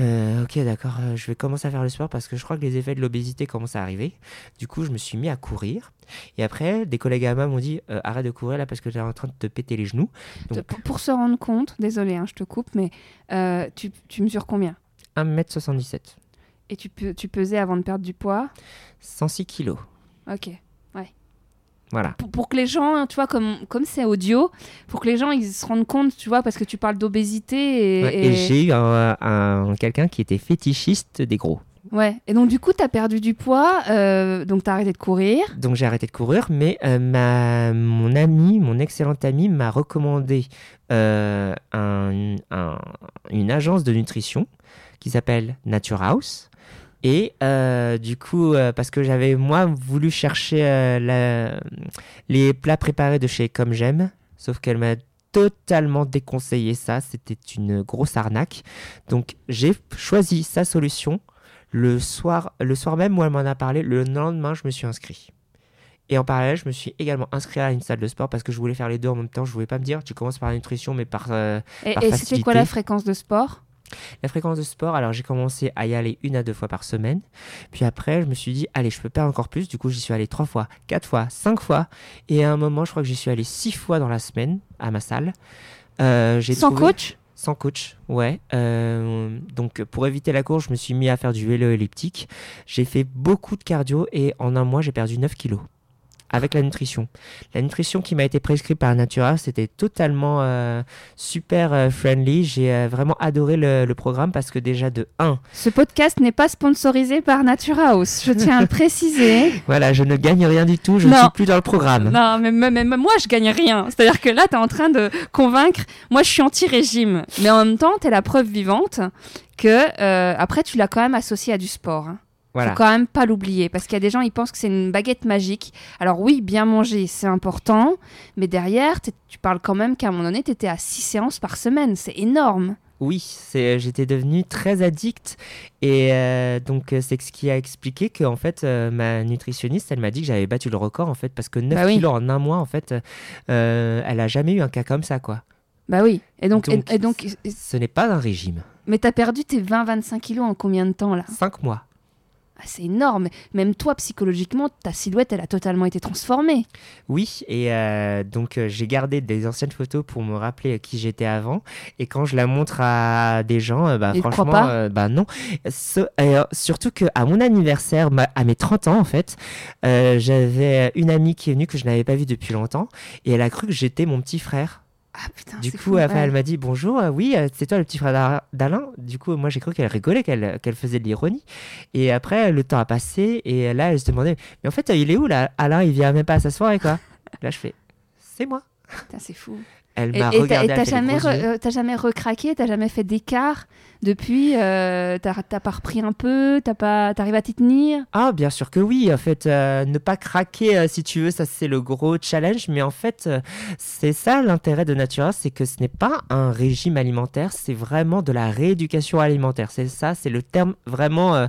Speaker 2: euh, ok, d'accord, je vais commencer à faire le sport parce que je crois que les effets de l'obésité commencent à arriver. Du coup, je me suis mis à courir. Et après, des collègues à moi m'ont dit, euh, arrête de courir là parce que tu es en train de te péter les genoux. Donc,
Speaker 1: Pour, pour se rendre compte, désolé, hein, je te coupe, mais tu, tu mesures combien?
Speaker 2: 1m77,
Speaker 1: Et tu, peux, tu pesais avant de perdre du poids?
Speaker 2: 106 kilos.
Speaker 1: Ok.
Speaker 2: Voilà.
Speaker 1: Pour, pour que les gens, hein, tu vois, comme comme c'est audio, pour que les gens ils se rendent compte, tu vois, parce que tu parles d'obésité et,
Speaker 2: Ouais,
Speaker 1: et-
Speaker 2: et j'ai eu un, un- quelqu'un qui était fétichiste des gros.
Speaker 1: Ouais. Et donc du coup, t'as perdu du poids, euh, donc t'as arrêté de courir.
Speaker 2: Donc j'ai arrêté de courir, mais euh, ma, mon ami, mon excellente ami, m'a recommandé euh, un- un- une agence de nutrition qui s'appelle Nature House. Et du coup, parce que j'avais moi voulu chercher les plats préparés de chez Comme J'aime, sauf qu'elle m'a totalement déconseillé ça. C'était une grosse arnaque. Donc j'ai choisi sa solution. Le soir, le soir même où elle m'en a parlé, le lendemain, je me suis inscrit. Et en parallèle, je me suis également inscrit à une salle de sport parce que je voulais faire les deux en même temps. Je voulais pas me dire, tu commences par la nutrition, mais par euh,
Speaker 1: Et,
Speaker 2: Par
Speaker 1: et c'était quoi la fréquence de sport?
Speaker 2: La fréquence de sport. Alors j'ai commencé à y aller une à deux fois par semaine. Puis après, je me suis dit, allez, je peux perdre encore plus. Du coup, j'y suis allé trois fois, quatre fois, cinq fois. Et à un moment, je crois que j'y suis allé six fois dans la semaine à ma salle. Euh,
Speaker 1: Sans
Speaker 2: trouvé-
Speaker 1: coach?
Speaker 2: Sans coach, ouais. Euh, donc pour éviter la course, je me suis mis à faire du vélo elliptique. J'ai fait beaucoup de cardio et en un mois, j'ai perdu 9 kilos. Avec la nutrition. La nutrition qui m'a été prescrite par Natura, c'était totalement euh, super euh, friendly. J'ai euh, vraiment adoré le, le programme parce que déjà de 1,
Speaker 1: Ce podcast n'est pas sponsorisé par Nature House, je tiens à le préciser. <laughs>
Speaker 2: voilà, je ne gagne rien du tout, je ne suis plus dans le programme.
Speaker 1: Non, mais, mais moi, je gagne rien. C'est-à-dire que là, tu es en train de convaincre. Moi, je suis anti-régime. Mais en même temps, tu es la preuve vivante que, après, tu l'as quand même associé à du sport. hein.
Speaker 2: Voilà.
Speaker 1: Faut quand même pas l'oublier parce qu'il y a des gens ils pensent que c'est une baguette magique. Alors oui, bien manger, c'est important, mais derrière, tu parles quand même qu'à un moment donné, tu étais à 6 séances par semaine, c'est énorme.
Speaker 2: Oui, c'est, j'étais devenu très addict et euh, donc euh, c'est ce qui a expliqué que en fait euh, ma nutritionniste elle m'a dit que j'avais battu le record en fait parce que 9
Speaker 1: Bah oui.
Speaker 2: kilos en un mois en fait euh, elle a jamais eu un cas comme ça quoi.
Speaker 1: Bah oui. Et donc, et-
Speaker 2: Donc,
Speaker 1: et, donc
Speaker 2: Ce n'est pas un régime.
Speaker 1: mais t'as perdu tes 20-25 kilos en combien de temps là?
Speaker 2: 5 mois.
Speaker 1: Ah, C'est énorme. Même toi, psychologiquement, ta silhouette, elle a totalement été transformée.
Speaker 2: Oui, et euh, donc euh, j'ai gardé des anciennes photos pour me rappeler qui j'étais avant. Et quand je la montre à des gens, euh, bah,
Speaker 1: Ils
Speaker 2: franchement,
Speaker 1: pas
Speaker 2: euh, bah non. Euh, surtout que à mon anniversaire, ma- à mes 30 ans en fait, euh, j'avais une amie qui est venue que je n'avais pas vue depuis longtemps, et elle a cru que j'étais mon petit frère.
Speaker 1: Ah putain,
Speaker 2: Du coup,
Speaker 1: fou.
Speaker 2: après,
Speaker 1: Ouais.
Speaker 2: elle m'a dit bonjour, euh, oui, euh, c'est toi le petit frère d'A- d'Alain. Du coup, moi j'ai cru qu'elle rigolait, qu'elle faisait de l'ironie. Et après, le temps a passé et là, elle se demandait, mais en fait, euh, il est où là? Alain, il vient même pas à sa soirée quoi? là, je fais, c'est moi.
Speaker 1: C'est fou.
Speaker 2: Elle
Speaker 1: Et
Speaker 2: m'a
Speaker 1: et t'as-
Speaker 2: regardé
Speaker 1: et t'as jamais, re- euh, t'as jamais recraqué, t'as jamais fait d'écart depuis euh, T'as t'as pas repris un peu T'as pas, T'arrives à t'y tenir?
Speaker 2: Ah, bien sûr que oui. En fait, euh, ne pas craquer, euh, si tu veux, ça c'est le gros challenge. Mais en fait, c'est ça l'intérêt de Natura, c'est que ce n'est pas un régime alimentaire, c'est vraiment de la rééducation alimentaire. C'est ça, c'est le terme vraiment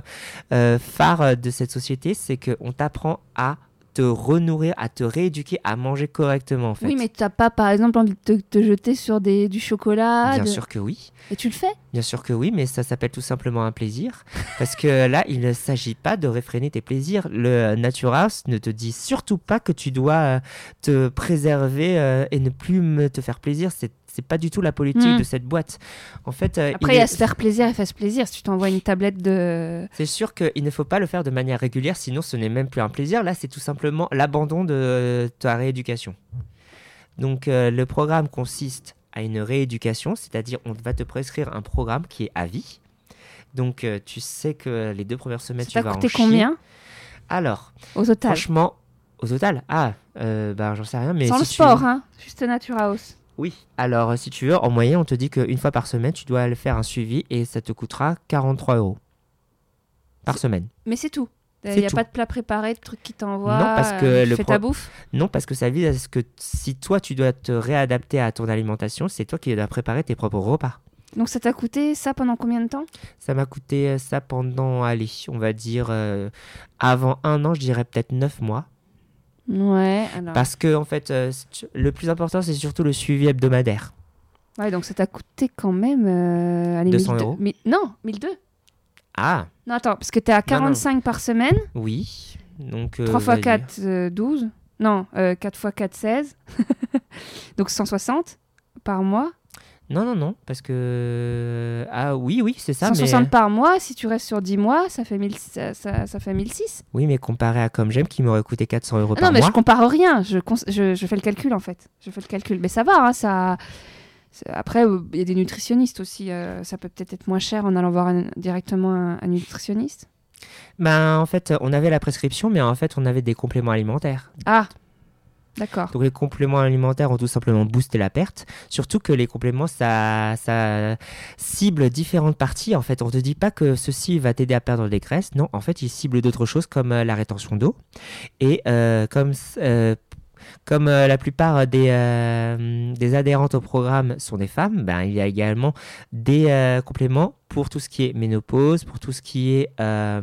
Speaker 2: phare de cette société, c'est qu'on t'apprend à te renourrir, à te rééduquer, à manger correctement en fait.
Speaker 1: Oui, mais t'as pas, par exemple, envie de te, te jeter sur des, du chocolat
Speaker 2: Bien
Speaker 1: de-
Speaker 2: sûr que oui.
Speaker 1: Et tu le fais?
Speaker 2: Bien sûr que oui, mais ça s'appelle tout simplement un plaisir. <laughs> Parce que là, il ne s'agit pas de réfréner tes plaisirs. Le Naturehouse ne te dit surtout pas que tu dois euh, te préserver euh, et ne plus te faire plaisir. C'est c'est pas du tout la politique
Speaker 1: Mm.
Speaker 2: de cette boîte. En fait, euh,
Speaker 1: Après, il y
Speaker 2: est-
Speaker 1: a se faire plaisir et faire plaisir. Si tu t'envoies une tablette de.
Speaker 2: c'est sûr qu'il ne faut pas le faire de manière régulière, sinon ce n'est même plus un plaisir. Là, c'est tout simplement l'abandon de ta rééducation. Donc, euh, le programme consiste à une rééducation, c'est-à-dire on va te prescrire un programme qui est à vie. Donc, euh, tu sais que les deux premières semaines, tu vas en
Speaker 1: coûté
Speaker 2: chier.
Speaker 1: combien?
Speaker 2: Alors,
Speaker 1: au total
Speaker 2: franchement, au total, ah, euh, bah, j'en sais rien, mais
Speaker 1: Sans
Speaker 2: si
Speaker 1: le
Speaker 2: tu-
Speaker 1: sport, hein Juste Nature House.
Speaker 2: Oui. Alors, si tu veux, en moyenne, on te dit qu'une fois par semaine, tu dois aller faire un suivi et ça te coûtera 43 euros par semaine.
Speaker 1: Mais c'est tout. Il n'y a
Speaker 2: tout.
Speaker 1: pas de plat préparé, de trucs qui t'envoient.
Speaker 2: Non, parce que
Speaker 1: euh, tu
Speaker 2: le
Speaker 1: fais
Speaker 2: pro-
Speaker 1: ta bouffe.
Speaker 2: Non, parce que ça vise à ce que si toi tu dois te réadapter à ton alimentation, c'est toi qui dois préparer tes propres repas.
Speaker 1: Donc ça t'a coûté ça pendant combien de temps?
Speaker 2: Ça m'a coûté euh, ça pendant, allez, on va dire, euh, avant un an, je dirais peut-être neuf mois.
Speaker 1: Ouais, alors.
Speaker 2: Parce que, en fait, euh, le plus important, c'est surtout le suivi hebdomadaire.
Speaker 1: Ouais, donc ça t'a coûté quand même. Euh, allez,
Speaker 2: 200
Speaker 1: 1200
Speaker 2: euros.
Speaker 1: Non, 1002.
Speaker 2: Ah,
Speaker 1: Non, attends, parce que t'es à
Speaker 2: Non, non.
Speaker 1: 45 par semaine.
Speaker 2: oui. Donc, euh,
Speaker 1: 3 fois
Speaker 2: vas-y.
Speaker 1: 4, euh, 12. Non, euh, 4 fois 4, 16. <laughs> donc 160 par mois.
Speaker 2: Non, non, non, parce que. Ah, oui, oui, c'est ça.
Speaker 1: 160
Speaker 2: mais...
Speaker 1: par mois, si tu restes sur 10 mois, ça fait, 1000, ça, ça, ça fait 1006.
Speaker 2: Oui, mais comparé à Comme J'aime, qui m'aurait coûté 400 euros
Speaker 1: Ah
Speaker 2: par
Speaker 1: non, mais
Speaker 2: mois.
Speaker 1: je compare rien. Je, cons- je, je fais le calcul en fait. Je fais le calcul. Mais ça va, hein, ça. Après, euh, il y a des nutritionnistes aussi. euh, ça peut peut-être être moins cher en allant voir un- directement un, un nutritionniste.
Speaker 2: Ben, en fait, on avait la prescription, mais en fait, on avait des compléments alimentaires.
Speaker 1: Ah, d'accord.
Speaker 2: Donc les compléments alimentaires ont tout simplement boosté la perte. Surtout que les compléments, ça, ça cible différentes parties. En fait, on te dit pas que ceci va t'aider à perdre des graisses. Non, en fait, ils ciblent d'autres choses comme euh, la rétention d'eau. Et euh, comme, euh, comme euh, la plupart des, euh, des adhérentes au programme sont des femmes, ben, il y a également des euh, compléments pour tout ce qui est ménopause, pour tout ce qui est euh,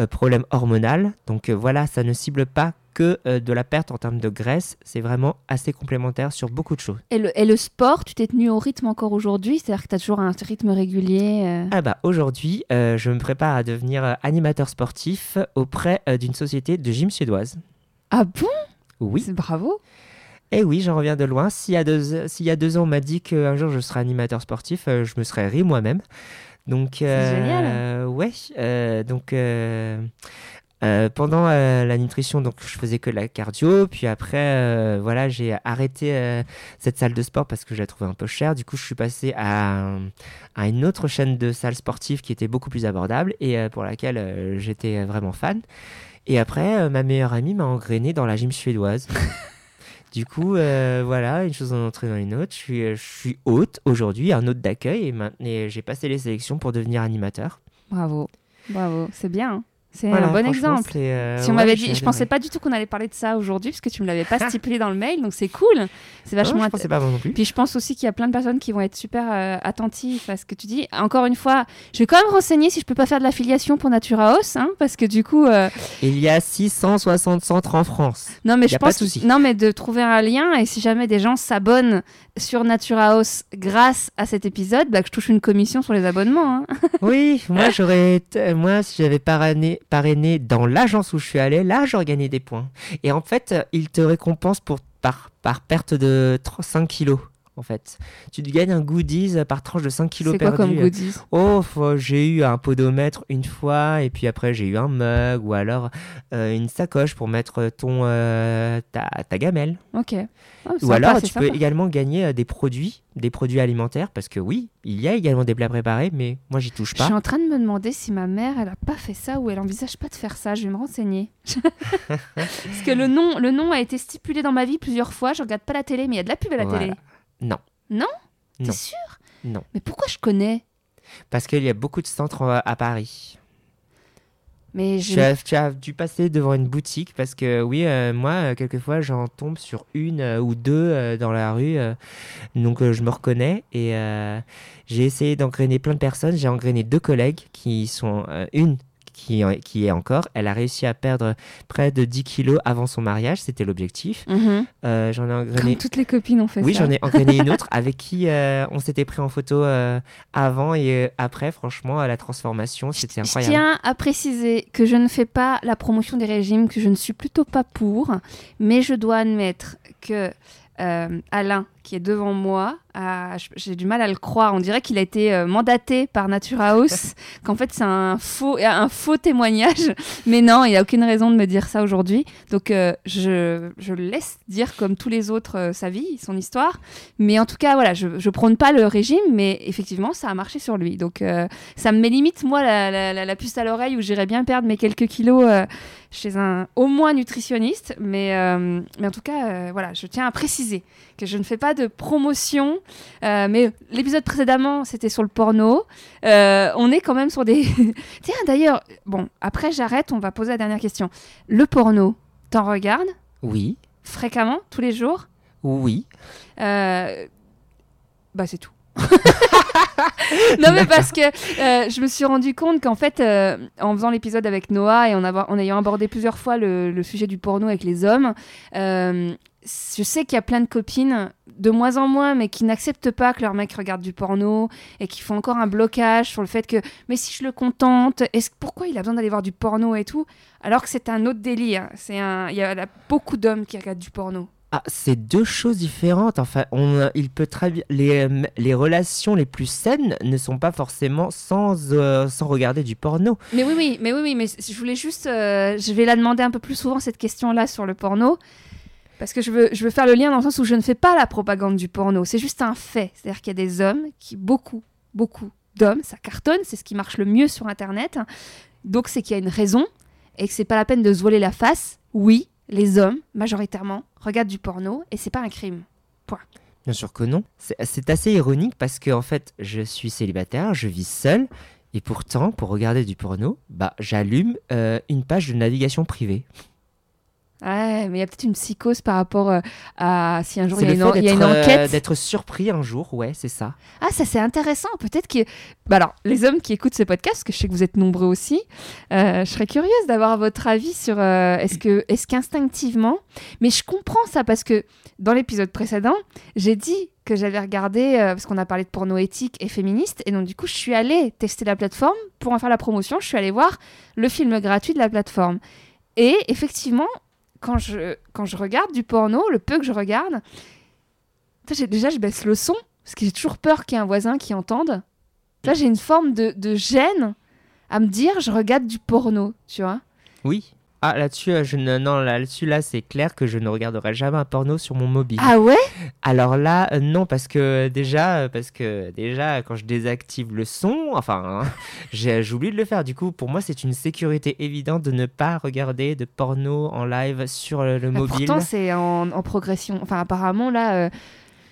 Speaker 2: euh, problème hormonal. Donc euh, voilà, ça ne cible pas que euh, de la perte en termes de graisse, c'est vraiment assez complémentaire sur beaucoup de choses.
Speaker 1: Et le, et le sport, tu t'es tenu au rythme encore aujourd'hui? C'est-à-dire que tu as toujours un rythme régulier euh,
Speaker 2: Ah bah aujourd'hui, euh, je me prépare à devenir euh, animateur sportif auprès euh, d'une société de gym suédoise.
Speaker 1: Ah bon?
Speaker 2: Oui,
Speaker 1: C'est bravo.
Speaker 2: et oui, j'en reviens de loin. S'il y a deux, s'il y a deux ans, on m'a dit qu'un jour je serais animateur sportif, euh, je me serais ri moi-même. Donc, euh,
Speaker 1: génial.
Speaker 2: Ouais, euh, donc pendant la nutrition, donc je faisais que de la cardio. Puis après, voilà, j'ai arrêté cette salle de sport parce que je la trouvais un peu chère. Du coup, je suis passé à, à une autre chaîne de salles sportives qui était beaucoup plus abordable et pour laquelle j'étais vraiment fan. Et après, euh, ma meilleure amie m'a engrainé dans la gym suédoise. <laughs> Du coup, euh, voilà, une chose en entraînant une autre. Je suis, euh, je suis hôte aujourd'hui, un hôte d'accueil, et maintenant et j'ai passé les sélections pour devenir animateur.
Speaker 1: Bravo. Bravo. C'est bien. C'est
Speaker 2: Voilà,
Speaker 1: un bon exemple.
Speaker 2: euh,
Speaker 1: Si on
Speaker 2: ouais,
Speaker 1: m'avait
Speaker 2: j'ai
Speaker 1: dit, je pensais pas du tout qu'on allait parler de ça aujourd'hui, parce que tu me l'avais pas stipulé dans le mail, donc c'est cool. C'est vachement
Speaker 2: je
Speaker 1: int-
Speaker 2: pensais pas non plus.
Speaker 1: Puis je pense aussi qu'il y a plein de personnes qui vont être super euh, attentives à ce que tu dis. Encore une fois, je vais quand même renseigner si je peux pas faire de l'affiliation pour Natura House, hein, parce que du coup, euh,
Speaker 2: Il y a 660 centres en France.
Speaker 1: non mais
Speaker 2: Y
Speaker 1: je
Speaker 2: a pas de
Speaker 1: pense, non mais de trouver un lien et si jamais des gens s'abonnent sur Natura House grâce à cet épisode, bah, que je touche une commission sur les abonnements. hein.
Speaker 2: Oui, moi <laughs> j'aurais, moi si j'avais parrainé, parrainé dans l'agence où je suis allé, là j'aurais gagné des points. Et en fait, euh, ils te récompensent pour par, par perte de 3 5 kilos. En fait, tu te gagnes un goodies par tranche de 5 kilos
Speaker 1: C'est quoi comme goodies?
Speaker 2: Oh, j'ai eu un podomètre une fois, et puis après j'ai eu un mug ou alors euh, une sacoche pour mettre ton euh, ta, ta gamelle.
Speaker 1: Ok. Oh,
Speaker 2: Ou
Speaker 1: sympa,
Speaker 2: alors tu peux également gagner euh, des produits, des produits alimentaires, parce que oui, il y a également des plats préparés, mais moi j'y touche
Speaker 1: Je
Speaker 2: pas.
Speaker 1: suis en train de me demander si ma mère, elle a pas fait ça ou elle envisage pas de faire ça. Je vais me renseigner. <laughs> Parce que le nom, le nom a été stipulé dans ma vie plusieurs fois. Je regarde pas la télé, mais il y a de la pub à la
Speaker 2: Voilà.
Speaker 1: télé.
Speaker 2: Non.
Speaker 1: Non? T'es sûr?
Speaker 2: Non.
Speaker 1: Mais pourquoi je connais?
Speaker 2: Parce qu'il y a beaucoup de centres euh, à Paris.
Speaker 1: Mais je.
Speaker 2: Tu as, tu as dû passer devant une boutique parce que oui, euh, moi, euh, quelquefois, j'en tombe sur une euh, ou deux euh, dans la rue. donc, je me reconnais et j'ai essayé d'engrainer plein de personnes. J'ai engrainé deux collègues qui sont une qui, qui est encore. Elle a réussi à perdre près de 10 kilos avant son mariage. C'était l'objectif.
Speaker 1: Mhm.
Speaker 2: Euh, j'en ai
Speaker 1: Comme
Speaker 2: engrainé.
Speaker 1: toutes les copines ont fait
Speaker 2: Oui,
Speaker 1: ça.
Speaker 2: j'en ai engrainé une autre <laughs> avec qui euh, on s'était pris en photo euh, avant et euh, après. Franchement, la transformation, c'était
Speaker 1: Je
Speaker 2: incroyable.
Speaker 1: tiens à préciser que je ne fais pas la promotion des régimes, que je ne suis plutôt pas pour, mais je dois admettre que euh, Alain, qui est devant moi, j'ai du mal à le croire. On dirait qu'il a été euh, mandaté par Natura House, <laughs> qu'en fait c'est un faux, un faux témoignage. Mais non, il n'y a aucune raison de me dire ça aujourd'hui. Donc euh, je, je le laisse dire comme tous les autres euh, sa vie, son histoire. Mais en tout cas, voilà, je, je prône pas le régime, mais effectivement, ça a marché sur lui. Donc euh, ça me met limite, moi, la, la- la- la puce à l'oreille où j'irais bien perdre mes quelques kilos euh, chez un au moins nutritionniste. Mais, euh, mais en tout cas, euh, voilà, je tiens à préciser que je ne fais pas de promotion. euh, mais l'épisode précédemment, c'était sur le porno. Euh, on est quand même sur des. <laughs> Tiens, d'ailleurs, bon, après j'arrête, on va poser la dernière question. Le porno, t'en regardes
Speaker 2: Oui,
Speaker 1: fréquemment, tous les jours?
Speaker 2: Oui.
Speaker 1: euh, Bah, c'est tout. <laughs> non, mais parce que euh, je me suis rendu compte qu'en fait, euh, en faisant l'épisode avec Noah et en, avoir- en ayant abordé plusieurs fois le, le sujet du porno avec les hommes, euh, je sais qu'il y a plein de copines, de moins en moins, mais qui n'acceptent pas que leur mec regarde du porno et qui font encore un blocage sur le fait que, mais si je le contente, est-ce pourquoi il a besoin d'aller voir du porno et tout Alors que c'est un autre délire. C'est un, il y a a beaucoup d'hommes qui regardent du porno.
Speaker 2: Ah, c'est deux choses différentes. Enfin, on, il peut très bien. Les, euh, les relations les plus saines ne sont pas forcément sans, euh, sans regarder du porno.
Speaker 1: Mais oui, oui, mais oui, oui, mais je voulais juste, euh, je vais la demander un peu plus souvent cette question-là sur le porno, parce que je veux, faire le lien dans le sens où je ne fais pas la propagande du porno. C'est juste un fait, c'est-à-dire qu'il y a des hommes qui, beaucoup, beaucoup d'hommes, ça cartonne, c'est ce qui marche le mieux sur Internet. Donc c'est qu'il y a une raison et que c'est pas la peine de se voiler la face. Oui, les hommes, majoritairement, regardent du porno et c'est pas un crime.
Speaker 2: Bien sûr que non. C'est c'est assez ironique parce que en fait, je suis célibataire, je vis seul. Et pourtant, pour regarder du porno, bah, j'allume euh, une page de navigation privée.
Speaker 1: Ouais, mais il y a peut-être une psychose par rapport euh, à si un jour il y a une, en- y a une
Speaker 2: euh,
Speaker 1: enquête.
Speaker 2: d'être surpris un jour, ouais, c'est ça.
Speaker 1: Ah, ça c'est intéressant. Peut-être que. Bah alors, les hommes qui écoutent ce podcast, parce que je sais que vous êtes nombreux aussi, euh, je serais curieuse d'avoir votre avis sur euh, est-ce que est-ce qu'instinctivement. Mais je comprends ça parce que dans l'épisode précédent, j'ai dit que j'avais regardé, euh, parce qu'on a parlé de porno éthique et féministe, et donc du coup, je suis allée tester la plateforme pour en faire la promotion. Je suis allée voir le film gratuit de la plateforme. Et effectivement, quand je, quand je regarde du porno, le peu que je regarde, déjà, je baisse le son parce que j'ai toujours peur qu'il y ait un voisin qui entende. Là, j'ai une forme de, de gêne à me dire je regarde du porno, tu vois.
Speaker 2: Oui. Ah, là-dessus, euh, je ne... non, là-dessus, là, c'est clair que je ne regarderai jamais un porno sur mon mobile.
Speaker 1: Ah ouais?
Speaker 2: Alors là, euh, non, parce que déjà, euh, parce que déjà, quand je désactive le son, enfin, hein, <laughs> j'ai oublié de le faire. Du coup, pour moi, c'est une sécurité évidente de ne pas regarder de porno en live sur le, le
Speaker 1: Bah,
Speaker 2: mobile.
Speaker 1: Pourtant, c'est en, en progression. Enfin, apparemment, là, euh,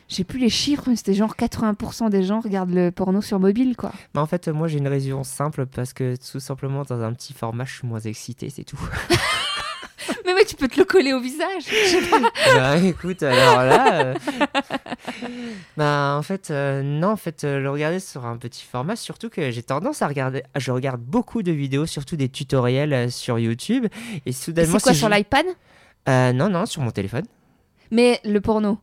Speaker 1: j'ai plus les chiffres, mais c'était genre 80% des gens regardent le porno sur mobile, quoi.
Speaker 2: Mais en fait, moi, j'ai une raison simple parce que tout simplement, dans un petit format, je suis moins excité, c'est tout. <laughs>
Speaker 1: mais ouais, tu peux te le coller au visage. Je sais pas. <laughs>
Speaker 2: bah, écoute, alors là. euh, <laughs> bah, en fait, euh, non, en fait, euh, le regarder sur un petit format, surtout que j'ai tendance à regarder. Je regarde beaucoup de vidéos, surtout des tutoriels sur YouTube. Et soudainement.
Speaker 1: C'est quoi
Speaker 2: si
Speaker 1: sur
Speaker 2: je-
Speaker 1: l'iPad?
Speaker 2: Euh, Non, non, sur mon téléphone.
Speaker 1: Mais le porno?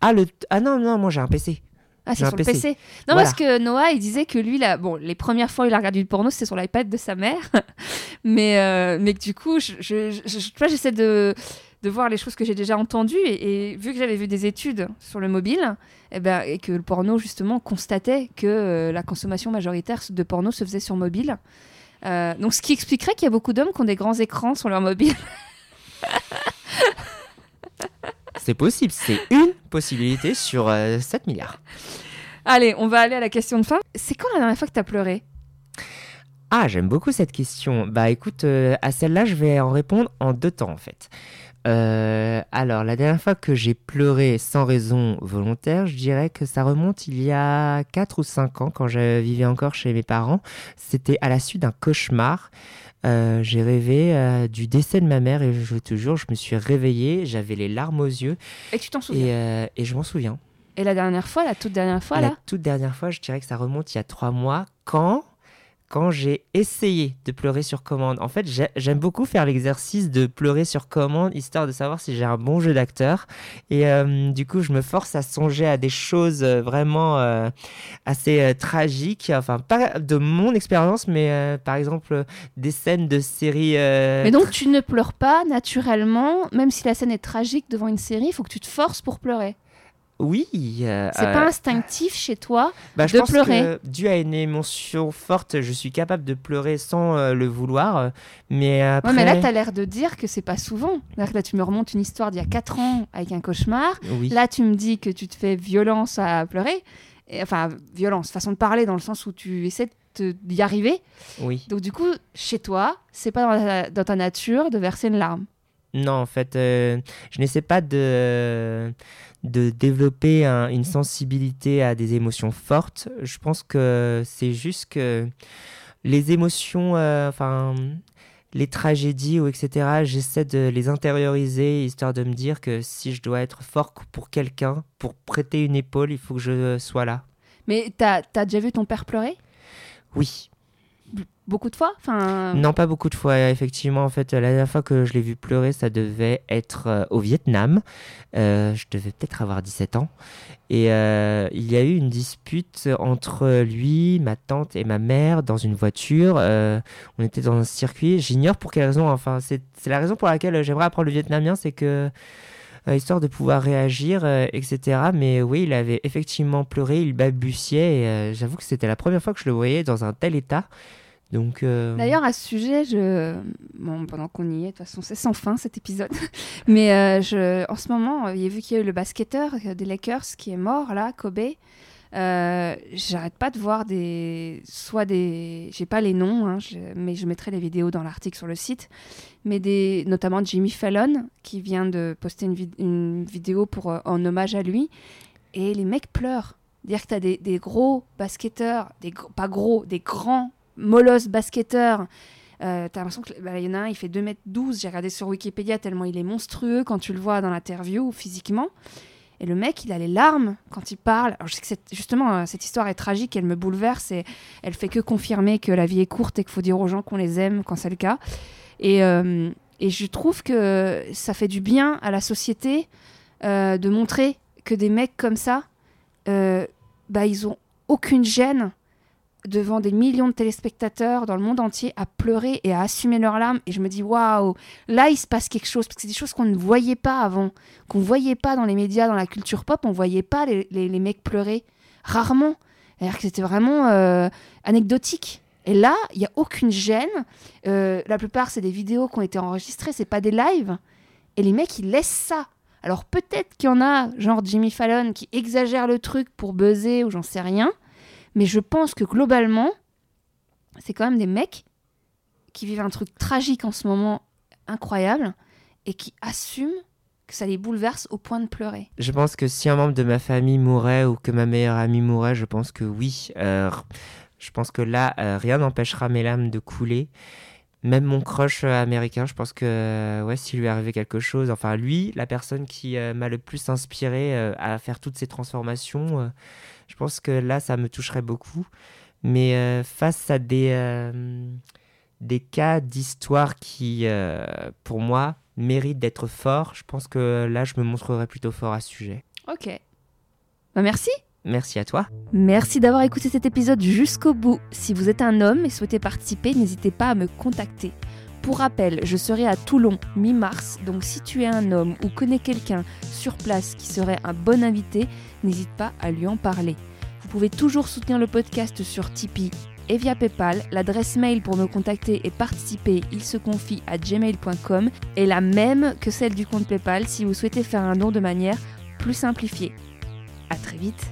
Speaker 2: Ah, le... ah non, non, moi j'ai un PC.
Speaker 1: Ah, c'est sur le
Speaker 2: PC.
Speaker 1: PC. Non,
Speaker 2: Voilà.
Speaker 1: parce que Noah, il disait que lui, là, bon, les premières fois où il a regardé du porno, c'était sur l'iPad de sa mère. <laughs> mais, euh, mais que du coup, je, je, je- je- tu vois, j'essaie de, de voir les choses que j'ai déjà entendues. Et, et vu que j'avais vu des études sur le mobile, et, ben, et que le porno, justement, constatait que euh, la consommation majoritaire de porno se faisait sur mobile. Euh, donc, ce qui expliquerait qu'il y a beaucoup d'hommes qui ont des grands écrans sur leur mobile. <laughs>
Speaker 2: C'est possible, c'est une possibilité sur euh, 7 milliards.
Speaker 1: Allez, on va aller à la question de fin. C'est quand la dernière fois que tu as pleuré?
Speaker 2: Ah, j'aime beaucoup cette question. Bah écoute, euh, à celle-là, je vais en répondre en deux temps en fait. Euh, alors, la dernière fois que j'ai pleuré sans raison volontaire, je dirais que ça remonte il y a 4 ou 5 ans, quand je vivais encore chez mes parents. C'était à la suite d'un cauchemar. Euh, j'ai rêvé euh, du décès de ma mère et je te jure, je me suis réveillé, j'avais les larmes aux yeux
Speaker 1: Et tu t'en souviens
Speaker 2: et, euh, et je m'en souviens.
Speaker 1: Et la dernière fois, la toute dernière fois,
Speaker 2: La
Speaker 1: là?
Speaker 2: toute dernière fois, je dirais que ça remonte il y a trois mois, quand, quand j'ai essayé de pleurer sur commande. En fait, j'ai- j'aime beaucoup faire l'exercice de pleurer sur commande, histoire de savoir si j'ai un bon jeu d'acteur. Et euh, du coup, je me force à songer à des choses euh, vraiment euh, assez euh, tragiques. Enfin, pas de mon expérience, mais par exemple des scènes de séries.
Speaker 1: Mais donc tu ne pleures pas naturellement, même si la scène est tragique devant une série, il faut que tu te forces pour pleurer.
Speaker 2: Oui. euh,
Speaker 1: C'est
Speaker 2: euh,
Speaker 1: pas instinctif chez toi.
Speaker 2: Bah, je
Speaker 1: de
Speaker 2: pense
Speaker 1: pleurer.
Speaker 2: que dû à une émotion forte, je suis capable de pleurer sans euh, le vouloir. euh, Mais après,
Speaker 1: Ouais, mais là, tu as l'air de dire que c'est pas souvent. Là, tu me remontes une histoire d'il y a 4 ans avec un cauchemar.
Speaker 2: oui.
Speaker 1: Là, tu me dis que tu te fais violence à pleurer. Et, enfin, violence, façon de parler, dans le sens où tu essaies de d'y arriver.
Speaker 2: oui.
Speaker 1: Donc, du coup, chez toi, c'est pas dans ta, dans ta nature de verser une larme.
Speaker 2: Non, en fait, euh, je n'essaie pas de, de développer un- une sensibilité à des émotions fortes. Je pense que c'est juste que les émotions, euh, enfin, les tragédies ou etc., j'essaie de les intérioriser histoire de me dire que si je dois être fort pour quelqu'un, pour prêter une épaule, il faut que je sois là.
Speaker 1: Mais t'as as déjà vu ton père pleurer?
Speaker 2: Oui.
Speaker 1: Beaucoup de fois enfin,
Speaker 2: Non, pas beaucoup de fois. Effectivement, en fait, la dernière fois que je l'ai vu pleurer, ça devait être euh, au Vietnam. Euh, je devais peut-être avoir 17 ans. Et euh, il y a eu une dispute entre lui, ma tante et ma mère dans une voiture. On était dans un circuit. J'ignore pour quelle raison. Enfin, c'est la raison pour laquelle j'aimerais apprendre le vietnamien, c'est que histoire de pouvoir réagir, etc. Mais oui, il avait effectivement pleuré, il balbutiait. Et j'avoue que c'était la première fois que je le voyais dans un tel état. Donc. euh,
Speaker 1: D'ailleurs, à ce sujet, je... pendant qu'on y est, de toute façon, c'est sans fin cet épisode. <laughs> Mais euh, je... en ce moment, euh, vu qu'il y a eu le basketteur des Lakers qui est mort, là, Kobe. J'arrête pas de voir des. Soit des. J'ai pas les noms, hein, mais je mettrai les vidéos dans l'article sur le site. Mais des. Notamment Jimmy Fallon, qui vient de poster une, vid- une vidéo pour, en hommage à lui. Et les mecs pleurent. Dire que tu as des, des gros basketteurs, des pas gros, des grands molosses basketteurs. Euh, T'as l'impression qu'il y en a un, il fait 2m12. J'ai regardé sur Wikipédia tellement il est monstrueux quand tu le vois dans l'interview physiquement. Et le mec, il a les larmes quand il parle. Alors, je sais que justement, euh, cette histoire est tragique, elle me bouleverse et elle fait que confirmer que la vie est courte et qu'il faut dire aux gens qu'on les aime quand c'est le cas. Et, euh, je trouve que ça fait du bien à la société euh, de montrer que des mecs comme ça, bah, ils ont aucune gêne devant des millions de téléspectateurs dans le monde entier à pleurer et à assumer leurs larmes. Et je me dis, waouh, là, il se passe quelque chose. Parce que c'est des choses qu'on ne voyait pas avant, qu'on ne voyait pas dans les médias, dans la culture pop. On ne voyait pas les, les- mecs pleurer. Rarement. C'est-à-dire que c'était vraiment euh, anecdotique. Et là, il n'y a aucune gêne. Euh, la plupart, c'est des vidéos qui ont été enregistrées, c'est pas des lives. Et les mecs, ils laissent ça. Alors peut-être qu'il y en a, genre Jimmy Fallon, qui exagère le truc pour buzzer ou j'en sais rien. Mais je pense que globalement, c'est quand même des mecs qui vivent un truc tragique en ce moment, incroyable, et qui assument que ça les bouleverse au point de pleurer
Speaker 2: Je pense que si un membre de ma famille mourait ou que ma meilleure amie mourait, je pense que oui. Euh, je pense que là, euh, rien n'empêchera mes larmes de couler. Même mon crush euh, américain, je pense que ouais, s'il lui arrivait quelque chose, enfin lui, la personne qui m'a le plus inspiré à faire toutes ces transformations, je pense que là, ça me toucherait beaucoup. Mais face à des, des cas d'histoire qui, pour moi, méritent d'être forts, je pense que là, je me montrerai plutôt fort à ce sujet.
Speaker 1: Ok. Bah merci
Speaker 2: Merci à toi.
Speaker 1: Merci d'avoir écouté cet épisode jusqu'au bout. Si vous êtes un homme et souhaitez participer, n'hésitez pas à me contacter. Pour rappel, je serai à Toulon mi-mars, donc si tu es un homme ou connais quelqu'un sur place qui serait un bon invité, n'hésite pas à lui en parler. Vous pouvez toujours soutenir le podcast sur Tipeee et via PayPal. L'adresse mail pour me contacter et participer, il se confie à gmail.com, est la même que celle du compte PayPal si vous souhaitez faire un don de manière plus simplifiée. A très vite